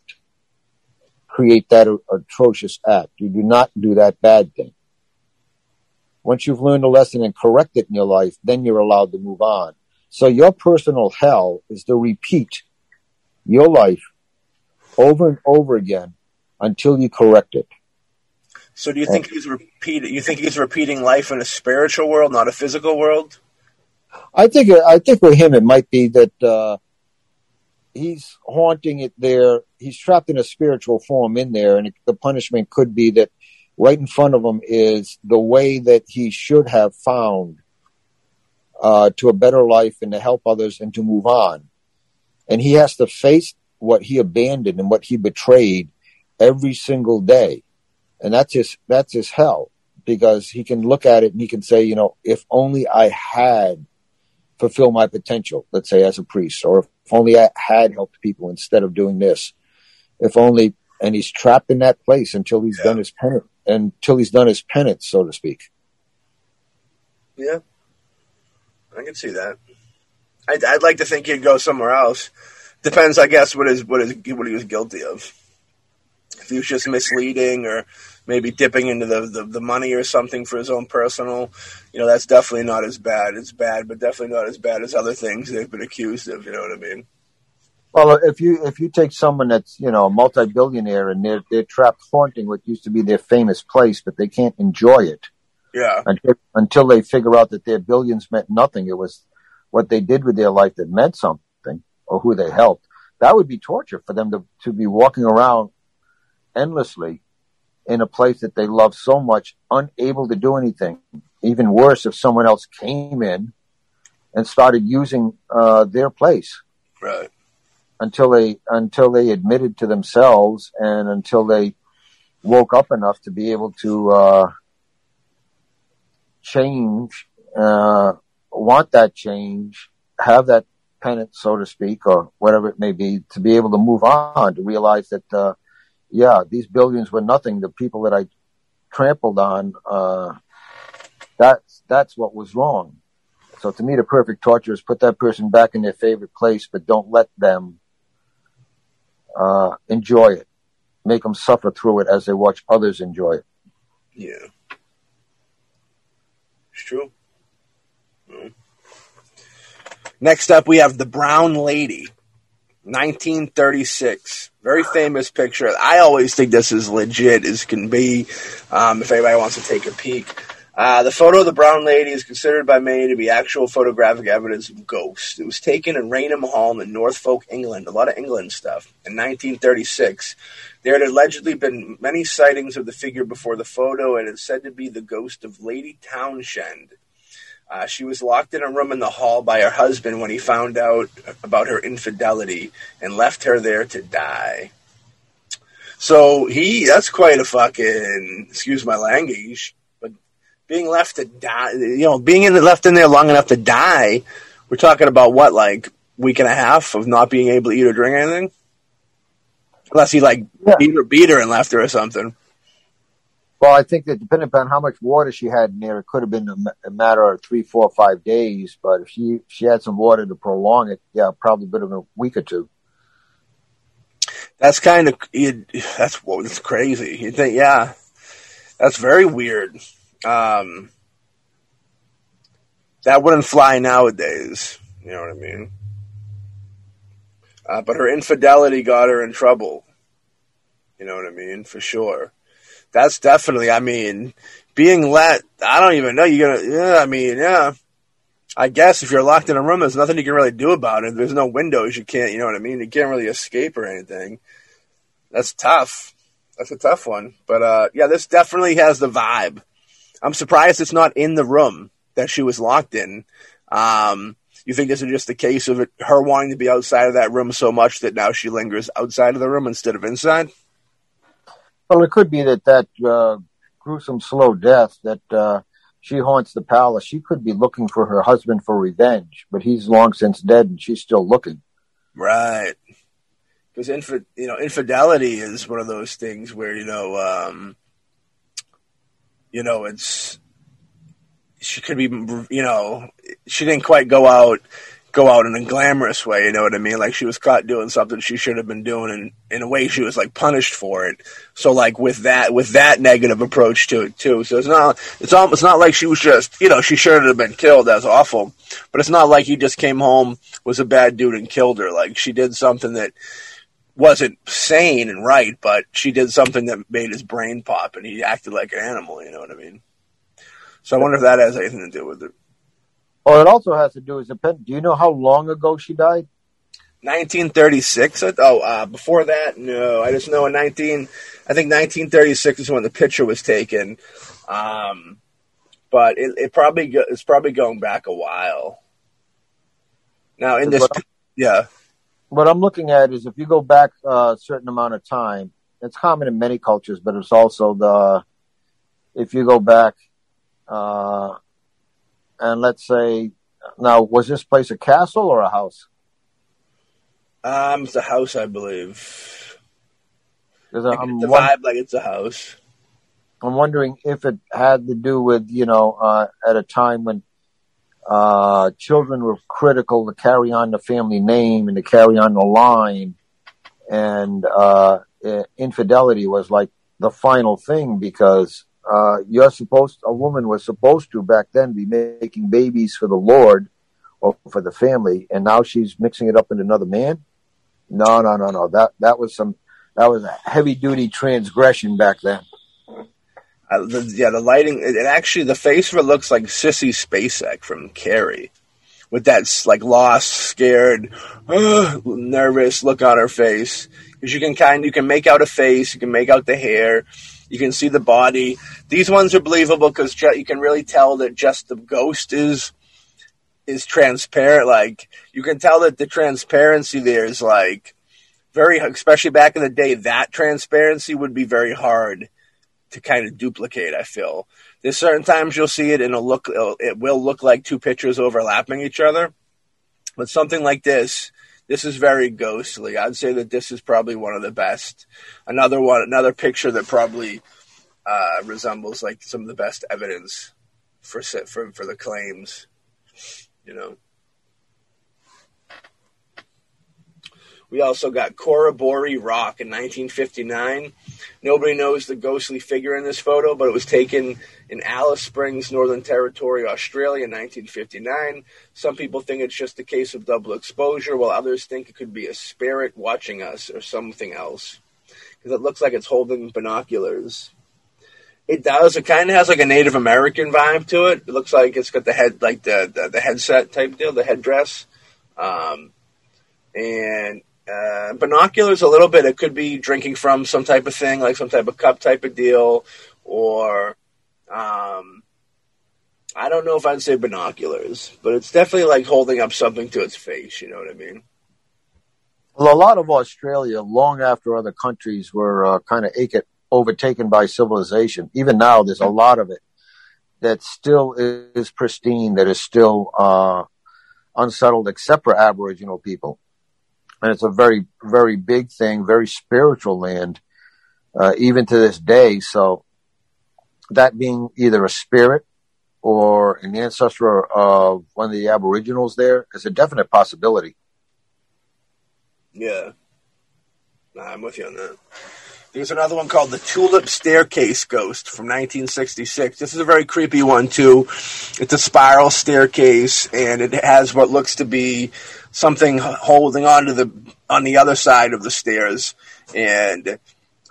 create that atrocious act. You do not do that bad thing. Once you've learned a lesson and correct it in your life, then you're allowed to move on. So your personal hell is to repeat your life over and over again until you correct it. So do you think he's repeating? You think he's repeating life in a spiritual world, not a physical world? I think I think with him it might be that uh, he's haunting it there. He's trapped in a spiritual form in there, and the punishment could be that right in front of him is the way that he should have found uh, to a better life and to help others and to move on. And he has to face what he abandoned and what he betrayed every single day. And that's his, that's his hell because he can look at it and he can say, you know, if only I had fulfilled my potential, let's say as a priest, or if only I had helped people instead of doing this. If only, and he's trapped in that place until he's yeah. done his penance, until he's done his penance, so to speak. Yeah. I can see that. I'd, I'd like to think he'd go somewhere else. Depends, I guess, what is what is what he was guilty of. If he was just misleading or maybe dipping into the, the, the, money or something for his own personal, you know, that's definitely not as bad. It's bad, but definitely not as bad as other things they've been accused of. You know what I mean? Well, if you if you take someone that's you know a multi-billionaire and they're they're trapped haunting what used to be their famous place, but they can't enjoy it. Yeah. Until, until they figure out that their billions meant nothing. It was what they did with their life that meant something or who they helped. That would be torture for them to, to be walking around endlessly in a place that they love so much, unable to do anything. Even worse if someone else came in and started using uh, their place. Right. Until they until they admitted to themselves and until they woke up enough to be able to uh, change, uh, want that change, have that penance, so to speak, or whatever it may be, to be able to move on, to realize that, uh, yeah, these billions were nothing. The people that I trampled on, uh, that's, that's what was wrong. So to me, the perfect torture is put that person back in their favorite place, but don't let them, uh, enjoy it. Make them suffer through it as they watch others enjoy it. Yeah. It's true. Next up, we have The Brown Lady, 1936. Very famous picture. I always think this is legit as can be, um, if anybody wants to take a peek. Uh, the photo of the brown lady is considered by many to be actual photographic evidence of ghosts. It was taken in Raynham Hall in Norfolk, England, a lot of England stuff, in 1936. There had allegedly been many sightings of the figure before the photo, and it's said to be the ghost of Lady Townshend. Uh, she was locked in a room in the hall by her husband when he found out about her infidelity and left her there to die. So he, that's quite a fucking, excuse my language, but being left to die, you know, being in the, left in there long enough to die, we're talking about what, like week and a half of not being able to eat or drink anything? Unless he like yeah. beat her, beat her and left her or something. Well, I think that depending upon how much water she had in there, it could have been a, matter of three, four, five days. But if she she had some water to prolong it, yeah, probably a bit of a week or two. That's kind of that's that's crazy. You think, yeah, that's very weird. Um, that wouldn't fly nowadays. You know what I mean? Uh, but her infidelity got her in trouble. You know what I mean? For sure. That's definitely, I mean, being let, I don't even know. You're gonna, yeah, I mean, yeah. I guess if you're locked in a room, there's nothing you can really do about it. There's no windows. You can't, you know what I mean? You can't really escape or anything. That's tough. That's a tough one. But, uh, yeah, this definitely has the vibe. I'm surprised it's not in the room that she was locked in. Um, you think this is just a case of it, her wanting to be outside of that room so much that now she lingers outside of the room instead of inside? Well, it could be that that uh, gruesome, slow death that uh, she haunts the palace. She could be looking for her husband for revenge, but he's long since dead, and she's still looking. Right. Because infi- you know, infidelity is one of those things where you know, um, you know, it's she could be, you know, she didn't quite go out go out in a glamorous way, you know what I mean? Like she was caught doing something she should have been doing and in a way she was like punished for it. So like with that with that negative approach to it too. So it's not it's almost not like she was just you know, she should have been killed, that's awful. But it's not like he just came home, was a bad dude and killed her. Like she did something that wasn't sane and right, but she did something that made his brain pop and he acted like an animal, you know what I mean? So I wonder if that has anything to do with it. Well, it also has to do with depend. Do you know how long ago she died? 1936. Oh, uh, before that, no. I just know in 19. I think 1936 is when the picture was taken. Um, but it, it probably go, it's probably going back a while. Now in this, yeah. What I'm looking at is if you go back a certain amount of time, it's common in many cultures, but it's also the if you go back uh, and let's say, now was this place a castle or a house? Um, it's a house, I believe. Because I'm it's a vibe like it's a house. I'm wondering if it had to do with you know uh, at a time when uh, children were critical to carry on the family name and to carry on the line, and uh, infidelity was like the final thing because uh, you're supposed, a woman was supposed to back then be making babies for the Lord or for the family, and now she's mixing it up with another man. No, no, no, no. That that was some that was a heavy duty transgression back then. Uh, the, yeah, the lighting. It, it, actually the face of it looks like Sissy Spacek from Carrie, with that like lost, scared, uh, nervous look on her face. Because you can kind, you can make out a face, you can make out the hair, you can see the body. These ones are believable because you can really tell that just the ghost is is transparent. Like you can tell that the transparency there is like very, especially back in the day, that transparency would be very hard to kind of duplicate. I feel there's certain times you'll see it and it'll look, it'll, it will look like two pictures overlapping each other, but something like this, this is very ghostly. I'd say that this is probably one of the best. Another one, another picture that probably uh, resembles like some of the best evidence for for for the claims. You know. We also got Corroboree Rock in 1959. Nobody knows the ghostly figure in this photo, but it was taken in Alice Springs, Northern Territory, Australia in 1959. Some people think it's just a case of double exposure, while others think it could be a spirit watching us or something else. Because it looks like it's holding binoculars. It does. It kind of has like a Native American vibe to it. It looks like it's got the head, like the, the, the headset type deal, the headdress. Um, and uh, binoculars a little bit. It could be drinking from some type of thing, like some type of cup type of deal, or um, I don't know if I'd say binoculars, but it's definitely like holding up something to its face. You know what I mean? Well, a lot of Australia, long after other countries were uh, kind of overtaken by civilization, even now, there's a lot of it that still is pristine, that is still uh, unsettled, except for Aboriginal people and it's a very, very big thing, very spiritual land, uh, even to this day. So that being either a spirit or an ancestor of one of the aboriginals there is a definite possibility. Yeah. I'm with you on that. There's another one called the Tulip Staircase Ghost from 1966. This is a very creepy one too. It's a spiral staircase and it has what looks to be something holding on to the on the other side of the stairs. And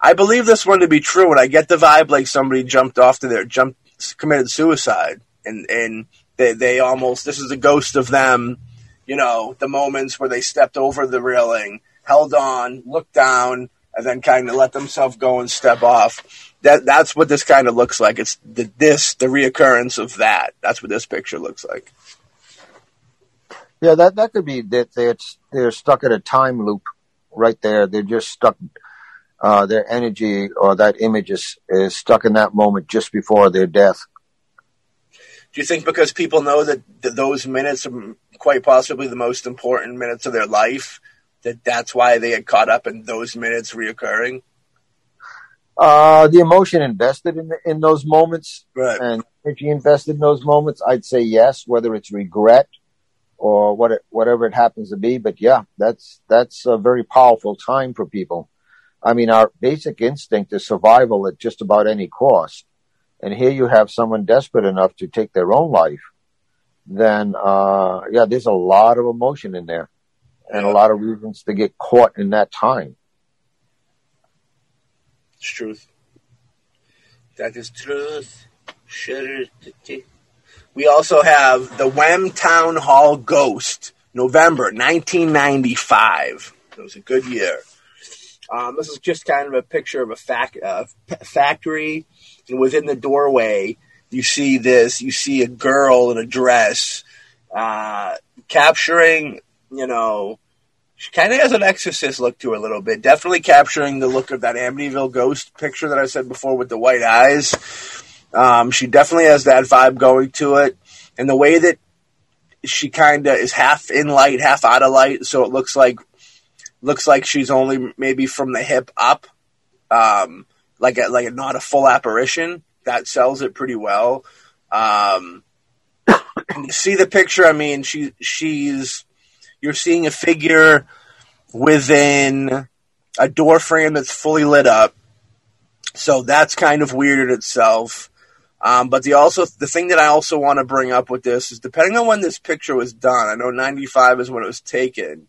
I believe this one to be true and I get the vibe like somebody jumped off to their jumped committed suicide, and and they they almost this is a ghost of them. You know, the moments where they stepped over the railing, held on, looked down, and then kind of let themselves go and step off. That that's what this kind of looks like. It's the this the reoccurrence of that. That's what this picture looks like. Yeah, that that could be that they're they're stuck in a time loop right there. They're just stuck. Uh, their energy or that image is, is stuck in that moment just before their death. Do you think because people know that, that those minutes are quite possibly the most important minutes of their life, that that's why they get caught up in those minutes reoccurring? Uh, the emotion invested in in those moments right. and energy invested in those moments, I'd say yes. Whether it's regret or what it, whatever it happens to be. But yeah, that's that's a very powerful time for people. I mean, our basic instinct is survival at just about any cost. And here you have someone desperate enough to take their own life. Then, uh, yeah, there's a lot of emotion in there and a lot of reasons to get caught in that time. It's truth. That is truth. We also have the Wem Town Hall Ghost, November 1995. It was a good year. Um, this is just kind of a picture of a fac- uh, factory, and within the doorway, you see this. You see a girl in a dress, uh, capturing, you know, she kind of has an exorcist look to her a little bit. Definitely capturing the look of that Amityville ghost picture that I said before with the white eyes. Um, she definitely has that vibe going to it, and the way that she kind of is half in light, half out of light, so it looks like looks like she's only maybe from the hip up, um, like a, like a, not a full apparition. That sells it pretty well. Um, see the picture. I mean, she she's you're seeing a figure within a door frame that's fully lit up. So that's kind of weird in itself. Um, but the also the thing that I also want to bring up with this is depending on when this picture was done. I know '95 is when it was taken,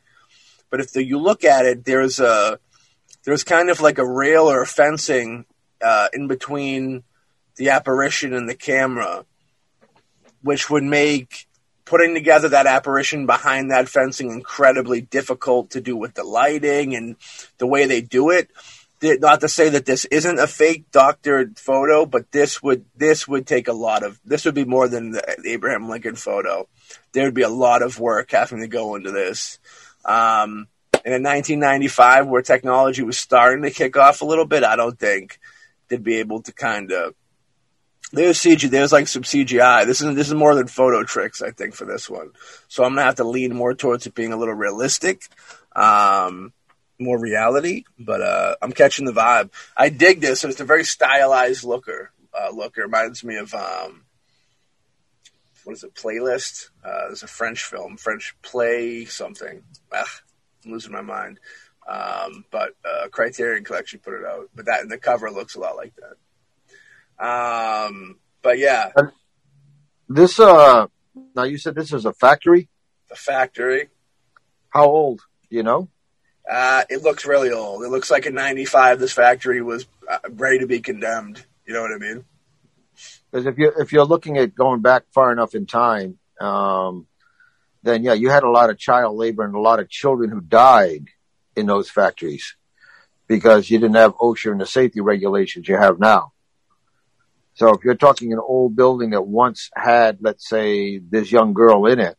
but if the, you look at it, there's a there's kind of like a rail or a fencing uh, in between the apparition and the camera, which would make putting together that apparition behind that fencing incredibly difficult to do with the lighting and the way they do it not to say that this isn't a fake doctored photo, but this would this would take a lot of this would be more than the Abraham Lincoln photo. There would be a lot of work having to go into this. Um, and in 1995, where technology was starting to kick off a little bit, I don't think they'd be able to kind of. There's CG. There's like some CGI. This is this is more than photo tricks, I think, for this one. So I'm gonna have to lean more towards it being a little realistic. Um, more reality, but uh, I'm catching the vibe. I dig this. It's a very stylized looker. Uh, looker reminds me of um, what is it? Playlist. Uh, there's a French film, French play something. Ah, I'm losing my mind. Um, but uh, Criterion Collection put it out. But that the cover looks a lot like that. Um, but yeah, this uh, now you said this is a factory. The factory. How old? You know? Uh, it looks really old. It looks like in '95 this factory was uh, ready to be condemned. You know what I mean? Because if you if you're looking at going back far enough in time, um, then yeah, you had a lot of child labor and a lot of children who died in those factories because you didn't have OSHA and the safety regulations you have now. So if you're talking an old building that once had, let's say, this young girl in it,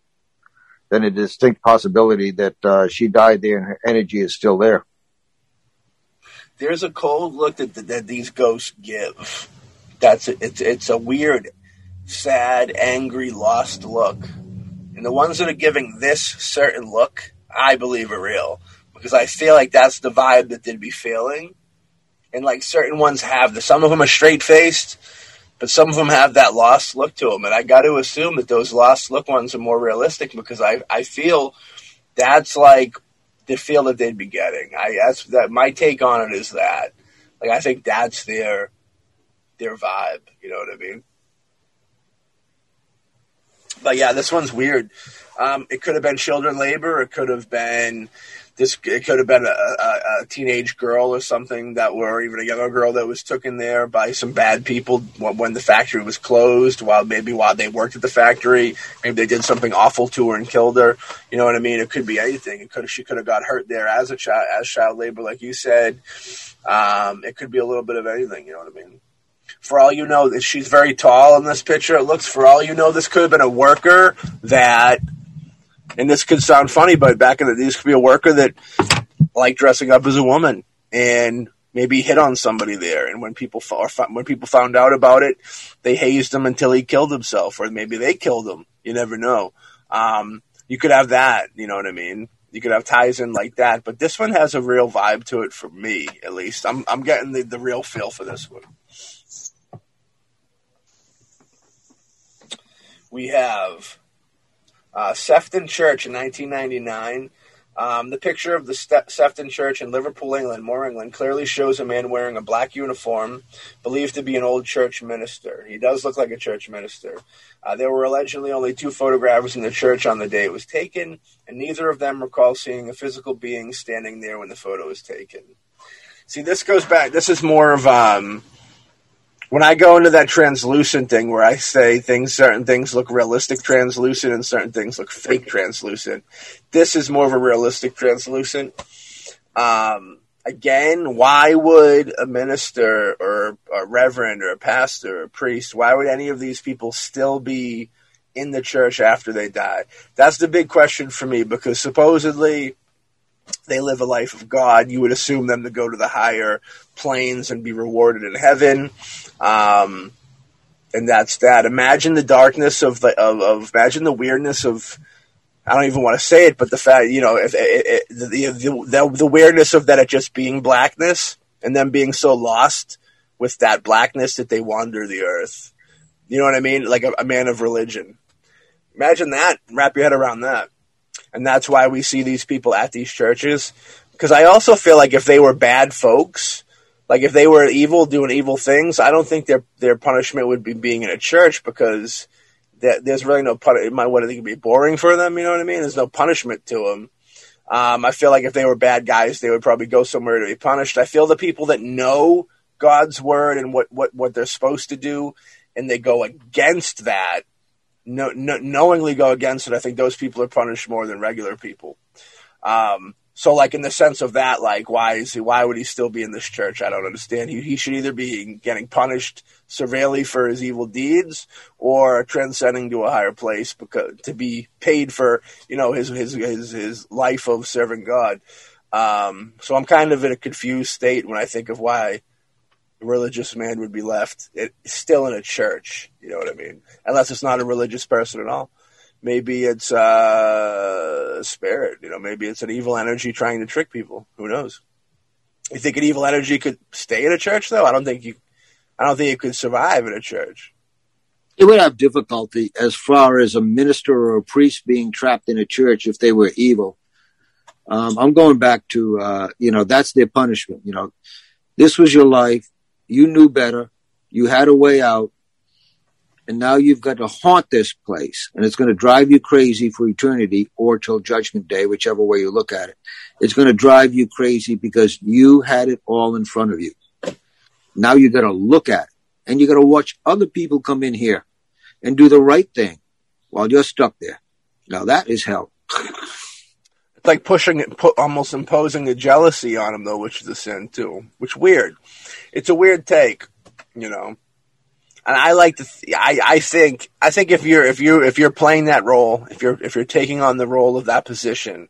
then a distinct possibility that uh, she died there and her energy is still there. There's a cold look that, that these ghosts give. That's a, it's it's a weird, sad, angry, lost look, and the ones that are giving this certain look, I believe are real. Because I feel like that's the vibe that they'd be feeling, and like certain ones have some of them are straight faced, but some of them have that lost look to them, and I got to assume that those lost look ones are more realistic because I I feel that's like the feel that they'd be getting. I that's that my take on it is that like I think that's their their vibe. You know what I mean? But yeah, this one's weird. Um, it could have been children labor. It could have been this it could have been a, a, a, teenage girl or something that were even a younger girl that was taken there by some bad people when the factory was closed while maybe while they worked at the factory maybe they did something awful to her and killed her. You know what i mean? It could be anything. It could she could have got hurt there as a child as child labor like you said. Um, it could be a little bit of anything you know what i mean? For all you know, she's very tall in this picture. It looks, for all you know, this could have been a worker that and this could sound funny, but back in the this could be a worker that liked dressing up as a woman and maybe hit on somebody there. And when people when people found out about it, they hazed him until he killed himself, or maybe they killed him. You never know. Um, you could have that. You know what I mean? You could have ties in like that, but this one has a real vibe to it for me, at least. I'm I'm getting the, the real feel for this one. We have uh, Sefton Church in 1999. Um, the picture of the Ste- Sefton Church in Liverpool, England, more England, clearly shows a man wearing a black uniform, believed to be an old church minister. He does look like a church minister. Uh, there were allegedly only two photographers in the church on the day it was taken, and neither of them recall seeing a physical being standing there when the photo was taken. See, this goes back. This is more of um, when I go into that translucent thing where I say things, certain things look realistic translucent and certain things look fake translucent, this is more of a realistic translucent. Um, again, why would a minister or a reverend or a pastor or a priest, why would any of these people still be in the church after they die? That's the big question for me because supposedly they live a life of God. You would assume them to go to the higher planes and be rewarded in heaven. Um, and that's that. Imagine the darkness of the of, of, imagine the weirdness of I don't even want to say it, but the fact you know if it, it, the, the, the the weirdness of that it just being blackness and them being so lost with that blackness that they wander the earth. You know what I mean? Like a, a man of religion. Imagine that. Wrap your head around that. And that's why we see these people at these churches. Because I also feel like if they were bad folks, like if they were evil doing evil things, I don't think their their punishment would be being in a church because that there's really no pun. It might what I think would be boring for them. You know what I mean? There's no punishment to them. Um, I feel like if they were bad guys, they would probably go somewhere to be punished. I feel the people that know God's word and what what what they're supposed to do, and they go against that, no, no, knowingly go against it. I think those people are punished more than regular people. Um, so, like in the sense of that, like why is he? Why would he still be in this church? I don't understand. He he should either be getting punished severely for his evil deeds, or transcending to a higher place because to be paid for you know his his his his life of serving God. Um, so I'm kind of in a confused state when I think of why a religious man would be left it, still in a church. You know what I mean? Unless it's not a religious person at all maybe it's uh, a spirit. You know, maybe it's an evil energy trying to trick people. Who knows? You think an evil energy could stay in a church, though? I don't think you. I don't think it could survive in a church. It would have difficulty as far as a minister or a priest being trapped in a church if they were evil. Um, I'm going back to, uh, you know, that's their punishment. You know, this was your life. You knew better. You had a way out and now you've got to haunt this place and it's going to drive you crazy for eternity or till judgment day, whichever way you look at it. It's going to drive you crazy because you had it all in front of you. Now you've got to look at it and you've got to watch other people come in here and do the right thing while you're stuck there. Now that is hell. It's like pushing it, put almost imposing a jealousy on him though, which is a sin too, which weird. It's a weird take, you know and I like to. Th- I I think I think if you're if you if you're playing that role, if you're if you're taking on the role of that position,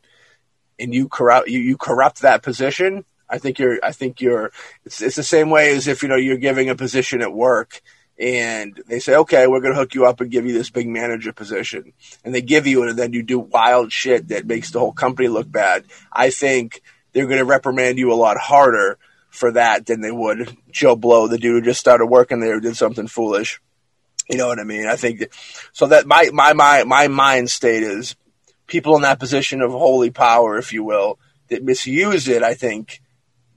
and you corrupt you, you corrupt that position, I think you're I think you're. It's it's the same way as if you know you're giving a position at work. And they say, okay, we're going to hook you up and give you this big manager position. And they give you it, and then you do wild shit that makes the whole company look bad. I think they're going to reprimand you a lot harder for that than they would Joe Blow, the dude who just started working there, who did something foolish. You know what I mean? I think that, so. That my my my my mind state is people in that position of holy power, if you will, that misuse it. I think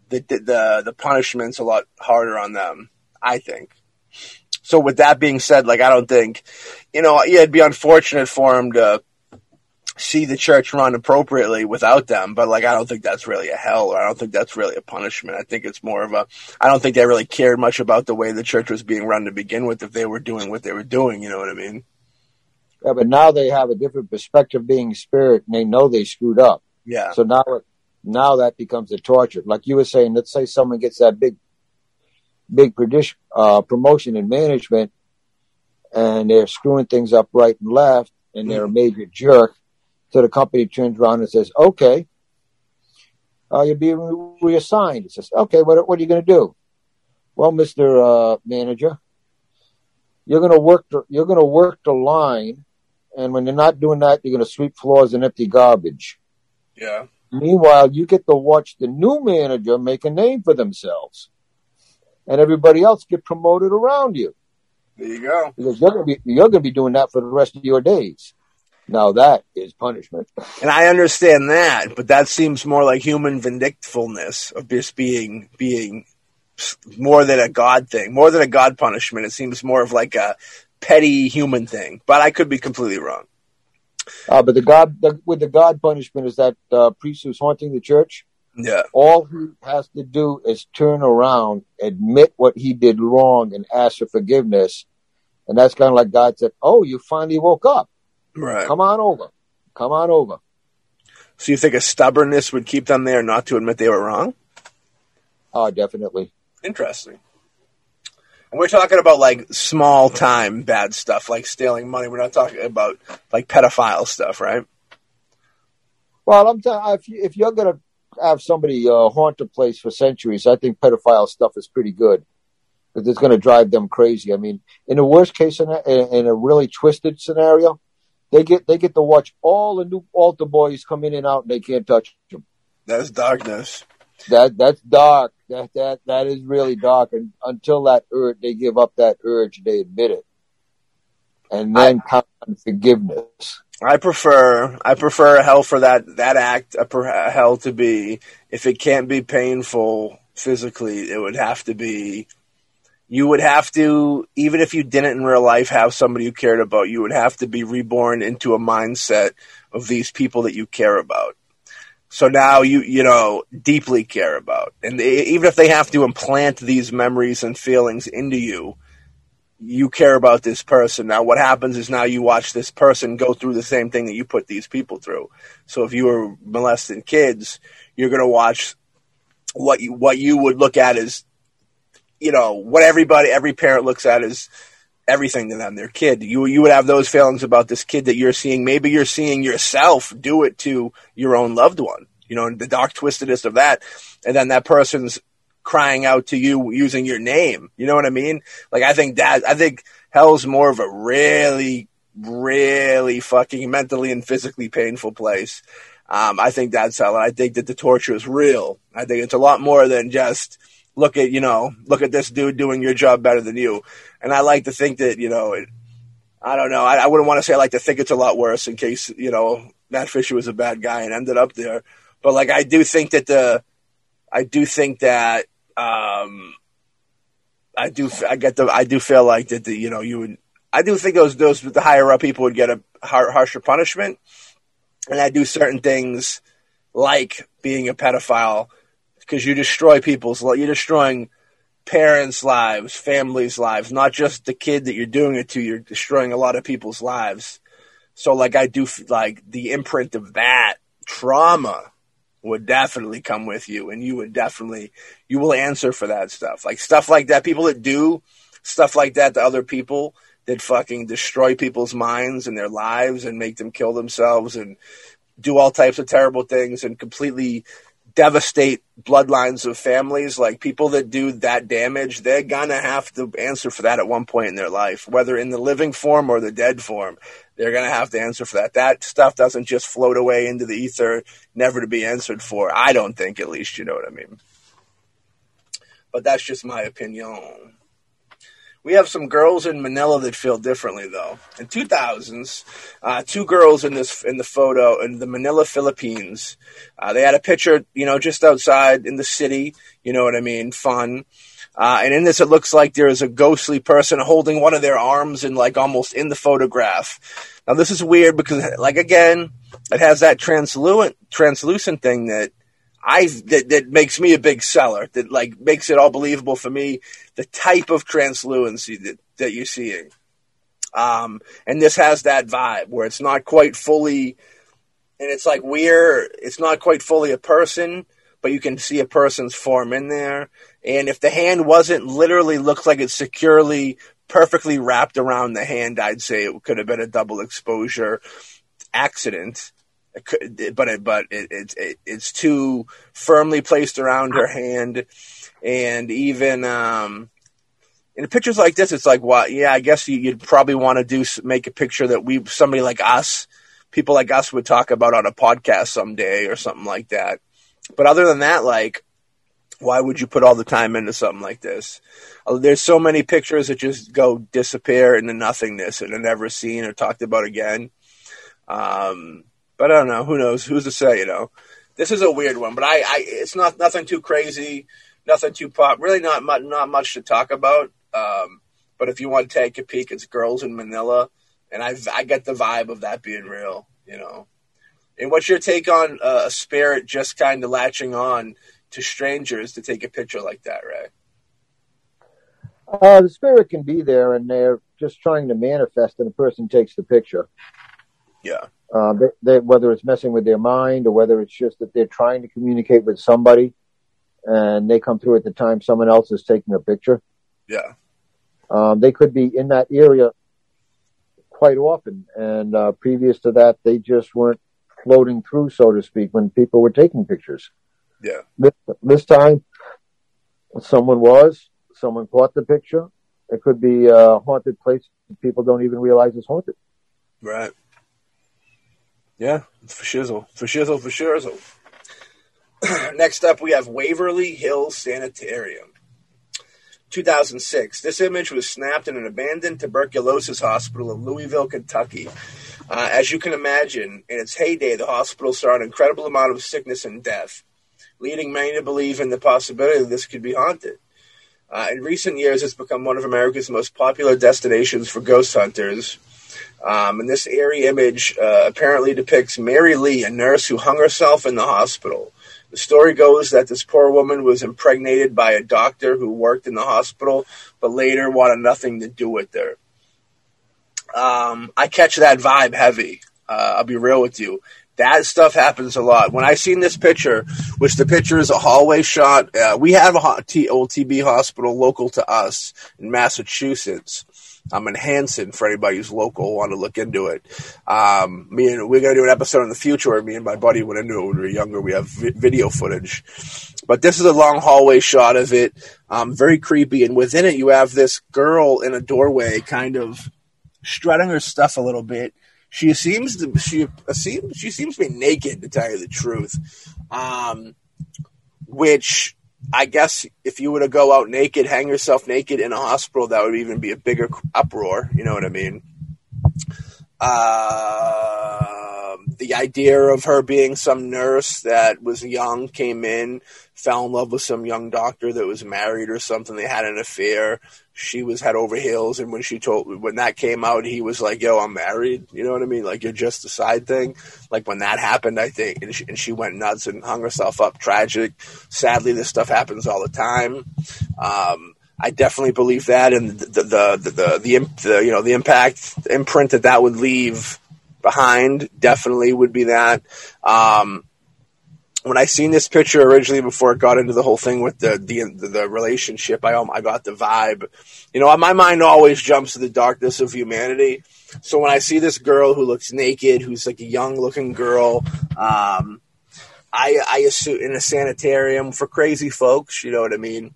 that the, the the punishment's a lot harder on them. I think. So with that being said, like I don't think, you know, yeah, it'd be unfortunate for him to see the church run appropriately without them. But like, I don't think that's really a hell, or I don't think that's really a punishment. I think it's more of a. I don't think they really cared much about the way the church was being run to begin with. If they were doing what they were doing, you know what I mean? Yeah, but now they have a different perspective being spirit and they know they screwed up. Yeah. So now, now that becomes a torture. Like you were saying, let's say someone gets that big, big uh, promotion in management and they're screwing things up right and left and they're a major jerk. So the company turns around and says, okay, uh, you're being reassigned. He says, okay, what, what are you going to do? Well, Mr. Uh, manager, you're going to work, the, you're going to work the line and when you're not doing that, you're going to sweep floors and empty garbage. Yeah. Meanwhile, you get to watch the new manager make a name for themselves, and everybody else get promoted around you. There you go. Because you're going to be you're going to be doing that for the rest of your days. Now that is punishment. And I understand that, but that seems more like human vindictiveness of just being being more than a god thing, more than a god punishment. It seems more of like a petty human thing, but I could be completely wrong. Uh, but the God, the, with the God punishment, is that uh, priest who's haunting the church. Yeah. All he has to do is turn around, admit what he did wrong, and ask for forgiveness. And that's kind of like God said, "Oh, you finally woke up. Right. Come on over. Come on over." So you think a stubbornness would keep them there not to admit they were wrong? Oh, definitely. Interesting. And we're talking about like small time bad stuff, like stealing money. We're not talking about like pedophile stuff, right? Well, I'm telling if, you, if you're gonna have somebody uh, haunt a place for centuries, I think pedophile stuff is pretty good because it's going to drive them crazy. I mean, in the worst case, in a, in a really twisted scenario, they get they get to watch all the new altar boys come in and out, and they can't touch them. That's darkness. That that's dark. That that that is really dark. And until that urge, they give up that urge, they admit it, and then I, forgiveness. I prefer I prefer hell for that that act a, a hell to be if it can't be painful physically, it would have to be. You would have to, even if you didn't in real life have somebody you cared about, you would have to be reborn into a mindset of these people that you care about. So now you, you know, deeply care about. And they, even if they have to implant these memories and feelings into you, you care about this person. Now what happens is now you watch this person go through the same thing that you put these people through. So if you were molesting kids, you're going to watch what you, what you would look at as, you know, what everybody, every parent looks at as, everything to them, their kid. You you would have those feelings about this kid that you're seeing. Maybe you're seeing yourself do it to your own loved one. You know, and the dark twistedness of that, and then that person's crying out to you using your name. You know what I mean? Like I think that I think hell's more of a really, really fucking mentally and physically painful place. Um, I think that's hell. I think that the torture is real. I think it's a lot more than just look at you know look at this dude doing your job better than you. And i like to think that you know it, i don't know. I, I, wouldn't want to say i like to think it's a lot worse in case you know matt fisher was a bad guy and ended up there. But like i do think that the i do think that um i do i get the i do feel like that the you know you would i do think those those the higher up people would get a harsher punishment. And i do certain things like being a pedophile because you destroy people's you're destroying parents' lives, families' lives, not just the kid that you're doing it to. You're destroying a lot of people's lives. So, like, I do like the imprint of that trauma would definitely come with you, and you would definitely you will answer for that stuff. Like stuff like that, people that do stuff like that to other people that fucking destroy people's minds and their lives and make them kill themselves and do all types of terrible things and completely devastate bloodlines of families, like people that do that damage, they're gonna have to answer for that at one point in their life, whether in the living form or the dead form. They're gonna have to answer for that. That stuff doesn't just float away into the ether, never to be answered for. I don't think, at least, you know what I mean. But that's just my opinion. We have some girls in Manila that feel differently, though. In 2000s, uh, two girls in this in the photo in the Manila, Philippines. Uh, they had a picture, you know, just outside in the city. You know what I mean? Fun. Uh, and in this, it looks like there is a ghostly person holding one of their arms and like almost in the photograph. Now, this is weird because, like, again, it has that translucent, translucent thing that I that, that makes me a big seller. That like makes it all believable for me. The type of translucency that that you're seeing, um, and this has that vibe where it's not quite fully, and it's like we're it's not quite fully a person, but you can see a person's form in there. And if the hand wasn't literally looks like it's securely, perfectly wrapped around the hand, I'd say it could have been a double exposure accident. But it, but it, it, it, it's too firmly placed around her hand, and even um, in pictures like this, it's like, well, yeah, I guess you, would probably want to do make a picture that we somebody like us, people like us, would talk about on a podcast someday or something like that. But other than that, like why would you put all the time into something like this? Uh, there's so many pictures that just go disappear into nothingness and are never seen or talked about again. Um, but I don't know. Who knows? Who's to say? You know, this is a weird one, but I, I it's not nothing too crazy, nothing too pop. Really, not much, not much to talk about. Um, but if you want to take a peek, it's girls in Manila, and I I get the vibe of that being real. You know. And what's your take on uh, a spirit just kind of latching on to strangers to take a picture like that, Ray? Uh, the spirit can be there, and they're just trying to manifest, and the person takes the picture. Yeah. Uh, they, they, whether it's messing with their mind or whether it's just that they're trying to communicate with somebody, and they come through at the time someone else is taking a picture. Yeah. Um, they could be in that area quite often, and uh, previous to that, they just weren't floating through, so to speak, when people were taking pictures. Yeah. This, this time, someone was, someone caught the picture. It could be a haunted place people don't even realize it's haunted. Right. Yeah, for shizzle. For shizzle, for shizzle. Next up, we have Waverly Hills Sanitarium. 2006. This image was snapped in an abandoned tuberculosis hospital in Louisville, Kentucky. Uh, as you can imagine, in its heyday, the hospital saw an incredible amount of sickness and death leading many to believe in the possibility that this could be haunted. Uh, in recent years, it's become one of America's most popular destinations for ghost hunters. Um, and this eerie image uh, apparently depicts Mary Lee, a nurse who hung herself in the hospital. The story goes that this poor woman was impregnated by a doctor who worked in the hospital, but later wanted nothing to do with her. Um, I catch that vibe heavy. Uh, I'll be real with you. That stuff happens a lot. When I seen this picture, which the picture is a hallway shot, uh, we have a old TB hospital local to us in Massachusetts. I'm in Hanson for anybody who's local want to look into it. Um, me and we're gonna do an episode in the future where me and my buddy went into it when we were younger. We have vi- video footage, but this is a long hallway shot of it. Um, very creepy, and within it you have this girl in a doorway, kind of strutting her stuff a little bit she seems to she seems she seems to be naked to tell you the truth, um, which I guess if you were to go out naked, hang yourself naked in a hospital, that would even be a bigger uproar. You know what I mean? Uh, the idea of her being some nurse that was young came in, fell in love with some young doctor that was married or something. They had an affair she was head over heels. And when she told, when that came out, he was like, yo, I'm married. You know what I mean? Like, you're just a side thing. Like, when that happened, I think, and she, and she went nuts and hung herself up. Tragic. Sadly, this stuff happens all the time. Um, I definitely believe that, and the the the the, the, the, you know the impact the imprint that that would leave behind definitely would be that. Um, when I seen this picture originally before it got into the whole thing with the the, the relationship, I I got the vibe. You know, my mind always jumps to the darkness of humanity. So when I see this girl who looks naked, who's like a young looking girl, um, I I assume in a sanitarium for crazy folks, you know what I mean.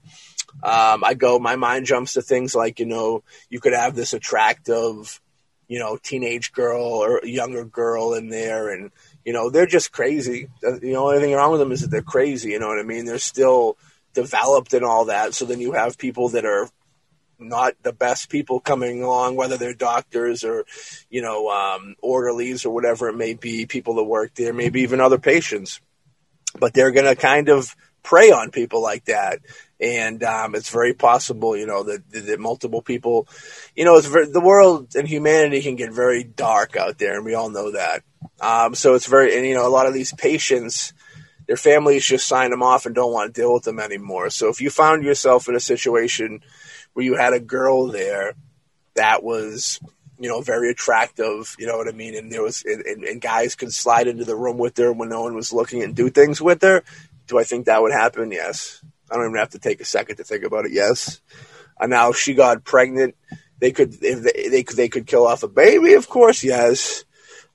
Um, I go, my mind jumps to things like you know, you could have this attractive, you know, teenage girl or younger girl in there, and you know, they're just crazy. The only thing wrong with them is that they're crazy. You know what I mean? They're still developed and all that. So then you have people that are not the best people coming along, whether they're doctors or, you know, um, orderlies or whatever it may be, people that work there, maybe even other patients. But they're going to kind of prey on people like that. And um, it's very possible, you know, that, that multiple people, you know, very, the world and humanity can get very dark out there, and we all know that. Um, so it's very, and you know, a lot of these patients, their families just sign them off and don't want to deal with them anymore. So if you found yourself in a situation where you had a girl there that was, you know, very attractive, you know what I mean, and there was, and, and, and guys could slide into the room with her when no one was looking and do things with her. Do I think that would happen? Yes. I don't even have to take a second to think about it. Yes. And now she got pregnant. They could if they, they could they could kill off a baby. Of course, yes.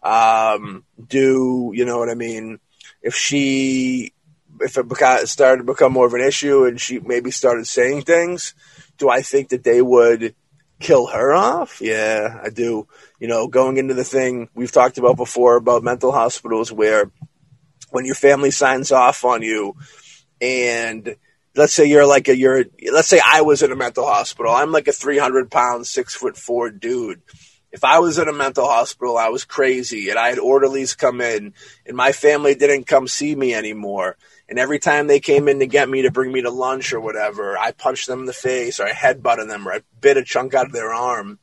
Um, do you know what I mean? If she if it beca- started to become more of an issue and she maybe started saying things, do I think that they would kill her off? Yeah, I do. You know, going into the thing we've talked about before about mental hospitals where when your family signs off on you and let's say you're like a you're let's say I was in a mental hospital. I'm like a 300 pound, six foot four dude. If I was in a mental hospital, I was crazy, and I had orderlies come in, and my family didn't come see me anymore. And every time they came in to get me to bring me to lunch or whatever, I punched them in the face, or I headbutted them, or I bit a chunk out of their arm.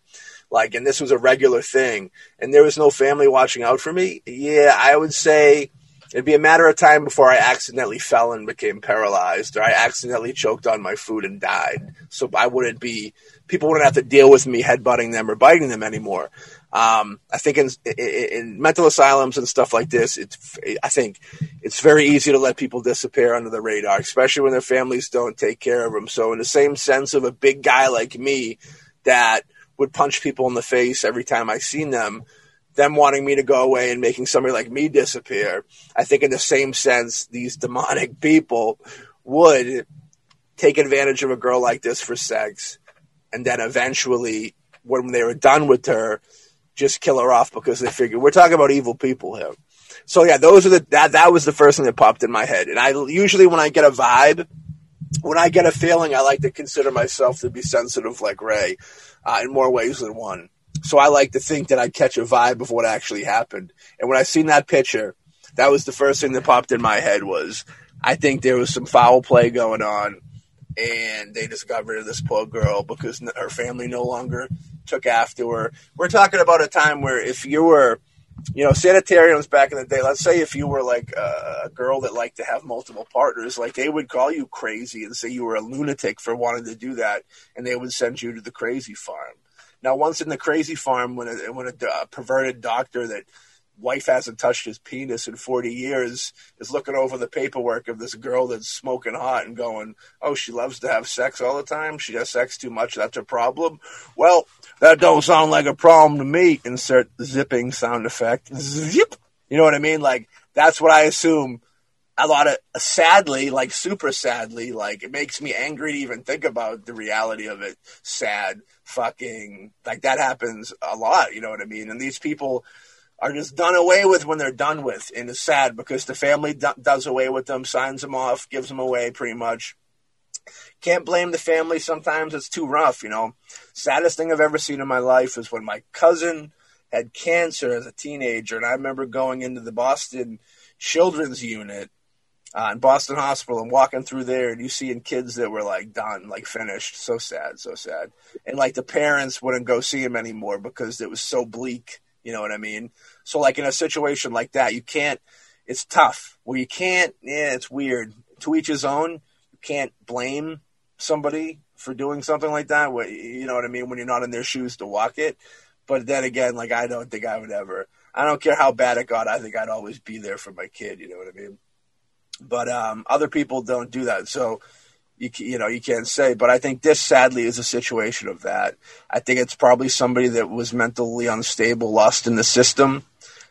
Like, and this was a regular thing, and there was no family watching out for me. Yeah, I would say It'd be a matter of time before I accidentally fell and became paralyzed, or I accidentally choked on my food and died. So I wouldn't be, people wouldn't have to deal with me headbutting them or biting them anymore. Um, I think in, in, in, mental asylums and stuff like this, it's, I think it's very easy to let people disappear under the radar, especially when their families don't take care of them. So in the same sense of a big guy like me that would punch people in the face every time I seen them, them wanting me to go away and making somebody like me disappear. I think in the same sense, these demonic people would take advantage of a girl like this for sex, and then eventually, when they were done with her, just kill her off because they figure we're talking about evil people here. So yeah, those are the that that was the first thing that popped in my head. And I usually when I get a vibe, when I get a feeling, I like to consider myself to be sensitive like Ray, uh, in more ways than one. So I like to think that I'd catch a vibe of what actually happened. And when I seen that picture, that was the first thing that popped in my head was I think there was some foul play going on and they just got rid of this poor girl because her family no longer took after her. We're talking about a time where if you were, you know, sanitariums back in the day, let's say if you were like a girl that liked to have multiple partners, like they would call you crazy and say you were a lunatic for wanting to do that, and they would send you to the crazy farm. Now, once in the crazy farm, when a, when a uh, perverted doctor that wife hasn't touched his penis in 40 years is looking over the paperwork of this girl that's smoking hot and going, oh, she loves to have sex all the time. She has sex too much. That's a problem. Well, that don't sound like a problem to me. Insert zipping sound effect. Zip. You know what I mean? Like, that's what I assume a lot of sadly, like super sadly, like it makes me angry to even think about the reality of it. Sad, fucking, like that happens a lot. You know what I mean? And these people are just done away with when they're done with, and it's sad because the family do- does away with them, signs them off, gives them away, pretty much. Can't blame the family. Sometimes it's too rough, you know. Saddest thing I've ever seen in my life is when my cousin had cancer as a teenager, and I remember going into the Boston Children's Unit uh, in Boston Hospital and walking through there and you seeing kids that were like done, like finished. So sad, so sad. And like the parents wouldn't go see him anymore because it was so bleak. You know what I mean? So like in a situation like that, you can't. It's tough. Well, you can't. Yeah, it's weird. To each his own. You can't blame somebody for doing something like that. You know what I mean? When you're not in their shoes to walk it. But then again, like I don't think I would ever. I don't care how bad it got. I think I'd always be there for my kid. You know what I mean? But um, other people don't do that. So you you know you can't say. But I think this sadly is a situation of that. I think it's probably somebody that was mentally unstable, lost in the system,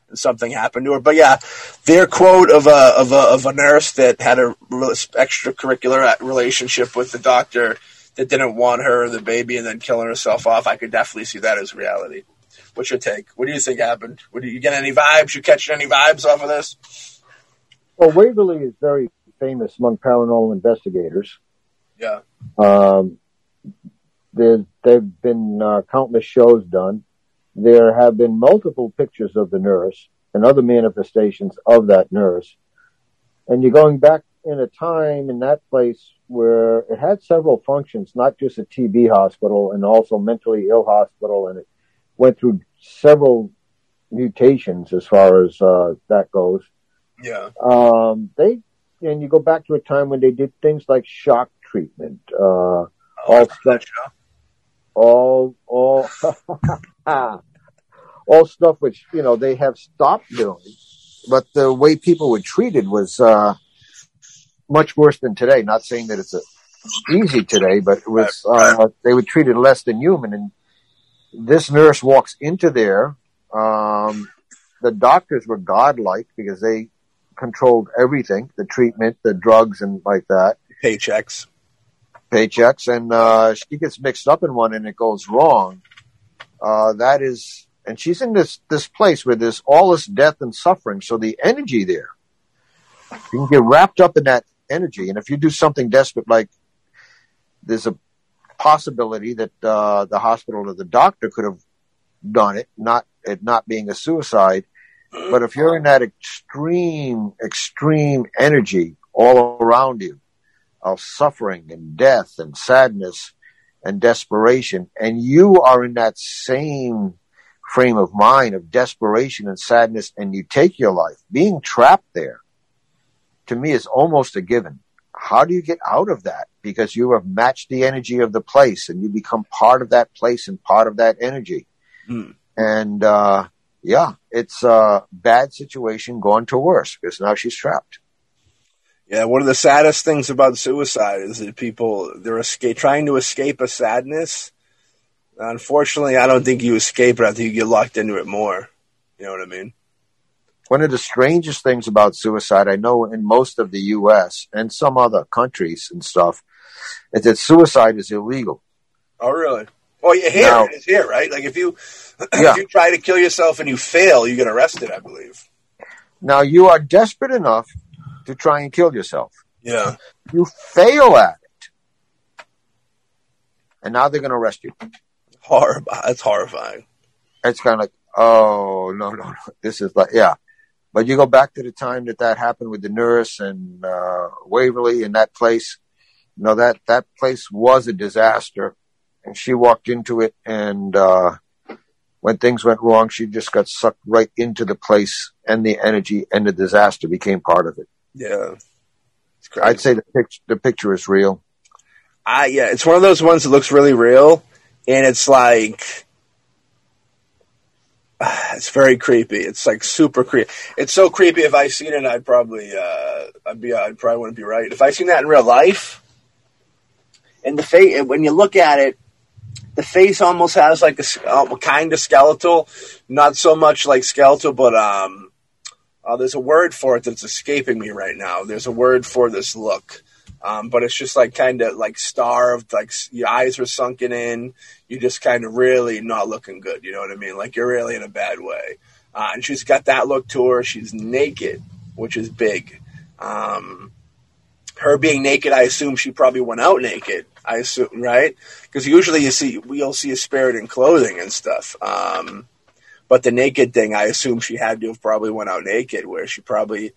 and something happened to her. But yeah, their quote of a of a of a nurse that had a extracurricular relationship with the doctor that didn't want her the baby and then killing herself off. I could definitely see that as reality. What's your take? What do you think happened? What, do you get any vibes? You catch any vibes off of this? Well, Waverly is very famous among paranormal investigators. Yeah. Um, there, there've been uh, countless shows done. There have been multiple pictures of the nurse and other manifestations of that nurse. And you're going back in a time in that place where it had several functions, not just a TB hospital and also mentally ill hospital, and it went through several mutations as far as uh, that goes. Yeah. Um, they and you go back to a time when they did things like shock treatment, uh, Oh, all stuff, all all all stuff which you know they have stopped doing, but the way people were treated was uh, much worse than today. Not saying that it's a, easy today, but it was uh, they were treated less than human. And this nurse walks into there. Um, the doctors were godlike because they controlled everything, the treatment, the drugs, and like that Paychecks. paychecks and uh, she gets mixed up in one and it goes wrong. Uh, that is, and she's in this this place where there's all this death and suffering. So the energy there, you can get wrapped up in that energy. And if you do something desperate, like there's a possibility that uh, the hospital or the doctor could have done it, not it not being a suicide. But if you're in that extreme, extreme energy all around you, of suffering and death and sadness and desperation. And you are in that same frame of mind of desperation and sadness and you take your life. Being trapped there to me is almost a given. How do you get out of that? Because you have matched the energy of the place and you become part of that place and part of that energy. Hmm. And, uh, yeah, it's a bad situation going to worse because now she's trapped. Yeah, one of the saddest things about suicide is that people they're escape, trying to escape a sadness. Unfortunately, I don't think you escape it. I think you get locked into it more. You know what I mean? One of the strangest things about suicide, I know in most of the U.S. and some other countries and stuff, is that suicide is illegal. Oh, really? Well, your here Now- is here, right? Like if you Yeah. if you try to kill yourself and you fail, you get arrested. I believe. Now you are desperate enough to try and kill yourself. Yeah. You fail at it. And now they're going to arrest you. Horrible. That's horrifying. It's kind of like, oh, no, no, no. This is like, yeah. But you go back to the time that that happened with the nurse and uh, Waverly and that place. You know, that, that place was a disaster. And she walked into it and, uh, when things went wrong, she just got sucked right into the place and the energy and the disaster became part of it. Yeah. I'd say the picture, the picture is real. I yeah, it's one of those ones that looks really real, and it's like it's very creepy. It's like super creepy. It's so creepy. If I seen it, I'd probably uh, I'd be I probably wouldn't be right. If I seen that in real life, and the face when you look at it, the face almost has like a uh, kind of skeletal, not so much like skeletal, but um, uh, there's a word for it that's escaping me right now. There's a word for this look. Um, but it's just like kind of like starved, like your eyes are sunken in. You're just kind of really not looking good. You know what I mean? Like you're really in a bad way. Uh, and she's got that look to her. She's naked, which is big. Um, her being naked, I assume she probably went out naked. I assume, right? Because usually you see, we'll see a spirit in clothing and stuff. Um, but the naked thing, I assume she had to have probably went out naked, where she probably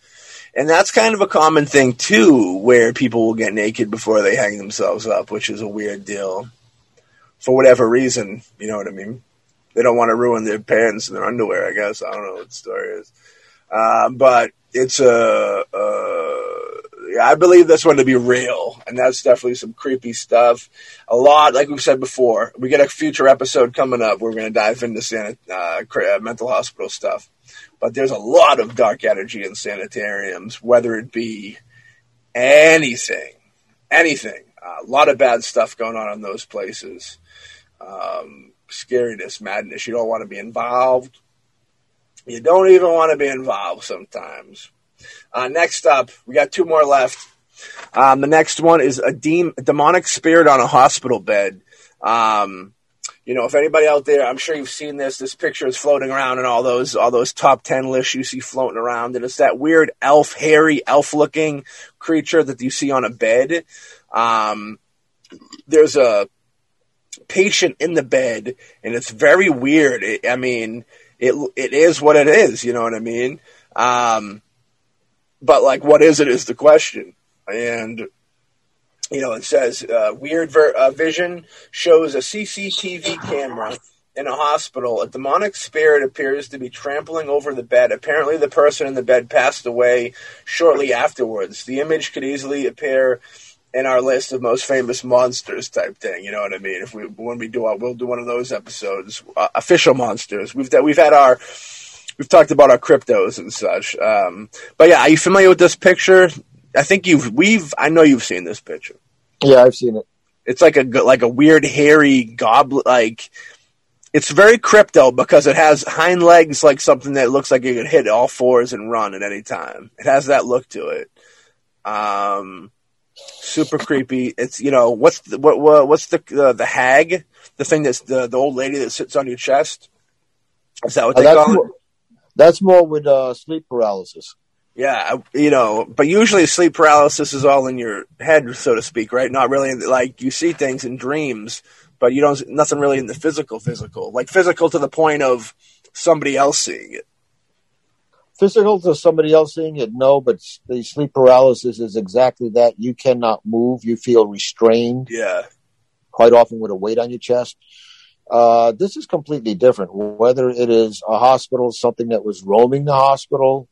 and that's kind of a common thing too, where people will get naked before they hang themselves up, which is a weird deal. For whatever reason, you know what I mean? They don't want to ruin their pants and their underwear, I guess. I don't know what the story is. Um, but it's a, yeah, I believe this one to be real, and that's definitely some creepy stuff. A lot, like we've said before, we get a future episode coming up. We're going to dive into sanit- uh, uh, mental hospital stuff but there's a lot of dark energy in sanitariums, whether it be anything, anything. Uh, a lot of bad stuff going on in those places. Um, scariness, madness. You don't want to be involved. You don't even want to be involved sometimes. Uh, next up, we got two more left. Um, the next one is a dem- demonic spirit on a hospital bed. Um, you know, if anybody out there, I'm sure you've seen this. This picture is floating around in all those all those top ten lists you see floating around, and it's that weird elf, hairy elf-looking creature that you see on a bed. Um, there's a patient in the bed, and it's very weird. It, I mean, it it is what it is. You know what I mean? Um, but like, what is it is the question, and you know, it says uh, weird ver- uh, vision shows a CCTV camera in a hospital. A demonic spirit appears to be trampling over the bed. Apparently, the person in the bed passed away shortly afterwards. The image could easily appear in our list of most famous monsters type thing. You know what I mean? If we when we do, our, we'll do one of those episodes, uh, official monsters. We've we've had our we've talked about our cryptos and such. Um, but yeah, are you familiar with this picture? I think you've we've I know you've seen this picture. Yeah, I've seen it. It's like a like a weird hairy goblin like. It's very crypto because it has hind legs like something that looks like it could hit all fours and run at any time. It has that look to it. Um, super creepy. It's you know what's the, what, what what's the uh, the hag, the thing that's the the old lady that sits on your chest. Is that what Uh, they call it? That's more with uh, sleep paralysis. Yeah, you know, but usually sleep paralysis is all in your head, so to speak, right? Not really like you see things in dreams, but you don't nothing really in the physical, physical, like physical to the point of somebody else seeing it. Physical to somebody else seeing it, no, but the sleep paralysis is exactly that. You cannot move. You feel restrained, Yeah, quite often with a weight on your chest. Uh, this is completely different. Whether it is a hospital, something that was roaming the hospital,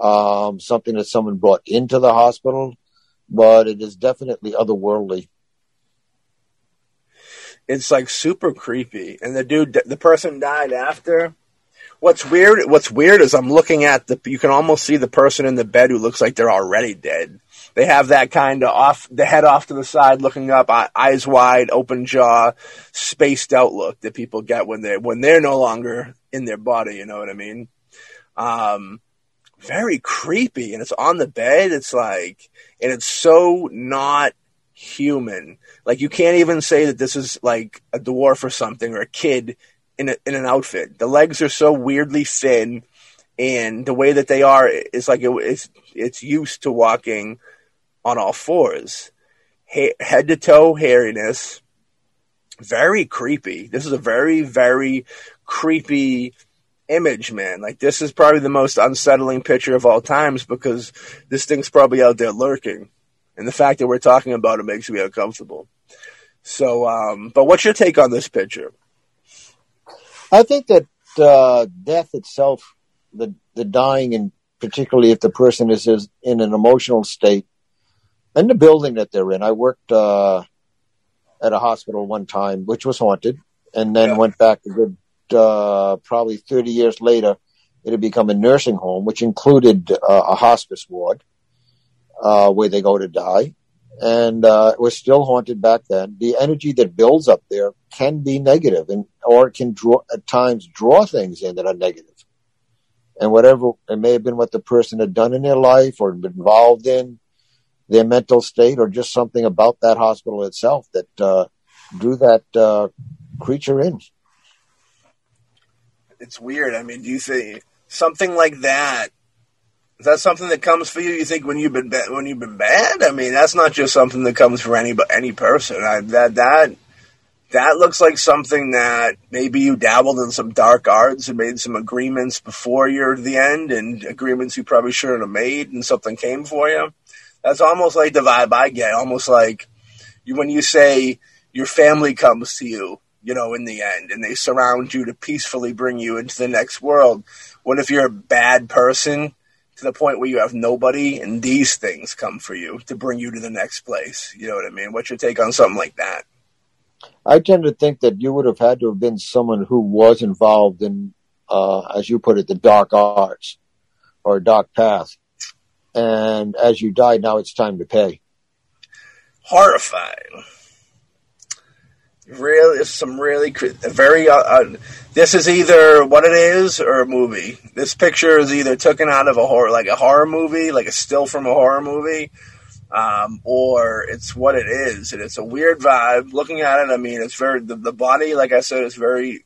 um, something that someone brought into the hospital, but it is definitely otherworldly. it's like super creepy, and the dude, the person died after. What's weird? What's weird is I'm looking at the. You can almost see the person in the bed who looks like they're already dead. They have that kind of off the head off to the side, looking up, eyes wide, open jaw, spaced out look that people get when they when they're no longer in their body. You know what I mean? Um, very creepy, and it's on the bed. It's like, and it's so not human. Like you can't even say that this is like a dwarf or something or a kid in a, in an outfit. The legs are so weirdly thin, and the way that they are is like it, it's it's used to walking on all fours, head to toe hairiness. Very creepy. This is a very very creepy image, man. Like this is probably the most unsettling picture of all times because this thing's probably out there lurking. And the fact that we're talking about it makes me uncomfortable. So, um, but what's your take on this picture? I think that uh, death itself, the the dying, and particularly if the person is, is in an emotional state, and the building that they're in. I worked uh, at a hospital one time, which was haunted, and then Yeah. went back a good uh, probably thirty years later. It had become a nursing home, which included uh, a hospice ward uh, where they go to die. And uh, it was still haunted back then. The energy that builds up there can be negative, and or it can draw at times draw things in that are negative. And whatever it may have been, what the person had done in their life or been involved in, their mental state, or just something about that hospital itself that uh, drew that uh, creature in. It's weird. I mean, do you think something like that? Is that something that comes for you? You think when you've been ba- when you've been bad? I mean, that's not just something that comes for any any person. I, that that that looks like something that maybe you dabbled in some dark arts and made some agreements before you're the end, and agreements you probably shouldn't have made, and something came for you. That's almost like the vibe I get. Almost like you when you say your family comes to you, you know, in the end, and they surround you to peacefully bring you into the next world. What if you're a bad person to the point where you have nobody, and these things come for you to bring you to the next place? You know what I mean? What's your take on something like that? I tend to think that you would have had to have been someone who was involved in, uh, as you put it, the dark arts or dark path. And as you died, now it's time to pay. horrifying. Really, some really very. Uh, uh, this is either what it is or a movie. This picture is either taken out of a horror, like a horror movie, like a still from a horror movie, um, or it's what it is, and it's a weird vibe. Looking at it, I mean, it's very the, the body, like I said, is very,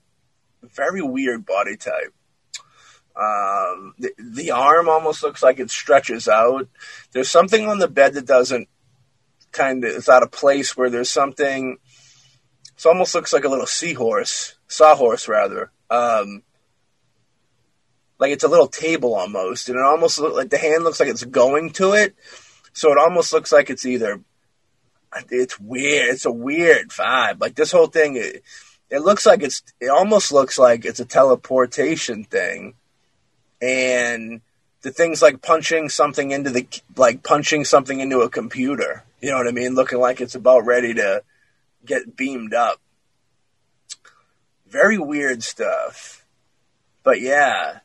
very weird body type. Um, the, the arm almost looks like it stretches out. There's something on the bed that doesn't kind of it's out of place where there's something it almost looks like a little seahorse sawhorse rather um like it's a little table almost and it almost look like the hand looks like it's going to it so it almost looks like it's either it's weird. It's a weird vibe. Like this whole thing, it, it looks like it's. It almost looks like it's a teleportation thing, and the things like punching something into the like punching something into a computer. You know what I mean? Looking like it's about ready to get beamed up. Very weird stuff. But yeah,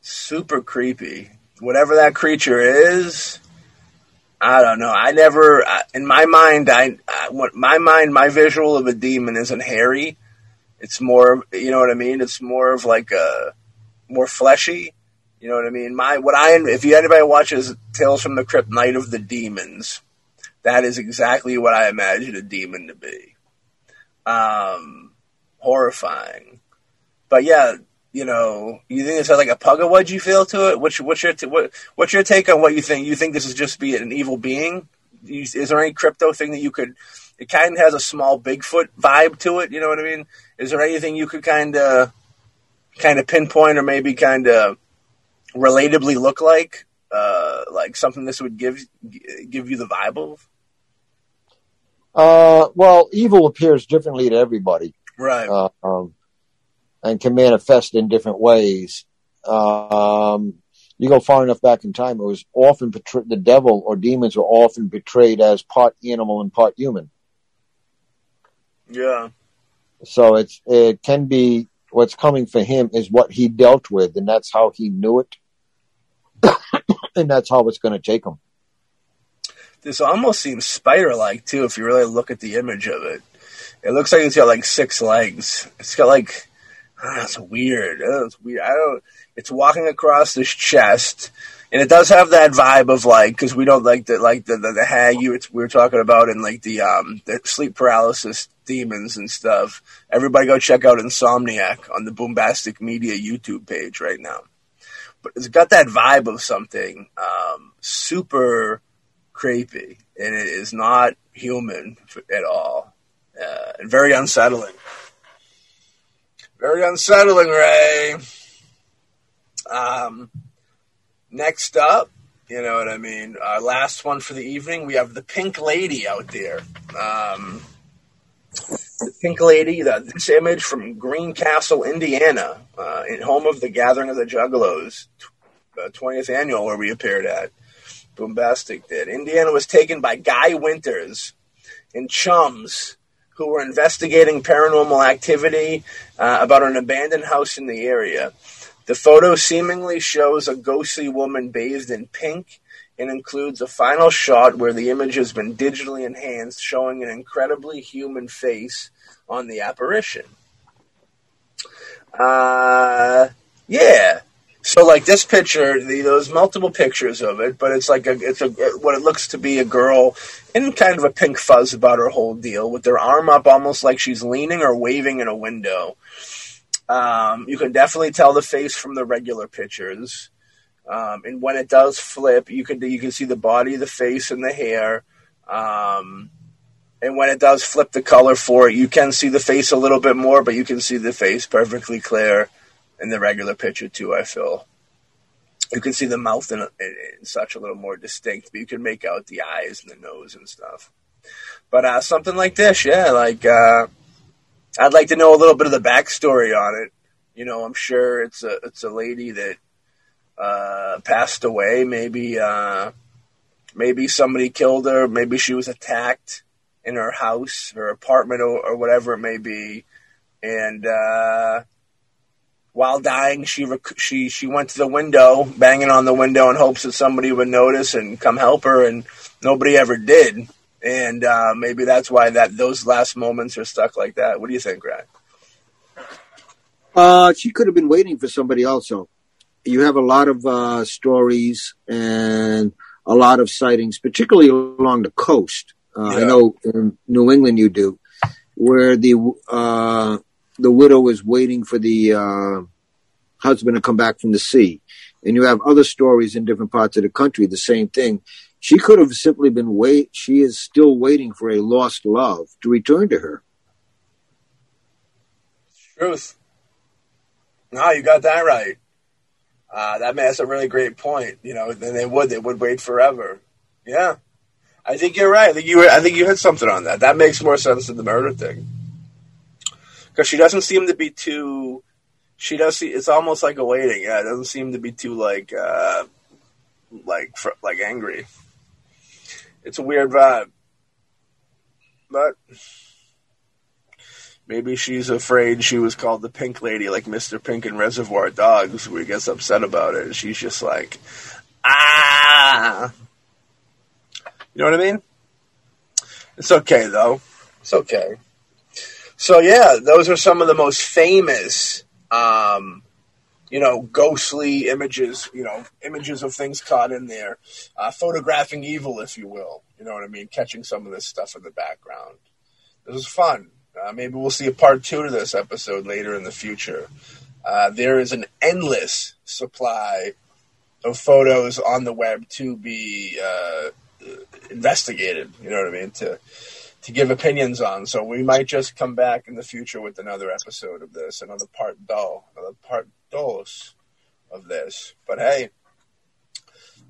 super creepy. Whatever that creature is, I don't know. I never, in my mind, I, I my mind, my visual of a demon isn't hairy. It's more, you know what I mean. It's more of like a more fleshy. You know what I mean. My what I if you anybody watches Tales from the Crypt, Night of the Demons, that is exactly what I imagine a demon to be. Um, horrifying. But yeah, you know, you think this has like a Pukwudgie feel to it? What's, what's your t- what, what's your take on what you think? You think this is just be an evil being? Is there any crypto thing that you could? It kind of has a small Bigfoot vibe to it. You know what I mean? Is there anything you could kind of, kind of pinpoint or maybe kind of relatably look like, uh, like something this would give give you the vibe of? Uh, well, evil appears differently to everybody, right? Uh, um, and can manifest in different ways. Um, you go far enough back in time, it was often portrayed, the devil or demons were often portrayed as part animal and part human. Yeah. So it's, it can be what's coming for him is what he dealt with, and that's how he knew it. and that's how it's going to take him. This almost seems spider like too, if you really look at the image of it. It looks like it's got like six legs. It's got like that's weird. That's weird. I don't. It's walking across this chest, and it does have that vibe of like because we don't like the like the the, the hag you we were talking about and like the um the sleep paralysis demons and stuff. Everybody go check out Insomniac on the Boombastic Media YouTube page right now. But it's got that vibe of something um, super creepy, and it is not human at all, uh, and very unsettling. Very unsettling, Ray. Um, next up, you know what I mean. Our last one for the evening, we have the Pink Lady out there. Um, the Pink Lady, the, this image from Greencastle, Indiana, uh, in home of the Gathering of the Juggalos, uh, 20th annual, where we appeared at. Boombastic did. Indiana was taken by Guy Winters and chums who were investigating paranormal activity uh, about an abandoned house in the area. The photo seemingly shows a ghostly woman bathed in pink and includes a final shot where the image has been digitally enhanced, showing an incredibly human face on the apparition. Uh, yeah. So like this picture, the, those multiple pictures of it, but it's like a, it's a what it looks to be a girl in kind of a pink fuzz about her whole deal, with her arm up almost like she's leaning or waving in a window. Um, you can definitely tell the face from the regular pictures, um, and when it does flip, you can you can see the body, the face, and the hair. Um, and when it does flip the color for it, you can see the face a little bit more, but you can see the face perfectly clear in the regular picture too. I feel you can see the mouth in, such a little more distinct, but you can make out the eyes and the nose and stuff. But uh, something like this, yeah, like uh, I'd like to know a little bit of the backstory on it. You know, I'm sure it's a it's a lady that uh, passed away. Maybe uh, maybe somebody killed her. Maybe she was attacked in her house, her apartment, or, or whatever it may be, and uh, while dying, she rec- she she went to the window, banging on the window in hopes that somebody would notice and come help her, and nobody ever did. And uh, maybe that's why that those last moments are stuck like that. What do you think, Greg? Uh, she could have been waiting for somebody also. You have a lot of uh, stories and a lot of sightings, particularly along the coast. Uh, yeah. I know in New England you do, where the uh, the widow is waiting for the uh, husband to come back from the sea. And you have other stories in different parts of the country, the same thing. She could have simply been wait. She is still waiting for a lost love to return to her. Truth. No, you got that right. Uh, that that's a really great point. You know, then they would they would wait forever. Yeah, I think you're right. I think you I think you hit something on that. That makes more sense than the murder thing. Because she doesn't seem to be too. She does see. It's almost like a waiting. Yeah, it doesn't seem to be too like, uh, like fr- like angry. It's a weird vibe, but maybe she's afraid she was called the Pink Lady, like Mister Pink in Reservoir Dogs, where he gets upset about it, and she's just like, ah. You know what I mean? It's okay though. It's okay. So yeah, those are some of the most famous, um, you know, ghostly images. You know, images of things caught in there, uh, photographing evil, if you will. You know what I mean? Catching some of this stuff in the background. This was fun. Uh, maybe we'll see a part two to this episode later in the future. Uh, there is an endless supply of photos on the web to be uh, investigated. You know what I mean? To to give opinions on. So we might just come back in the future with another episode of this, another part dull, another part dos of this. But hey,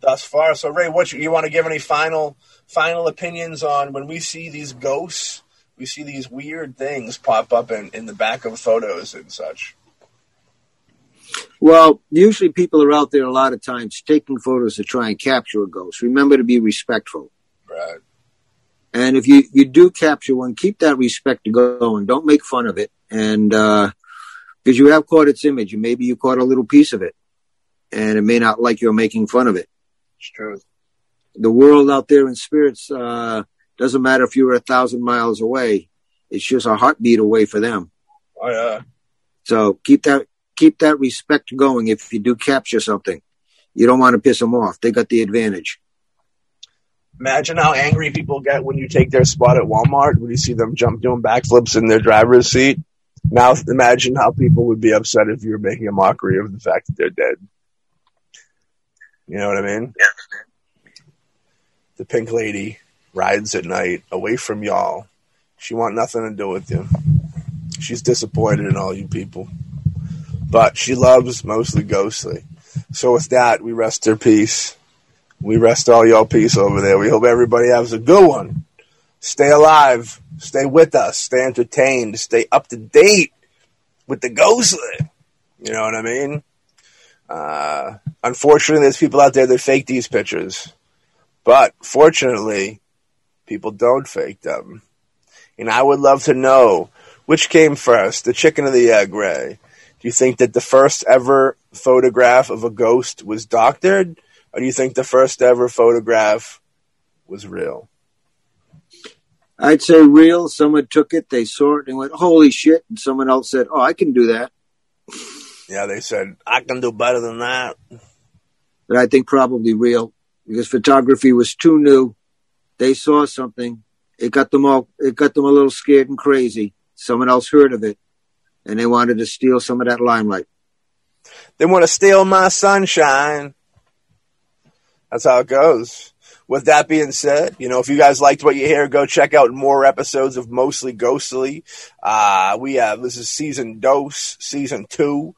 thus far, so Ray, what you, you want to give any final final opinions on when we see these ghosts? We see these weird things pop up in, in the back of photos and such. Well, usually people are out there a lot of times taking photos to try and capture a ghost. Remember to be respectful. Right. And if you, you do capture one, keep that respect going. Don't make fun of it. And, uh, because you have caught its image and maybe you caught a little piece of it and it may not like you're making fun of it. It's true. The world out there in spirits, uh, doesn't matter if you're a thousand miles away. It's just a heartbeat away for them. Oh yeah. So keep that, keep that respect going. If you do capture something, you don't want to piss them off. They got the advantage. Imagine how angry people get when you take their spot at Walmart when you see them jump doing backflips in their driver's seat. Now imagine how people would be upset if you were making a mockery of the fact that they're dead. You know what I mean? Yeah. The pink lady rides at night away from y'all. She want nothing to do with you. She's disappointed in all you people. But she loves mostly ghostly. So with that, we rest her peace. We rest all y'all peace over there. We hope everybody has a good one. Stay alive. Stay with us. Stay entertained. Stay up to date with the ghostly. You know what I mean? Uh, unfortunately, there's people out there that fake these pictures. But fortunately, people don't fake them. And I would love to know which came first, the chicken or the egg, Ray? Do you think that the first ever photograph of a ghost was doctored? Or do you think the first ever photograph was real? I'd say real. Someone took it, they saw it, and went, "Holy shit!" And someone else said, "Oh, I can do that." Yeah, they said I can do better than that. But I think probably real because photography was too new. They saw something. It got them all. It got them a little scared and crazy. Someone else heard of it, and they wanted to steal some of that limelight. They want to steal my sunshine. That's how it goes. With that being said, you know, if you guys liked what you hear, go check out more episodes of Mostly Ghostly. Uh, we have, this is season dose, season two,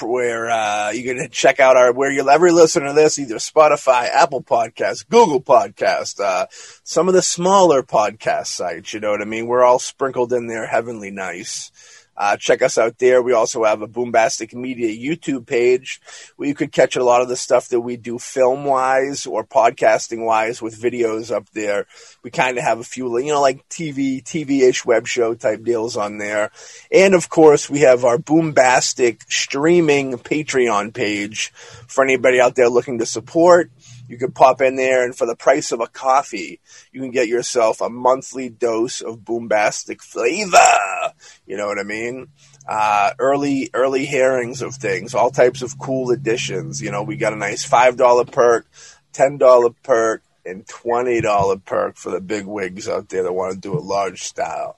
where, uh, you can check out our, where you'll ever listen to this, either Spotify, Apple Podcast, Google Podcast, uh, some of the smaller podcast sites, you know what I mean? We're all sprinkled in there heavenly nice. Uh, check us out there. We also have a Boombastic Media YouTube page where you could catch a lot of the stuff that we do film wise or podcasting wise with videos up there. We kind of have a few, you know, like TV, TV ish web show type deals on there. And of course, we have our Boombastic streaming Patreon page for anybody out there looking to support. You can pop in there, and for the price of a coffee, you can get yourself a monthly dose of boombastic flavor. You know what I mean? Uh, early early hearings of things, all types of cool additions. You know, we got a nice five dollar perk, ten dollar perk, and twenty dollar perk for the big wigs out there that want to do a large style.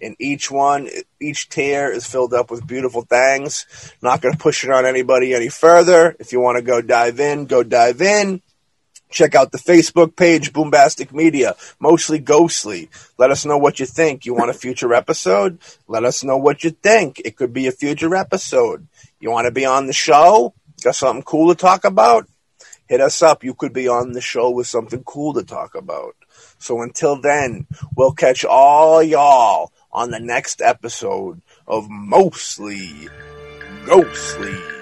And each one, each tier is filled up with beautiful things. Not going to push it on anybody any further. If you want to go dive in, go dive in. Check out the Facebook page, Boombastic Media, mostly ghostly. Let us know what you think. You want a future episode? Let us know what you think. It could be a future episode. You want to be on the show? Got something cool to talk about? Hit us up. You could be on the show with something cool to talk about. So until then, we'll catch all y'all on the next episode of Mostly Ghostly.